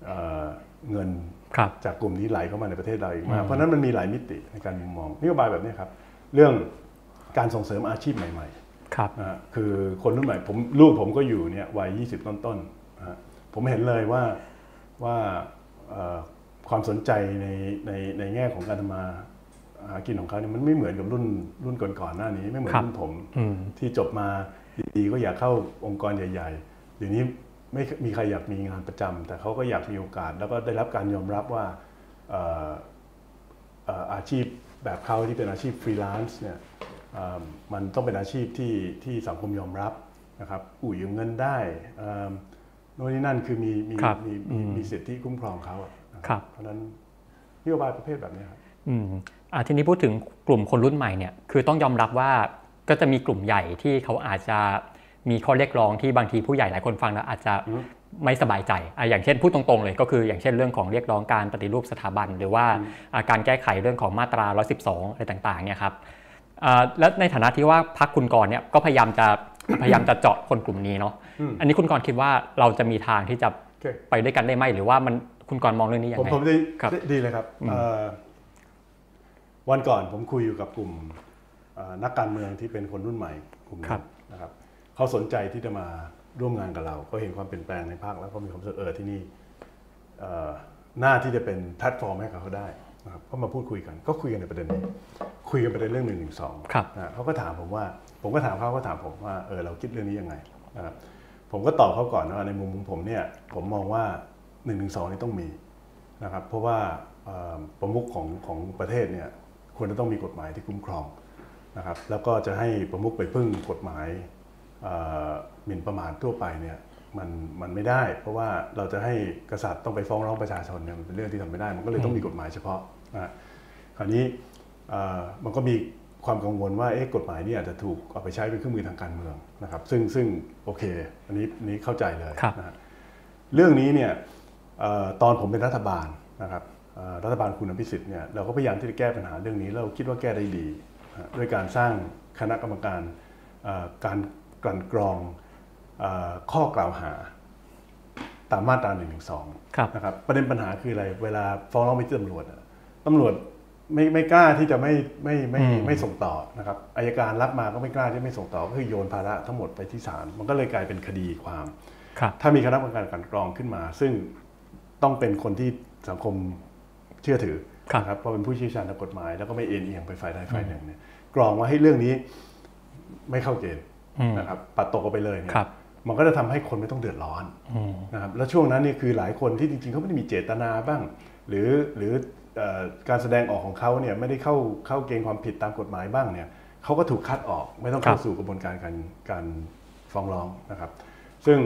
เอ่อเงินครับจากกลุ่มนี้ไหลเข้ามาในประเทศเราอีกมากเพราะฉะนั้นมันมีหลายมิติในการมุมมองนโยบายแบบนี้ครับ เรื่องการส่งเสริมอาชีพใหม่ครับๆนะฮะคือคนรุ่นใหม่ผมลูกผมก็อยู่เนี่ยวัย 20 ต้นๆนะฮะผมเห็นเลยว่าว่าเอ่อความสนใจในในในแง่ของการทำมา หากินของเขาเนี่ยมันไม่เหมือนกับรุ่นรุ่นก่อนๆหน้านี้ไม่เหมือนครับรุ่นผมอืมที่จบมาดีๆก็อยากเข้าองค์กรใหญ่ๆเดี๋ยวนี้ไม่มีใครอยากมีงานประจำแต่เขาก็อยากมีโอกาส แล้วก็ได้รับการยอมรับว่าเอ่อเอ่ออาชีพแบบเขาที่เป็นอาชีพฟรีแลนซ์เนี่ยเอ่อมันต้องเป็นอาชีพที่ที่สังคมยอมรับนะครับกู้ยืมเงินได้เอ่อโน่นนี่นั่นคือมีมีครับมีอืมีมมีสิทธิคุ้มครองเขาอะนะครับเพราะฉะนั้นนโยบายประเภทแบบนี้ครับอืมอะ ทีนี้พูดถึงกลุ่มคนรุ่นใหม่เนี่ยคือต้องยอมรับว่าก็จะมีกลุ่มใหญ่ที่เขาอาจจะมีข้อเรียกร้องที่บางทีผู้ใหญ่หลายคนฟังแล้วอาจจะไม่สบายใจอะอย่างเช่นพูดตรงๆเลยก็คืออย่างเช่นเรื่องของเรียกร้องการปฏิรูปสถาบัน หรือว่าอะการแก้ไขเรื่องของมาตรา 112 อะไรต่างๆเนี่ยครับอ่าแล้วในฐานะที่ว่าพักคุณกรณ์เนี่ยก็พยายามจะพยายามจะเจาะคนกลุ่มนี้เนาะอืมอันนี้คุณกรณ์คิดว่าเราจะมีทางที่จะโอเคไปด้วยกันได้ไหมหรือว่ามันคุณกรณ์มองเรื่องนี้ยังผมไงผมได้ครับได้ดีเลยครับอืมเอ่อ วันก่อนผมคุยอยู่กับกลุ่มเอ่อนักการเมืองที่เป็นคนรุ่นใหม่กลุ่มหนึงนะครับเขาสนใจที่จะมาร่วมงานกับเราเขาเห็นความเปลี่ยนแปลงในภาคแล้วก็มีความรู้สึกเออที่นี่เอ่อหน้าที่จะเป็นแพลตฟอร์มให้กับเขาได้นะครับก็มาพูดคุยกันก็คุยกันในประเด็นนี้ คุยกันประเด็นเรื่องหนึ่งหนึ่งสองครับนะเขาก็ถามผมว่า ผมก็ถามเขาเขาก็ถามผมว่าเออเราคิดเรื่องนี้ยังไงนะครับผมก็ตอบเขาก่อนนะว่าในมุมของผมเนี่ยผมมองว่า1นึนี่ต้องมีนะครับเพราะว่าเอ่อประมุขของของประเทศเนี่ย ควรจะต้องมีกฎหมายที่คุ้มครองนะครับแล้วก็จะให้ประมุขไปพึ่งกฎหมายเอ่อหมิ่นประมาททั่วไปเนี่ยมันมันไม่ได้ เพราะว่าเราจะให้กษัตริย์ต้องไปฟ้องร้องประชาชนเนี่ยมันเป็นเรื่องที่ทำไม่ได้ มันก็เลยต้องมีกฎหมายเฉพาะนะคราวนี้เอ่อมันก็มีความกังวลว่าเอ๊ะกฎหมายนี้อาจจะถูกเอาไปใช้เป็นเครื่องมือทางการเมืองนะครับซึ่งซึ่งโอเคอันนี้อันนี้เข้าใจเลยครับนะฮะเรื่องนี้เนี่ยเอ่อตอนผมเป็นรัฐบาลนะครับเอ่อ รัฐบาลคุณอภิสิทธิ์เนี่ยเราก็พยายามที่จะแก้ปัญหาเรื่องนี้แล้วเราคิดว่าแก้ได้ดีนะฮะด้วยการสร้างคณะกรรมการเอ่อการกลั่นกรองเออข้อกล่าวหาตามมาตรา1นึครับนะครับประเด็นปัญหาคืออะไร เวลาฟ้องร้องไปที่ตำรวจอะตำรวจไม่ไม่กล้าที่จะไม่ไม่ไม่อืมไม่ส่งต่อนะครับอายการรับมาก็ไม่กล้าที่จะไม่ส่งต่อก็คือโยนภาระทั้งหมดไปที่ศาลมันก็เลยกลายเป็นคดีความครับถ้ามีคณะกรรมการกลันกรองขึ้นมา ซึ่งต้องเป็นคนที่สังคม เชื่อถือครับนะครับเพราะเป็นผู้เชี่ยวชาญทางกฎหมาย แล้วก็ไม่เอ็นเอียงไปฝ่ายใดฝ่ายหนึ่งเนี่ยกรองว่าให้เรื่องนี้ไม่เข้าเกณฑ์อืมนะครับปัดตกออกไปเลยเนี่ยครับมันก็จะทำให้คนไม่ต้องเดือดร้อนอืมนะครับแล้วช่วงนั้นนี่คือหลายคนที่จริงๆเขาไม่ได้มีเจตนาบ้าง หรือหรือเอ่อการแสดงออกของเขาเนี่ยไม่ได้เข้าเข้าเกณฑ์ความผิดตามกฎหมายบ้างเนี่ยเขาก็ถูกคัดออกไม่ต้องเข้าครับสู่กระบวนการการการฟ้องร้องนะครับ ซึ่ง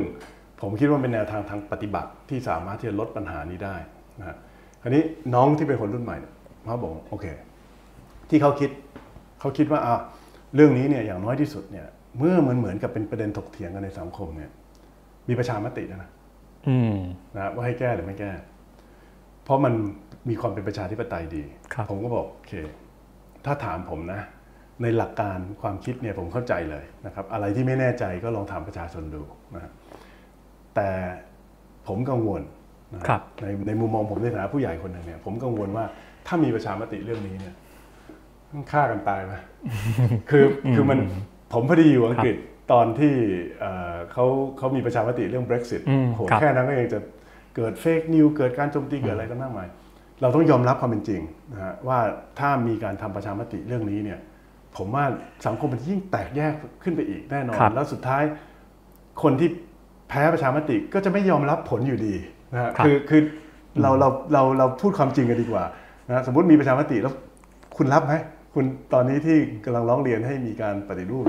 ผมคิดว่าเป็นแนวทางทางปฏิบัติที่สามารถที่จะลดปัญหานี้ได้นะฮะ คราวนี้น้องที่เป็นคนรุ่นใหม่เนี่ยเขาบอกโอเค ที่เขาคิดเขาคิดว่าอะเรื่องนี้เนี่ยอย่างน้อยที่สุดเนี่ยเมื่อมันเหมือนกับเป็นประเด็นถกเถียงกันในสังคมเนี่ย มีประชามตินะอืมนะว่าให้แก้หรือไม่แก้ เพราะมันมีความเป็นประชาธิปไตยดีครับผมก็บอกโอเค ถ้าถามผมนะ ในหลักการความคิดเนี่ยผมเข้าใจเลยนะครับ อะไรที่ไม่แน่ใจก็ลองถามประชาชนดูนะครับแต่ผมกังวลนะครับ ในในมุมมองผมในฐานะผู้ใหญ่คนหนึ่งเนี่ยผมกังวลว่าถ้ามีประชามติเรื่องนี้เนี่ยมันฆ่ากันตายไหมคือคือมันผมพอดีอยู่อังกฤษตอนที่เอ่อเขาเขามีประชามติเรื่อง Brexit อืมโหครับแค่นั้นก็ยังจะเกิดเฟกนิวเกิดการโจมตีเกิดอะไรกันมากมายเราต้องยอมรับความเป็นจริงนะฮะว่าถ้ามีการทำประชามติเรื่องนี้เนี่ย ผมว่าสังคมมันยิ่งแตกแยกขึ้นไปอีกแน่นอนครับแล้วสุดท้ายคนที่แพ้ประชามติก็จะไม่ยอมรับผลอยู่ดี นะฮะครับคือคือเราเราเราเราพูดความจริงกันดีกว่านะสมมติมีประชามติแล้วคุณรับไหมคุณตอนนี้ที่กำลังร้องเรียนให้มีการปฏิรูป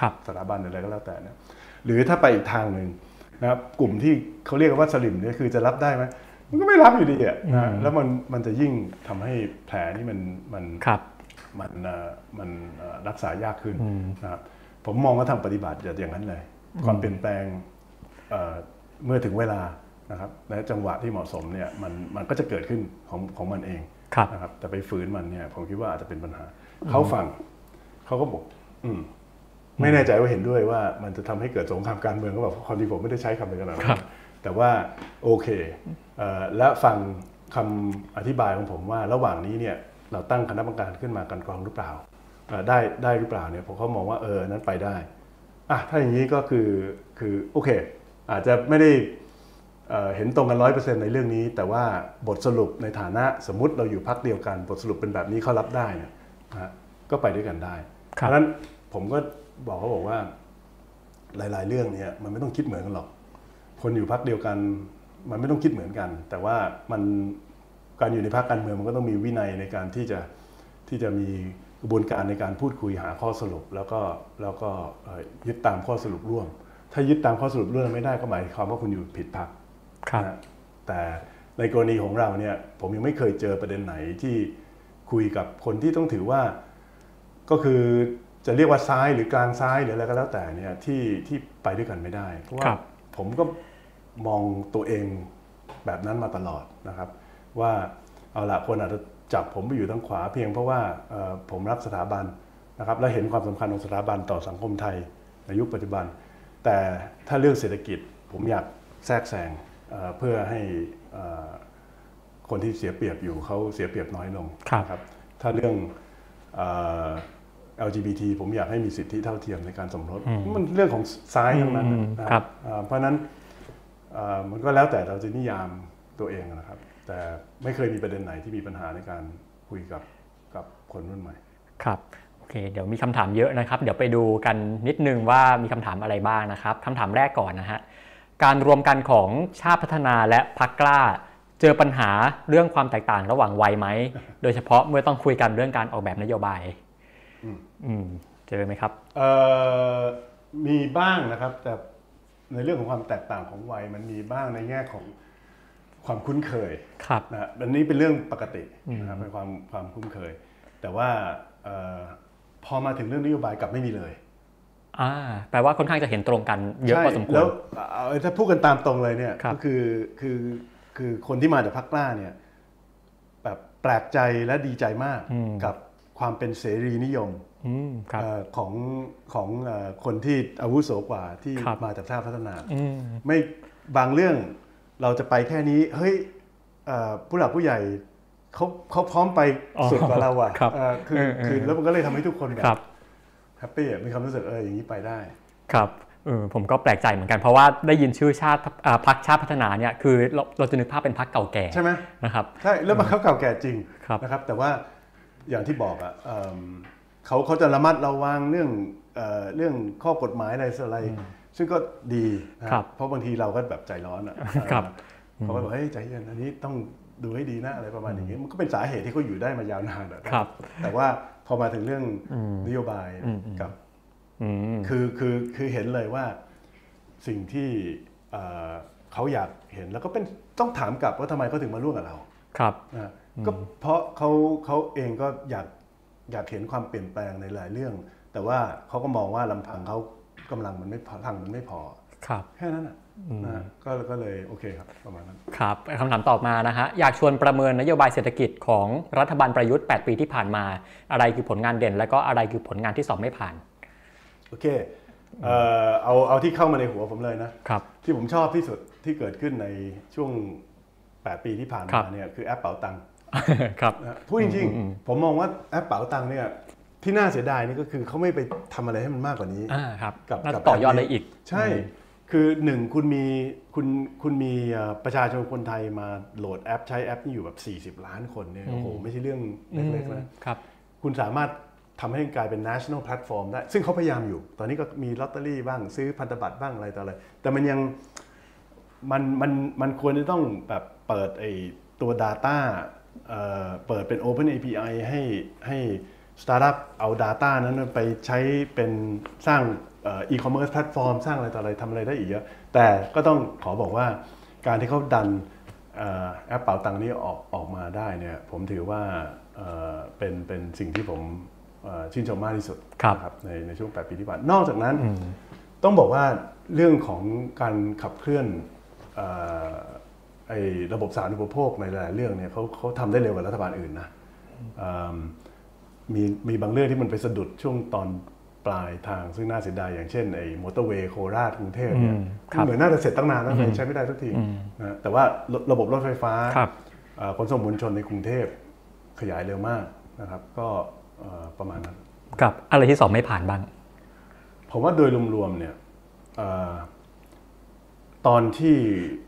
ครับสถาบันอะไรก็แล้วแต่เนี่ยหรือถ้าไปอีกทางหนึ่งนะครับกลุ่มที่เขาเรียกว่าสลิมเนี่ยคือจะรับได้ไหมมันก็ไม่รับอยู่ดีอะนะแล้วมันมันจะยิ่งทำให้แผลนี่มันมันครับมันเอ่อมันเอ่อรักษายากขึ้นอืมนะครับผมมองว่าทางปฏิบัติจะอย่างนั้นเลย ความเปลี่ยนแปลงเอ่อเมื่อถึงเวลา นะครับและจังหวะที่เหมาะสมเนี่ยมันมันก็จะเกิดขึ้นของของมันเองครับนะครับแต่ไปฝืนมันเนี่ยผมคิดว่าอาจจะเป็นปัญหา เขาฟังเขาก็บอกอืมไม่แน่ใจว่าเห็นด้วยว่ามันจะทำให้เกิดสงครามการเมืองก็แบบความจริงผมไม่ได้ใช้คำในขนาดนั้ครันบแต่ว่าโอเคเอ่อและฟังคำอธิบายของผมว่าระหว่างนี้เนี่ยเราตั้งคณะกรรมการขึ้นมากันกรองหรือเปล่าเอ่อได้ได้หรือเปล่าเนี่ยผมเขามองว่าเออนั้นไปได้อะถ้าอย่างนี้ก็คือคือโอเค อาจจะไม่ได้ เอ่อเห็นตรงกันร้อยเปอร์เซ็นต์ในเรื่องนี้ แต่ว่าบทสรุปในฐานะสมมติเราอยู่พักเดียวกัน บทสรุปเป็นแบบนี้เขารับได้เนี่ยนะฮะก็ไปด้วยกันได้คเพรับราะฉะนั้นผมก็บอกเขาบอกว่า หลาย ๆ เรื่องเนี่ยมันไม่ต้องคิดเหมือนกันหรอก คนอยู่พักเดียวกัน มันไม่ต้องคิดเหมือนกัน แต่ว่ามันการอยู่ในพักการเมืองมันก็ต้องมีวินัยในการที่จะที่จะมีกระบวนการในการพูดคุยหาข้อสรุป แล้วก็แล้วก็เอ่อยึดตามข้อสรุปร่วม ถ้ายึดตามข้อสรุปร่วมไม่ได้ก็หมายความว่าคุณอยู่ผิดพักครับ นะฮะแต่ในกรณีของเราเนี่ยผมยังไม่เคยเจอประเด็นไหนที่คุยกับคนที่ต้องถือว่า ก็คือจะเรียกว่าซ้ายหรือกลางซ้ายหรืออะไรก็แล้วแต่เนี่ยที่ที่ไปด้วยกันไม่ได้ เพราะว่าครับผมก็มองตัวเองแบบนั้นมาตลอดนะครับ ว่าเอาละคนอาจจะจับผมไปอยู่ทางขวาเพียงเพราะว่าเอ่อผมรักสถาบันนะครับและเห็นความสำคัญของสถาบันต่อสังคมไทยในยุคปัจจุบัน แต่ถ้าเรื่องเศรษฐกิจผมอยากแทรกแซง เอ่อเพื่อให้เอ่อคนที่เสียเปรียบอยู่เขาเสียเปรียบน้อยลงครับนะครับถ้าเรื่องเอ่อ LGBT ผมอยากให้มีสิทธิเท่าเทียมในการสมรสมันเรื่องของซ้ายทั้งนั้นอืมนะครับเอ่อเพราะฉะนั้นเอ่อมันก็แล้วแต่เราจะนิยามตัวเองนะครับ แต่ไม่เคยมีประเด็นไหนที่มีปัญหาในการคุยกับกับคนรุ่นใหม่ ครับโอเค เดี๋ยวมีคำถามเยอะนะครับ เดี๋ยวไปดูกันนิดนึงว่ามีคำถามอะไรบ้างนะครับคำถามแรกก่อนนะฮะ การรวมกันของชาติพัฒนาและพักกล้า เจอปัญหาเรื่องความแตกต่างระหว่างวัยไหม โดยเฉพาะเมื่อต้องคุยกันเรื่องการออกแบบนโยบายอืมอืมเจอไหมครับเอ่อมีบ้างนะครับ แต่ในเรื่องของความแตกต่างของวัยมันมีบ้างในแง่ของความคุ้นเคยครับนะอันนี้เป็นเรื่องปกตินะครับเป็นความความคุ้นเคย แต่ว่าเอ่อพอมาถึงเรื่องนโยบายกลับไม่มีเลย อ่าแปลว่าค่อนข้างจะเห็นตรงกันเยอะพอสมควแล้รวเอาถ้าพูดกันตามตรงเลยเนี่ยครับก็คือคือคือคนที่มาจากพรรคกล้าเนี่ยแบบแปลกใจและดีใจมากกับความเป็นเสรีนิยมอืมครับเอ่อของของเอ่อคนที่อาวุโสกว่าที่ครับมาจากชาติพัฒนาอืมไม่บางเรื่องเราจะไปแค่นี้เฮ้ยเอ่อผู้หลักผู้ใหญ่เขาเขาพร้อมไปอ๋อสุดกว่าเราอะครับเอ่อคือเออเออคือแล้วมันก็เลยทำให้ทุกคนแบครับบ แฮปปี้อะมีความรู้สึกเอออย่างนี้ไปได้ ครับเออผมก็แปลกใจเหมือนกันเพราะว่าได้ยินชื่อชาติอ่าพรรคชาติพัฒนาเนี่ยคือเราเราจะนึกภาพเป็นพรรคเก่าแก่ใช่ไหมนะครับใช่แล้วมันเขาเก่าแก่จริงครับนะครับ แต่ว่าอย่างที่บอกอะเอิ่มเขาเขาจะระมัดระวังเรื่องเอ่อเรื่องข้อกฎหมายอะไรต่ออะไร ซึ่งก็ดีนะครับเพราะบางทีเราก็แบบใจร้อนอะครับเขาก็บอกเฮ้ยใจเย็นอันนี้ต้องดูให้ดีนะอะไรประมาณอย่างนี้มันก็เป็นสาเหตุที่เขาอยู่ได้มายาวนานอะครับแต่ว่าพ อมาถึงเรื่องนโยบายอืมอืมกับอืมคือคือคือเห็นเลยว่าสิ่งที่เอ่อเขาอยากเห็นแล้วก็เป็นต้องถามกลับว่าทำไมเขาถึงมาร่วมกับเราครับนะก็เพราะเขาเขาเองก็อยากอยากเห็นความเปลี่ยนแปลงในหลายเรื่อง แต่ว่าเขาก็มองว่าลำพังเขากำลังมันไม่พอพลังมันไม่พอครับแค่นั้นอะ นะก็ก็เลยโอเคครับประมาณนั้นครับคำถามต่อมานะฮะอยากชวนประเมินนโยบายเศรษฐกิจของรัฐบาลประยุทธ์ 8 ปีที่ผ่านมา อะไรคือผลงานเด่น และก็อะไรคือผลงานที่สอบไม่ผ่านโอเคเอ่อเอาเอาที่เข้ามาในหัวผมเลยนะครับที่ผมชอบที่สุดที่เกิดขึ้นในช่วง 8 ปีที่ผ่านครัมาบเนี่ยคือแอปเป๋าตังค์ครับนะพูดจริงๆ ผมมองว่าแอปเป๋าตังค์เนี่ยที่น่าเสียดายนี่ก็คือเขาไม่ไปทำอะไรให้มันมากกว่านี้อ่าครับกับน่ากัจะบต่อยอดแอปนี้ได้อีก ใช่ คือหนึ่งคุณมีคุณคุณมีเอ่อประชาชนคนไทยมาโหลดแอป ใช้แอปนี่อยู่แบบ 40 ล้านคนเนี่ยโอ้โหไม่ใช่เรื่องเล็กๆนะครับคุณสามารถทำให้กลายเป็น national platform ได้ ซึ่งเขาพยายามอยู่ ตอนนี้ก็มีลอตเตอรี่บ้างซื้อพันธบัตรบ้างอะไรต่ออะไร แต่มันยังมันมันมันควรจะต้องแบบเปิดไอตัว Data เอ่อเปิดเป็น Open API ให้ให้สตาร์ทอัพเอา Data นั้นไปใช้เป็นสร้าง e-commerce platform สร้างอะไรต่ออะไรทำอะไรได้อีกเยอะ แต่ก็ต้องขอบอกว่าการที่เขาดันเอ่อแอปเป๋าตังค์นี้ออกออกมาได้เนี่ยผมถือว่าเอ่อเป็นเป็นสิ่งที่ผมเอ่อชื่นชมมากที่สุดครับนะครับในในช่วง 8 ปีที่ผ่านนอกจากนั้นต้องบอกว่าเรื่องของการขับเคลื่อนเอ่อไอ้ระบบสาธารณูปโภคในหลายๆเรื่องเนี่ยเขาเขาทำได้เร็วกว่ารัฐบาลอื่นนะเอิ่มมีมีบางเรื่องที่มันไปสะดุดช่วงตอน ปลายทางซึ่งน่าเสียดายอย่างเช่นไอ้มอเตอร์เวย์โคราชกรุงเทพเนี่ยอืมครับเหมือนน่าจะเสร็จตั้งนานแล้วแต่ใช้ไม่ได้สักทีนะแต่ว่าระระบบรถไฟฟ้าครับเอ่อขนส่งมวลชนในกรุงเทพขยายเร็วมากนะครับก็เอ่อประมาณนั้นกับอะไรที่สอบไม่ผ่านบ้าง ผมว่าโดยรวมๆเนี่ยเออตอนที่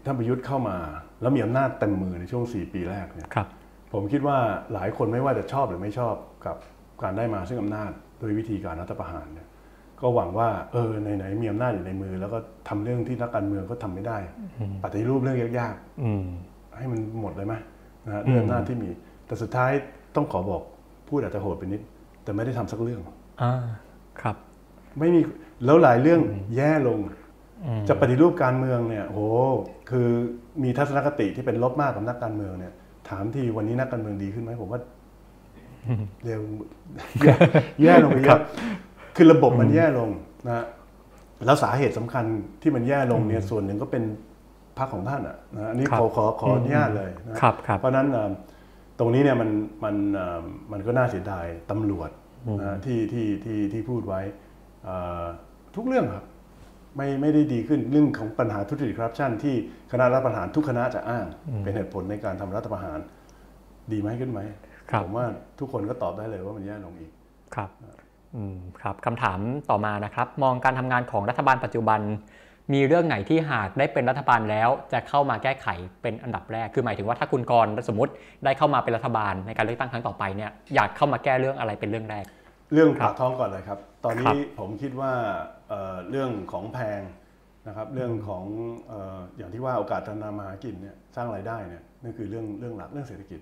ท่านประยุทธ์เข้ามา แล้วมีอำนาจเต็มมือในช่วง 4 ปีแรกเนี่ยครับผมคิดว่าหลายคนไม่ว่าจะชอบหรือไม่ชอบกับการได้มาซึ่งอำนาจ โดยวิธีการรัฐประหารเนี่ยก็หวังว่าเออไหนๆมีอำนาจอยู่ในมือ แล้วก็ทำเรื่องที่นักการเมืองเขาทำไม่ได้ ปฏิรูปเรื่องยากอืมๆให้มันหมดเลยไหมนะฮะด้วยอำนาจที่มี แต่สุดท้ายต้องขอบอกพูดอาจจะโหดไปนิด แต่ไม่ได้ทำสักเรื่องอ่าครับ ไม่มีแล้วหลายเรื่องแย่ลง จะปฏิรูปการเมืองเนี่ยโหคือมีทัศนคติที่เป็นลบมากกับนักการเมืองเนี่ย ถามทีวันนี้นักการเมืองดีขึ้นไหมผมว่า เร็วแย่แย่ลงไปเยครัอะบคือระบบมันแย่ลงนะฮะแล้วสาเหตุสำคัญที่มันแย่ลงเนี่ยส่วนหนึ่งก็เป็นพรรคของท่านอะนะอันนี้ครับขอขอขออนุญาตเลยนะครับครับเพราะฉะนั้นเอ่อตรงนี้เนี่ยมันมันเอ่อมันก็น่าเสียดายตำรวจนะที่ที่ที่ที่พูดไว้เอ่อทุกเรื่องครับไม่ไม่ได้ดีขึ้นเรื่องของปัญหาทุจริตคอร์รัปชันที่คณะรัฐประหารทุกคณะจะอ้าง เป็นเหตุผลในการทำรัฐประหาร ดีไหมขึ้นไหมครับ ผมว่าทุกคนก็ตอบได้เลยว่ามันแย่ลงอีกครับอืมครับคำถามต่อมานะครับ มองการทำงานของรัฐบาลปัจจุบัน มีเรื่องไหนที่หากได้เป็นรัฐบาลแล้ว จะเข้ามาแก้ไขเป็นอันดับแรก คือหมายถึงว่าถ้าคุณกรณ์สมมติได้เข้ามาเป็นรัฐบาลในการเลือกตั้งครั้งต่อไปเนี่ยอยากเข้ามาแก้เรื่องอะไรเป็นเรื่องแรก เรื่องครับปากท้องก่อนเลยครับ ตอนครันี้บผมคิดว่าเอ่อเรื่องของแพงนะครับเรื่องของเอ่ออย่างที่ว่าโอกาสทางนามาหากินเนี่ยสร้างรายได้เนี่ยนั่นคือเรื่องเรื่องหลักเรื่องเศรษฐกิจ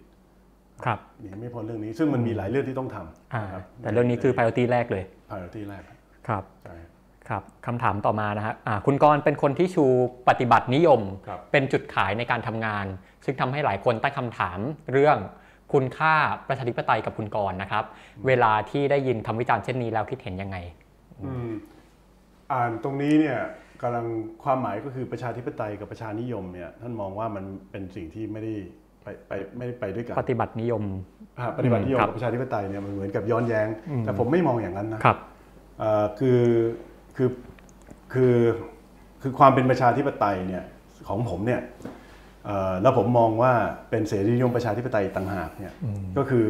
ครับหนีไม่พ้นเรื่องนี้ซึ่งมันมีหลายเรื่องที่ต้องทอ่าำนะครับแต่เรื่องนี้คือ priority แรกเลย priority แรกครับครับใช่ครับคำถามต่อมานะฮะอ่าคุณกรณ์เป็นคนที่ชูปฏิบัตินิยมครับเป็นจุดขายในการทำงาน ซึ่งทำให้หลายคนตั้งคำถามเรื่องคุณค่าประชาธิปไตยกับคุณกรณ์นะครับ เวลาที่ได้ยินคำวิจารณ์เช่นนี้แล้วคิดเห็นยังไงอืมอ่านตรงนี้เนี่ยกำลังความหมายก็คือประชาธิปไตยกับประชานิยมเนี่ยท่านมองว่ามันเป็นสิ่งที่ไม่ได้ ไปไปไม่ได้ไปด้วยกันปฏิบัตินิยมอ่าปฏิบัตินิยมครับกับประชาธิปไตยเนี่ยมันเหมือนกับย้อนแย้ง แต่ผมไม่มองอย่างนั้นนะครับเอ่อคือคือคือคือความเป็นประชาธิปไตยเนี่ยของผมเนี่ยเอ่อแล้วผมมองว่าเป็นเสรีนิยมประชาธิปไตยต่างหากเนี่ยก็คือ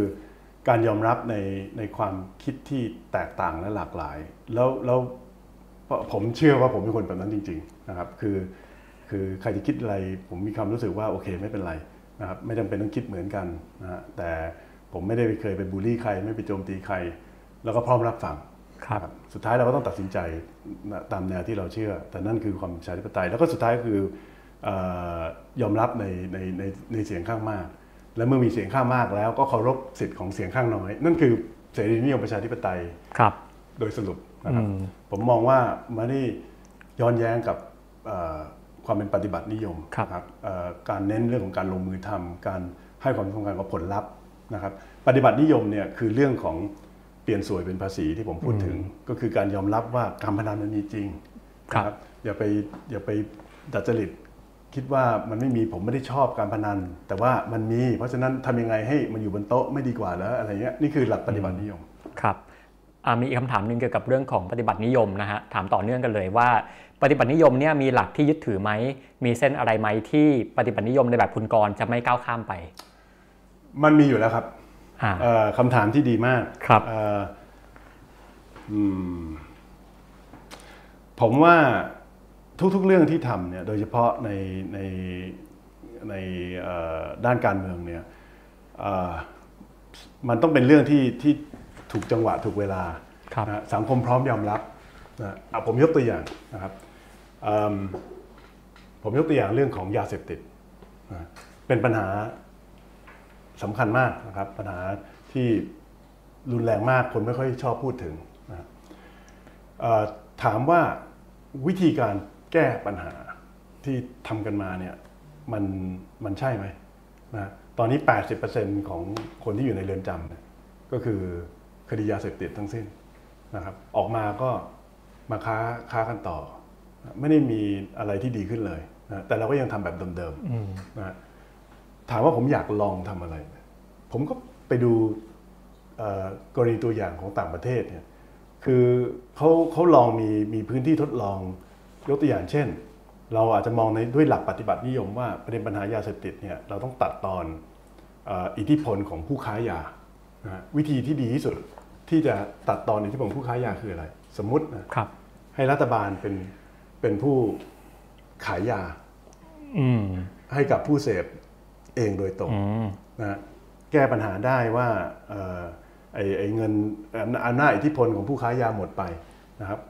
การยอมรับในในความคิดที่แตกต่างและหลากหลาย แล้วแล้วผมเชื่อว่าผมเป็นคนแบบนั้นจริง ๆนะครับ คือคือใครจะคิดอะไรผมมีความรู้สึกว่าโอเคไม่เป็นไร นะครับไม่จำเป็นต้องคิดเหมือนกันนะฮะแต่ผมไม่ได้เคยไปบูลลี่ใคร ไม่ไปโจมตีใคร แล้วก็พร้อมรับฟังครับสุดท้ายเราก็ต้องตัดสินใจตามแนวที่เราเชื่อ แต่นั่นคือความประชาธิปไตย แล้วก็สุดท้ายก็คือเออยอมรับในในในในเสียงข้างมาก และเมื่อมีเสียงข้างมากแล้วก็เคารพสิทธิ์ของเสียงข้างน้อย นั่นคือเสรีนิยมประชาธิปไตยครับโดยสรุปนะครับอืมผมมองว่ามันได้ย้อนแย้งกับเอ่อ ความเป็นปฏิบัตินิยมครับนะเอ่อการเน้นเรื่องของการลงมือทำการให้ความสำคัญกับผลลัพธ์นะครับ ปฏิบัตินิยมเนี่ยคือเรื่องของเปลี่ยนสวยเป็นภาษีที่ผมพูดถึง ก็คือการยอมรับว่าการพนันมันมีจริงครับนะอย่าไปอย่าไปดัดจริตคิดว่ามันไม่มีผมไม่ได้ชอบการพนัน แต่ว่ามันมี เพราะฉะนั้นทำยังไงให้มันอยู่บนโต๊ะไม่ดีกว่าแล้วอะไรเงี้ยนี่คือหลักปฏิบัตินิยมครับอ่ามีอีกคำถามหนึ่งเกี่ยวกับเรื่องของปฏิบัตินิยมนะฮะถามต่อเนื่องกันเลยว่า ปฏิบัตินิยมเนี่ยมีหลักที่ยึดถือไหม มีเส้นอะไรไหมที่ปฏิบัตินิยมในแบบคุณกรณ์จะไม่ก้าวข้ามไป มันมีอยู่แล้วครับอ่าเอ่อคำถามที่ดีมากครับเอ่ออืมผมว่าทุกๆเรื่องที่ทำเนี่ยโดยเฉพาะในในในเอ่อด้านการเมืองเนี่ยเอ่อมันต้องเป็นเรื่องที่ที่ถูกจังหวะถูกเวลาครับนะสังคมพร้อมยอมรับนะอะผมยกตัวอย่างนะครับเอิ่ม ผมยกตัวอย่างเรื่องของยาเสพติด เป็นปัญหาสำคัญมากนะครับ ปัญหาที่รุนแรงมากคนไม่ค่อยชอบพูดถึงนะถามว่าวิธีการแก้ปัญหาที่ทำกันมาเนี่ยมันมันใช่ไหมนะตอนนี้ 80%ของคนที่อยู่ในเรือนจำเนี่ยก็คือคดียาเสพติดทั้งสิ้นนะครับ ออกมาก็มาค้าค้ากันต่อ ไม่ได้มีอะไรที่ดีขึ้นเลยนะแต่เราก็ยังทำแบบเดิมๆอืมนะฮะถามว่าผมอยากลองทำอะไร ผมก็ไปดูเอ่อกรณีตัวอย่างของต่างประเทศเนี่ยคือเขาเขาลองมีมีพื้นที่ทดลองยกตัวอย่างเช่น เราอาจจะมองในด้วยหลักปฏิบัตินิยมว่าประเด็นปัญหายาเสพติดเนี่ยเราต้องตัดตอนเอ่ออิทธิพลของผู้ค้ายานะฮะวิธีที่ดีที่สุดที่จะตัดตอนอิทธิพลของผู้ค้ายาคืออะไร สมมุตินะครับให้รัฐบาลเป็น เป็นผู้ขายยาอืมให้กับผู้เสพเองโดยตรงอืมนะฮะแก้ปัญหาได้ว่าเอ่อไอ้ไอ้เงินอำนาจอิทธิพลของผู้ค้ายาหมดไปนะครับ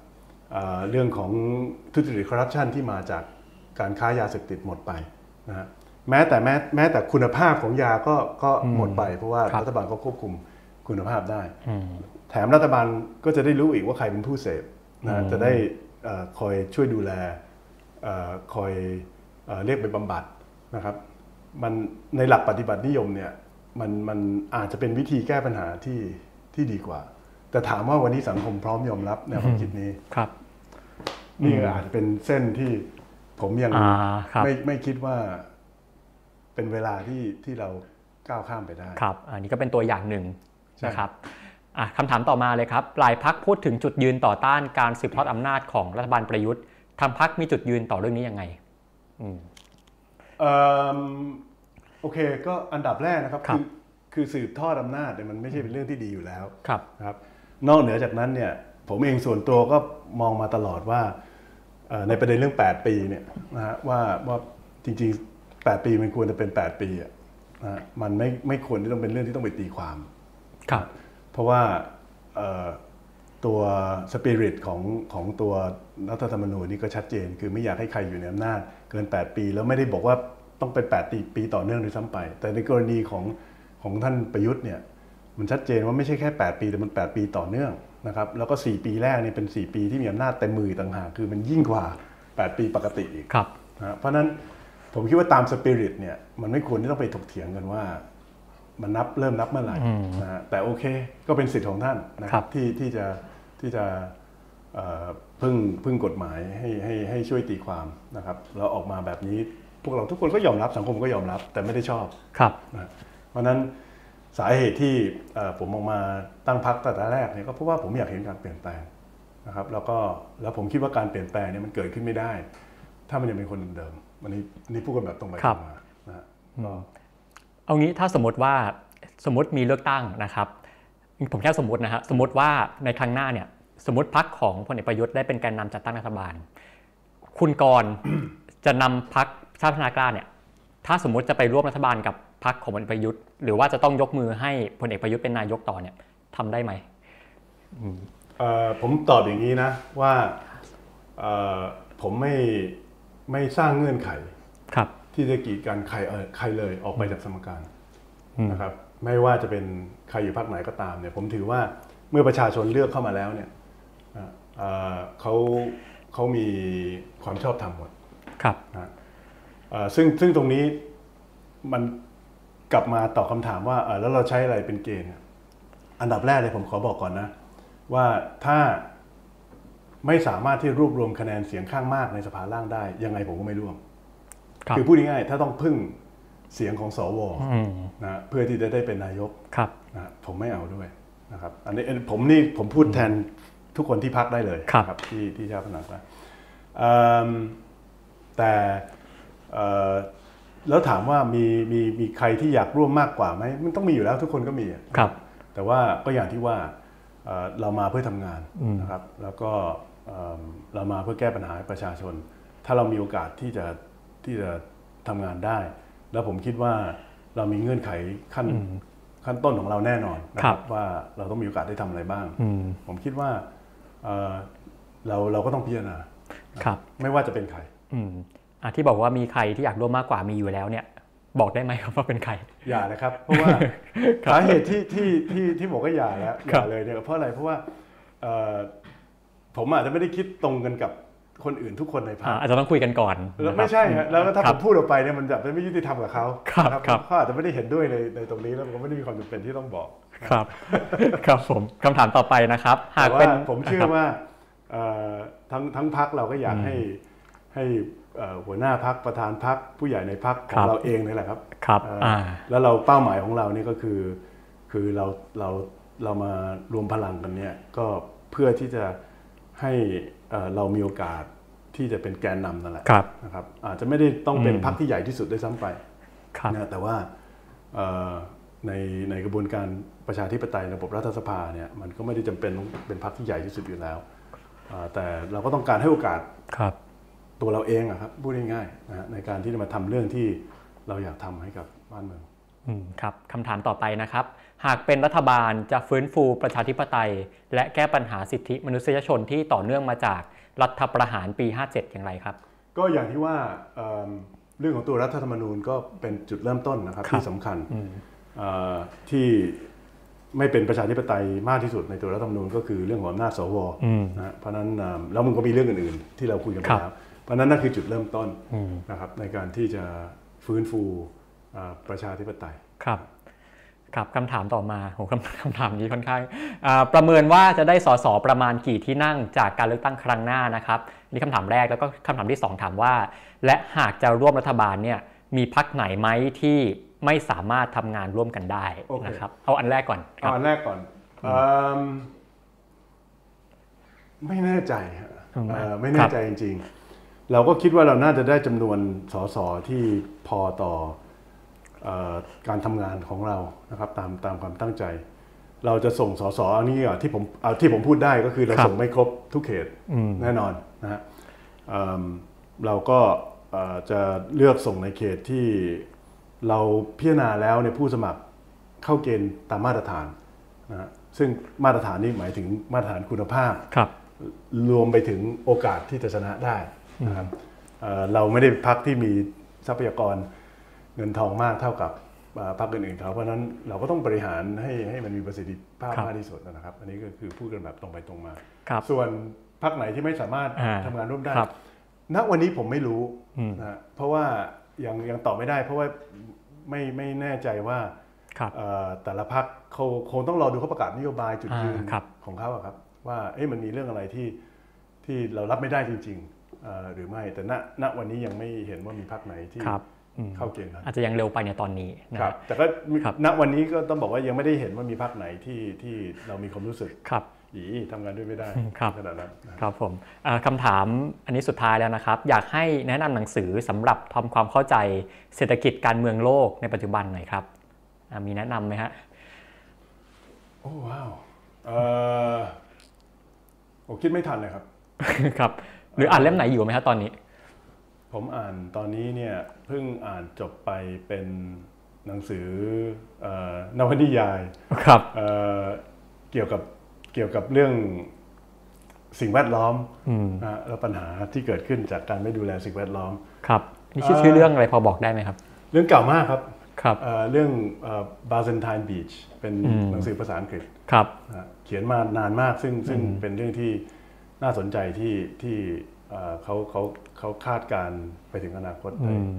เอ่อเรื่องของทุจริตคอร์รัปชันที่มาจากการค้ายาเสพติดหมดไปนะฮะแม้แต่แม้แม้แต่คุณภาพของยาก็ก็หมดไป เพราะว่าครับรัฐบาลก็ควบคุมคุณภาพได้อืมแถมรัฐบาลก็จะได้รู้อีกว่าใครเป็นผู้เสพนะฮะอืมจะได้เอ่อ คอยช่วยดูแลเอ่อคอยเอ่อเรียกไปบำบัดนะครับมันในหลักปฏิบัตินิยมเนี่ยมันมันอาจจะเป็นวิธีแก้ปัญหาที่ที่ดีกว่า แต่ถามว่าวันนี้สังคมพร้อมยอมรับแนวความคิดนี้ครับ นี่ก็อาจจะเป็นเส้นที่ผมยังอ่าครับไม่ไม่คิดว่า เป็นเวลาที่ที่เราก้าวข้ามไปได้ครับ อันนี้ก็เป็นตัวอย่างหนึ่งใช่นะครับ อะคำถามต่อมาเลยครับ หลายพักพูดถึงจุดยืนต่อต้านการสืบทอดอำนาจของรัฐบาลประยุทธ์ทางพักมีจุดยืนต่อเรื่องนี้ยังไงอืมเอิ่มโอเคก็อันดับแรกนะครับครับอคือสืบทอดอำนาจเนี่ยมันไม่ใช่เป็นเรื่องที่ดีอยู่แล้วครับนะครับ นอกเหนือจากนั้นเนี่ยผมเองส่วนตัวก็มองมาตลอดว่าเอ่อในประเด็นเรื่อง 8 ปีเนี่ยนะฮะว่าว่าจริงๆ 8 ปีมันควรจะเป็น 8 ปีอะนะฮะมันไม่ไม่ควรที่ต้องเป็นเรื่องที่ต้องไปตีความครับ เพราะว่าเอ่อตัวสปิริตของของตัวรัฐธรรมนูญนี่ก็ชัดเจน คือไม่อยากให้ใครอยู่ในอำนาจเกิน 8 ปี แล้วไม่ได้บอกว่าต้องเป็น8ปีปีต่อเนื่องด้วยซ้ำไป แต่ในกรณีของของท่านประยุทธ์เนี่ยมันชัดเจนว่าไม่ใช่แค่ 8 ปีแต่มัน 8 ปีต่อเนื่องนะครับแล้วก็ 4 ปีแรกนี่เป็น 4 ปีที่มีอำนาจเต็มมือต่างหากคือมันยิ่งกว่า 8 ปีปกติอีกครับนะฮะเพราะฉะนั้นผมคิดว่าตามสปิริตเนี่ยมันไม่ควรที่ต้องไปถกเถียงกันว่า มันนับเริ่มนับเมื่อไหร่นะฮะแต่โอเคก็เป็นสิทธิ์ของท่านนะครับที่ที่จะที่จะเอ่อพึ่งพึ่งกฎหมายให้ให้ให้ช่วยตีความนะครับแล้วออกมาแบบนี้พวกเราทุกคนก็ยอมรับสังคมก็ยอมรับแต่ไม่ได้ชอบครับนะเพราะฉะนั้นสาเหตุที่เอ่อผมออกมาตั้งพักแต่แรกเนี่ยก็เพราะว่าผมอยากเห็นการเปลี่ยนแปลงนะครับ แล้วก็แล้วผมคิดว่าการเปลี่ยนแปลงเนี่ยมันเกิดขึ้นไม่ได้ ถ้ามันยังเป็นคนเดิมๆวันนี้นี่พูดกันแบบตรงไปตครัรบงมานะฮะก็ เอางี้ถ้าสมมติว่าสมมติมีเลือกตั้งนะครับ ผมแค่สมมตินะฮะสมมติว่าในครั้งหน้าเนี่ยสมมติพักของพลเอกประยุทธ์ได้เป็นแกนนำจัดตั้งรัฐบาล คุณกรณ์จะนำพักชาติพัฒนากล้าเนี่ยถ้าสมมติจะไปร่วมรัฐบาลกับพักของพลเอกประยุทธ์ หรือว่าจะต้องยกมือให้พลเอกประยุทธ์เป็นนายกต่อเนี่ยทำได้ไหมเอ่อผมตอบอย่างนี้นะว่าเอ่อผมไม่ไม่สร้างเงื่อนไขครับ ที่จะกีดกันใครเออใครเลยออกไปจากสมการนะครับไม่ว่าจะเป็นใครอยู่พรรคไหนก็ตามเนี่ยผมถือว่าเมื่อประชาชนเลือกเข้ามาแล้วเนี่ยอะเอ่อเขาเขามีความชอบธรรมหมดครับนะเอ่อซึ่งซึ่งตรงนี้มันกลับมาตอบคำถามว่าเอ่อแล้วเราใช้อะไรเป็นเกณฑ์อันดับแรกเลยผมขอบอกก่อนนะ ว่าถ้าไม่สามารถที่รวบรวมคะแนนเสียงข้างมากในสภาล่างได้ ยังไงผมก็ไม่ร่วม ครับคือพูดง่ายๆถ้าต้องพึ่งเสียงของสวอืมนะเพื่อที่จะได้เป็นนายกครับนะผมไม่เอาด้วยนะครับอันนี้ผมนี่ผมพูดแทนทุกคนที่พักได้เลยครับนะที่ที่ชาติพัฒนากล้าเอิ่มแต่เอ่อแล้วถามว่ามีมีมีใครที่อยากร่วมมากกว่าไหมมันต้องมีอยู่แล้วทุกคนก็มีอะครับ แต่ว่าก็อย่างที่ว่าเอ่อเรามาเพื่อทำงานนะครับ แล้วก็เอิ่มเรามาเพื่อแก้ปัญหาให้ประชาชน ถ้าเรามีโอกาสที่จะ ที่จะทำงานได้ แล้วผมคิดว่าเรามีเงื่อนไขขั้นขั้นต้นของเราแน่นอนนะคครัรับบว่าเราต้องมีโอกาสได้ทำอะไรบ้างอืมผมคิดว่าเอ่อเราเราก็ต้องพิจารณาครับ ไม่ว่าจะเป็นใครอืมอะที่บอกว่ามีใครที่อยากร่วมมากกว่ามีอยู่แล้วเนี่ย บอกได้ไหมครับว่าเป็นใครอย่านะครับ เพราะว่าสาเหตุที่ที่ที่ที่บอกก็อย่าแล้วอครับย่าเลยเนี่ยเพราะอะไรเพราะว่าเอ่อผมอาจจะไม่ได้คิดตรงกันกับ คนอื่นทุกคนในพรรอ่าคอาจจะต้องคุยกันก่อนแล้วนะครับไม่ใช่ฮะแล้วก็ถ้าคผรับมพูดออกไปเนี่ยมันจะไม่ยุติธรรมกับเขาครับนะครับเขาอาจจะไม่ได้เห็นด้วยในในตรงนี้แล้วมันก็ไม่ได้มีความจำเป็นที่ต้องบอกครับ ครับผมคำถามต่อไปนะครับ หาแต่กเป็นว่าผมเชื่อว่าเอ่อทั้งทั้งพักเราก็อยากให้ให้เอ่อหัวหน้าพักประธานพักผู้ใหญ่ในพักขคอรังบเราเองนี่แหละครับครับเอ่ออ่าแล้วเราเป้าหมายของเรานี่ก็คือ คือเราเราเรามารวมพลังกันเนี่ยก็เพื่อที่จะให้ เอ่อเรามีโอกาสที่จะเป็นแกนนำนั่นแหละครับนะครับ อาจจะไม่ได้ต้องเป็นอืมพรรคที่ใหญ่ที่สุดด้วยซ้ำไปครับนะแต่ว่าเอ่อในในกระบวนการประชาธิปไตยระบบรัฐสภาเนี่ยมันก็ไม่ได้จำเป็นต้องเป็นพรรคที่ใหญ่ที่สุดอยู่แล้วอ่าแต่เราก็ต้องการให้โอกาสครับตัวเราเองอะครับพูดง่ายๆนะฮะในการที่จะมาทำเรื่องที่เราอยากทำให้กับบ้านเมืองอืมครับคำถามต่อไปนะครับ หากเป็นรัฐบาลจะฟื้นฟูประชาธิปไตย และแก้ปัญหาสิทธิมนุษยชนที่ต่อเนื่องมาจากรัฐประหารปี 57 อย่างไรครับ ก็อย่างที่ว่าเอิ่มเรื่องของตัวรัฐธรรมนูญก็เป็นจุดเริ่มต้นนะครับครับที่สำคัญเอ่อที่ไม่เป็นประชาธิปไตยมากที่สุดในตัวรัฐธรรมนูญก็คือเรื่องของอำนาจสวอืมนะฮะเพราะฉะนั้นเอิ่มแล้วมันก็มีเรื่องอื่นๆ ที่เราคุยกันไปครับแล้วเพราะฉะนั้นนั่นคือจุดเริ่มต้นอืมนะครับในการที่จะฟื้นฟูเอ่อประชาธิปไตยครับ ครับคำถามต่อมาโหคำคำถามนี้ค่อนข้างอ่าประเมินว่าจะได้สสประมาณกี่ที่นั่งจากการเลือกตั้งครั้งหน้านะครับนี่คำถามแรกแล้วก็คำถามที่ 2 ถามว่า และหากจะร่วมรัฐบาลเนี่ยมีพักไหนไหมที่ไม่สามารถทำงานร่วมกันได้โอเคนะครับเอาอันแรกก่อนคเอารับอันแรกก่อนเอิ่มไม่แน่ใจฮะอืมเอ่อไม่แน่ใจจริง ๆ เราก็คิดว่าเราน่าจะได้จำนวนสสที่พอต่อเอ่อ การทำงานของเรานะครับตามตามความตั้งใจ เราจะส่งสสอันนี้อะที่ผมเอาที่ผมพูดได้ก็คือเราครับส่งไม่ครบทุกเขตอืมแน่นอนนะฮะเอิ่มเราก็เอ่อจะเลือกส่งในเขตที่เราพิจารณาแล้วในยผู้สมัครเข้าเกณฑ์ตามมาตรฐานนะฮะซึ่งมาตรฐานนี้หมายถึงมาตรฐานคุณภาพครับรวมไปถึงโอกาสที่จะชนะได้นะครับเอ่อเราไม่ได้พักที่มีทรัพยากร เงินทองมากเท่ากับเอ่อพรรคอื่นๆเขาเพราะฉะนั้นเราก็ต้องบริหารให้ให้มันมีประสิทธิภาพครับมากที่สุดนะครับ อันนี้ก็คือพูดกันแบบตรงไปตรงมาครับส่วนพรรคไหนที่ไม่สามารถอ่าทำงานร่วมได้ครับณวันนี้ผมไม่รู้อืมนะฮะเพราะว่ายังยังตอบไม่ได้ เพราะว่าไม่ไม่แน่ใจว่าครับเอ่อแต่ละพักเขาคงต้องรอดูเขาประกาศนโยบายจุดยืนอ่าครับของเขาอะครับ ว่าเอ๊ะมันมีเรื่องอะไรที่ที่เรารับไม่ได้จริงๆเอ่อหรือไม่แต่ณณวันนี้ยังไม่เห็นว่ามีพักไหนที่ครับอืม เข้าเกณฑ์นั้นอาจจะยังเร็วไปในตอนนี้นะคครัรับบแต่ก็มีครับณวันนี้ก็ต้องบอกว่ายังไม่ได้เห็นว่ามีพักไหนที่ที่เรามีความรู้สึกครับอีทำงานด้วยไม่ได้ครับขนาดนั้นนะครับผมอ่าคำถามอันนี้สุดท้ายแล้วนะครับ อยากให้แนะนำหนังสือสำหรับทำความเข้าใจเศรษฐกิจการเมืองโลกในปัจจุบันหน่อยครับอ่ามีแนะนำไหมฮะโอ้ว้าวเอ่อผมคิดไม่ทันเลยครับ ครับ หรืออ่านเล่มไหนอยู่ไหมครับตอนนี้ ผมอ่านตอนนี้เนี่ยเพิ่งอ่านจบไปเป็นหนังสือเอ่อนวนิยายครับเอ่อเกี่ยวกับเกี่ยวกับเรื่องสิ่งแวดล้อมอืมนะฮะแล้วปัญหาที่เกิดขึ้นจากการไม่ดูแลสิ่งแวดล้อมครับนี่ชื่อเอ่อชื่อเรื่องอะไรพอบอกได้ไหมครับ เรื่องเก่ามากครับครับเอ่อเรื่องบาเซนไทน์บีชเป็นอืมหนังสือภาษาอังกฤษครับนะฮะเขียนมานานมากซึ่งซึ่งเป็นเรื่องที่น่าสนใจที่ที่เอ่อเขาเขา เขาคาดการณ์ไปถึงอนาคตอืได้ม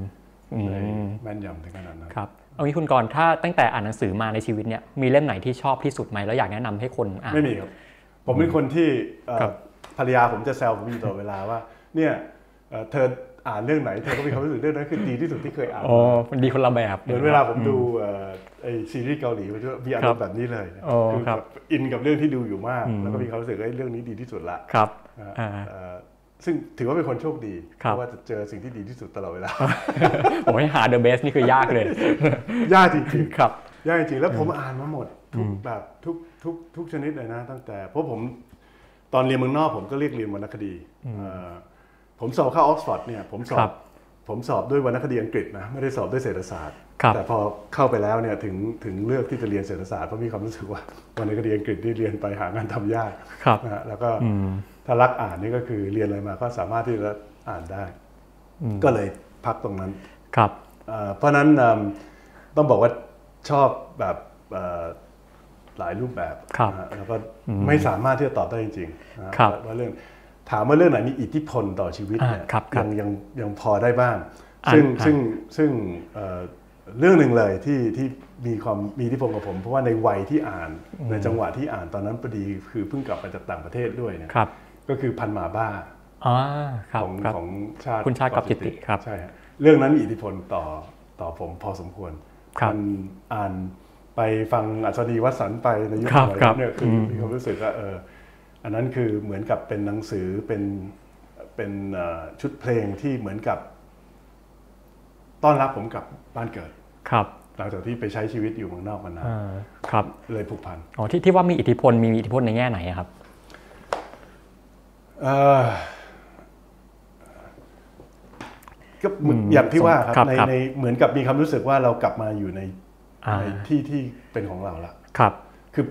อืได้มแม่นยำถึงขนาดนั้นครับเอางี้คุณกรณ์ถ้าตั้งแต่อ่านหนังสือมาในชีวิตเนี่ยมีเล่มไหนที่ชอบที่สุดไหมแล้วอยากแนะนำให้คนอ่านไม่มีครับ ผมเป็นคนที่เอ่อครับภรรยาผมจะแซวผมอยู่ตลอดเวลาว่า เนี่ยเอ่อเธออ่านเรื่องไหนเธอก็มีความรู้สึกเรื่องนั้นคือดีที่สุดที่เคยอ่านอ๋อมันดีคนละแบบเหมือนเวลาผมดูเอ่อไอซีรีส์เกาหลีมันจะมีอารมณ์แบบนี้เลยอ๋อคือครับแบบอินกับเรื่องที่ดูอยู่มากอืมแล้วก็มีความรู้สึกว่าเอ้ยเรื่องนี้ดีที่สุดละครับ นะฮะอ่าเอ่อซึ่งถือว่าเป็นคนโชคดีครัเพบราะว่าจะเจอสิ่งที่ดีที่สุดตลอดเวลาผมให้หา The Best นี่คือยากเลย ยากจริงครับๆยากจริงๆแล้วผมอ่านมาหมดทุกแบบทุกทุกทุกชนิดเลยนะ ตั้งแต่เพราะผมตอนเรียนเมืองนอกผมก็เรียกเรียนวรรณคดีเอ่อผมสอบเข้าออกซฟอร์ดเนี่ยผมสอบครับผมสอบด้วยวรรณคดีอังกฤษนะไม่ได้สอบด้วยเศรษฐศาสตร์ครับแต่พอเข้าไปแล้วเนี่ยถึงถึงเลือกที่จะเรียนเศรษฐศาสตร์เพราะมีความรู้สึกว่าวรรณคดีอังกฤษที่เรียนไปหางานทำยากครับนะฮะแล้วก็อืม ถ้ารักอ่านนี่ก็คือเรียนอะไรมาก็สามารถที่จะอ่านได้อืมก็เลยพักตรงนั้นครับเอ่อเพราะฉะนั้นเอิ่มต้องบอกว่าชอบแบบเอ่อหลายรูปแบบครับนะฮะแล้วก็ไม่สามารถที่จะตอบได้จริงๆนะฮะครับว่าเรื่องถามว่าเรื่องไหนมีอิทธิพลต่อชีวิตเนี่ยอ่าครับครัยับงยังยังพอได้บ้างอ่าซึ่งอ่าซึ่งซึ่งเอ่อเรื่องหนึ่งเลยที่ที่มีความมีอิทธิพลกับผม เพราะว่าในวัยที่อ่านในจังหวะที่อ่านตอนนั้นพอดีคือเพิ่งกลับมาจากต่างประเทศด้วยเนี่ยครับ ก็คือพันหมาบ้าอ๋อครับของครับของชาติคุณชาติกอบกิตติครับใช่ฮะเรื่องนั้นมีอิทธิพลต่อต่อผมพอสมควรครับมันอ่านไปฟังอัศดีวัสันต์ไปในยุคครับสมัยครันั้บนเนี่ยคืออมมีความรู้สึกว่าเอออันนั้นคือเหมือนกับเป็นหนังสือเป็นเป็นเอ่อชุดเพลงที่เหมือนกับ ต้อนรับผมกลับบ้านเกิดครับหลังจากที่ไปใช้ชีวิตอยู่เมืองนอกมานานอ่าครับเลยผูกพันอ๋อที่ที่ว่ามีอิทธิพลมีอิทธิพลในแง่ไหนอะครับเอ่อ ก็เหมือนอืมอย่างที่ว่าครับครับในครับในเหมือนกับมีความรู้สึกว่าเรากลับมาอยู่ในอ่าในที่ที่เป็นของเราละครับ คือ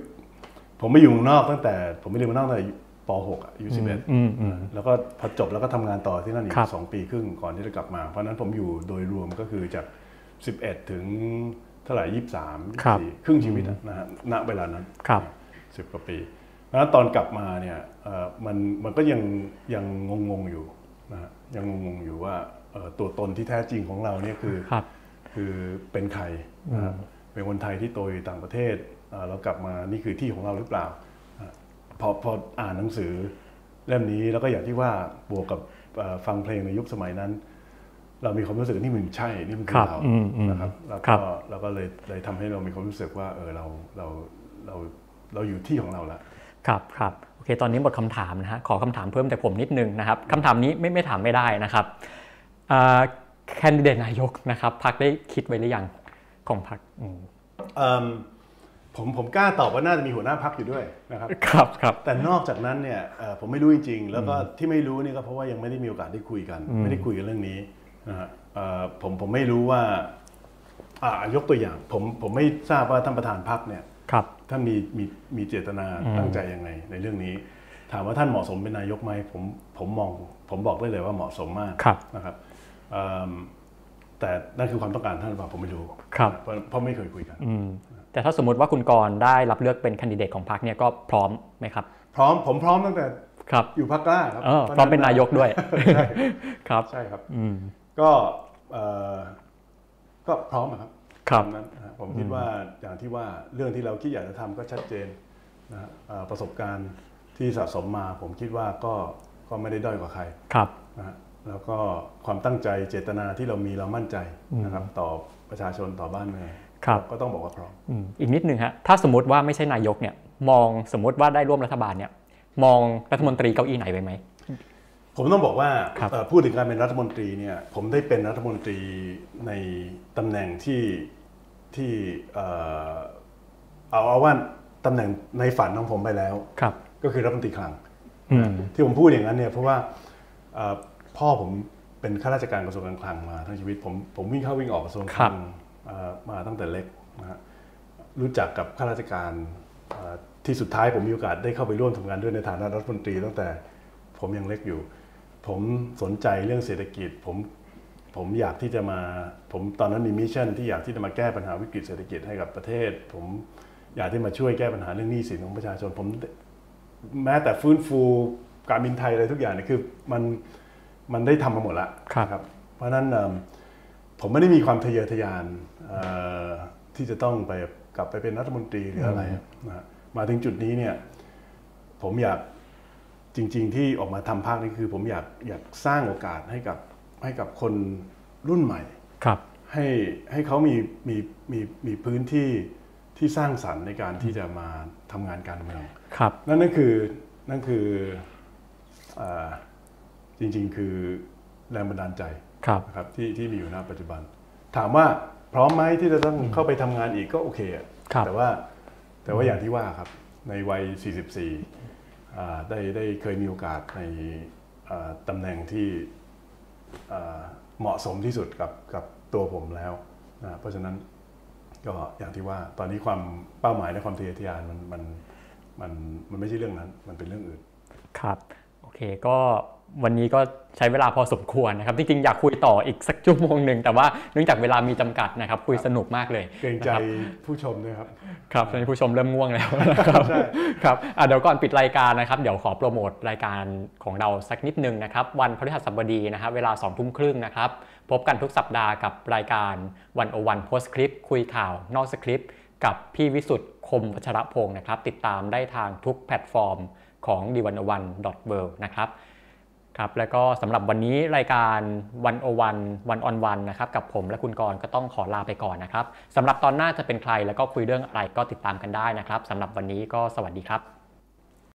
ผมไม่อยู่เมืองนอกตั้งแต่ ผมไม่เรียนเมืองนอกตั้งแต่ป .6 อายุอืม11อืมอืมแล้วก็พอจบแล้วก็ทำงานต่อที่นั่นอีกครับสองปีครึ่งก่อนที่จะกลับมา เพราะฉะนั้นผมอยู่โดยรวมก็คือจาก 11 ถึงเท่าไหร่ยี่สามครับครึ่งชีวิตอะนะฮะณเวลานั้นครับสิบกว่าปี เพราะฉะนั้นตอนกลับมาเนี่ยเอ่อมันมันก็ยังยังงงๆอยู่นะฮะยังงงๆอยู่ว่าเอ่อตัวตนที่แท้จริงของเราเนี่ยคือครับคือเป็นใครนะครับไปเป็นคนไทยที่โตอยู่ต่างประเทศเอ่อเรากลับมานี่คือที่ของเราหรือเปล่าอะพอพออ่านหนังสือเล่มนี้แล้วก็อย่างที่ว่าบวกกับเอ่อฟังเพลงในยุคสมัยนั้น เรามีความรู้สึกว่านี่มันใช่นี่มันคืครัอบเราอืมอืมนะครับแล้วครัก็บเราก็เลยเลยทำให้เรามีความรู้สึกว่าเออเราเราเราเราอยู่ที่ของเราละ ครับครับโอเคตอนนี้หมดคำถามนะฮะขอคำถามเพิ่มจากผมนิดนึงนะครับคำถามนี้ไม่ไม่ถามไม่ได้นะครับแคนดิเดตนายกนะครับพักได้คิดไว้หรือยังของพักเอิ่มผมผมกล้าตอบว่าน่าจะมีหัวหน้าพักอยู่ด้วยนะครับครับครับแต่นอกจากนั้นเนี่ยเอ่อผมไม่รู้จริงๆ แล้วก็ที่ไม่รู้นี่ก็เพราะว่ายังไม่ได้มีโอกาสได้คุยกัน ไม่ได้คุยกันเรื่องนี้นะฮะเอ่อผมผมไม่รู้ว่าอ่า ยกตัวอย่าง ผมผมไม่ทราบว่าท่านประธานพักเนี่ยครับ ท่านมีมีมีเจตนาตั้งใจยังไงในเรื่องนี้ ถามว่าท่านเหมาะสมเป็นนายกไหมผมผมมองผมบอกได้เลยว่าเหมาะสมมากครับนะครับเอิ่มแต่นั่นคือความต้องการท่านหรือเปล่าผมไม่รู้ครับเพราะเพราะไม่เคยคุยกันอืมแต่ถ้าสมมุติว่าคุณกรณ์ได้รับเลือกเป็นแคนดิเดตของพรรคเนี่ยก็พร้อมไหมครับ พร้อมผมพร้อมตั้งแต่ครับอยู่พักกล้าครับเออพร้อมเป็นนายกด้วยใช่ครับใช่ครับอืมก็เอ่อก็พร้อมอะครับ ครับตามนั้นนะฮะผมคิดว่าอย่างที่ว่าเรื่องที่เราคิดอยากจะทำก็ชัดเจนนะฮะเอ่อประสบการณ์ที่สะสมมา ผมคิดว่าก็ก็ไม่ได้ด้อยกว่าใครครับนะฮะแล้วก็ความตั้งใจเจตนาที่เรามีเรามั่นใจนะครับต่อประชาชนต่อบ้านเมืองครับก็ต้องบอกว่าพร้อมอืมอีกนิดนึงฮะถ้าสมมติว่าไม่ใช่นายกเนี่ยมองสมมติว่าได้ร่วมรัฐบาลเนี่ยมองรัฐมนตรีเก้าอี้ไหนไปไหม ผมต้องบอกว่าครับเอ่อพูดถึงการเป็นรัฐมนตรีเนี่ยผมได้เป็นรัฐมนตรีในตำแหน่งที่ที่เอ่อเอาเอาว่าตำแหน่งในฝันของผมไปแล้วครับ ก็คือรัฐมนตรีคลังอืมที่ผมพูดอย่างนั้นเนี่ยเพราะว่าเอ่อพ่อผมเป็นข้าราชการกระทรวงการคลังมาทั้งชีวิตผมผมวิ่งเข้าวิ่งออกกระทรวงคลังเอ่อมาตั้งแต่เล็กนะฮะรู้จักกับข้าราชการเอ่อที่สุดท้ายผมมีโอกาสได้เข้าไปร่วมทำงานด้วยในฐานะรัฐมนตรีตั้งแต่ผมยังเล็กอยู่ ผมสนใจเรื่องเศรษฐกิจ ผมผมอยากที่จะมา ผมตอนนั้นมีมิชชั่นที่อยากที่จะมาแก้ปัญหาวิกฤตเศรษฐกิจให้กับประเทศ ผมอยากที่มาช่วยแก้ปัญหาเรื่องหนี้สินของประชาชนผมแม้แต่ฟื้นฟูการบินไทยอะไรทุกอย่างเนี่ยคือมันมันได้ทำมาหมดละครับ เพราะฉะนั้นเอิ่มผมไม่ได้มีความทะเยอทะยานเอ่อที่จะต้องไปกลับไปเป็นรัฐมนตรีหรืออะไรนะฮะมาถึงจุดนี้เนี่ยผมอยาก จริง ๆ ที่ออกมาทำภาคนี้คือผมอยากอยากสร้างโอกาสให้กับให้กับคนรุ่นใหม่ครับ ให้ให้เขามีมีมีมีพื้นที่ที่สร้างสรรค์ในการที่จะมาทำงานการเมืองครับนั่นนั่นคือนั่นคืออาจริง ๆ คือแรงบันดาลใจครับนะครับที่ที่มีอยู่ณปัจจุบัน ถามว่าพร้อมไหมที่จะต้องเข้าไปทำงานอีกก็โอเคอะครับแต่ว่าแต่ว่าอย่างที่ว่าครับในวัย 44อ่า ได้ได้เคยมีโอกาสในตำแหน่งที่เหมาะสมที่สุดกับกับตัวผมแล้วนะเพราะฉะนั้นก็อย่างที่ว่าตอนนี้ความเป้าหมายและความทะเยอทะยานมันมันมันมันไม่ใช่เรื่องนั้นมันเป็นเรื่องอื่น ครับ โอเคก็วันนี้ก็ ใช้เวลาพอสมควรนะครับจริงๆอยากคุยต่ออีกสักชั่วโมงหนึ่งแต่ว่าเนื่องจากเวลามีจำกัดนะครับคุยสนุกมากเลยเกรงใจนะครับผู้ชมด้วยครับครับตอนนี้ผู้ชมเริ่มง่วงแล้วนะครับใช่ครับอะเดี๋ยวก่อนปิดรายการนะครับเดี๋ยวขอโปรโมทรายการของเราสักนิดนึงนะครับวันพฤหัสบดีนะครับเวลาสองทุ่มครึ่งนะครับพบกันทุกสัปดาห์กับรายการ One-O-One Postscript คุยข่าวนอกสคริปต์กับพี่วิสุทธิ์คมวัชรพงศ์นะครับติดตามได้ทางทุกแพลตฟอร์มของ d 1 0 1 w o r l d นะครับ ครับแล้วก็สำหรับวันนี้รายการ One-O-One One-on-One นะครับกับผมและคุณกรณ์ก็ต้องขอลาไปก่อนนะครับสำหรับตอนหน้าจะเป็นใครแล้วก็คุยเรื่องอะไรก็ติดตามกันได้นะครับสำหรับวันนี้ก็สวัสดีครับ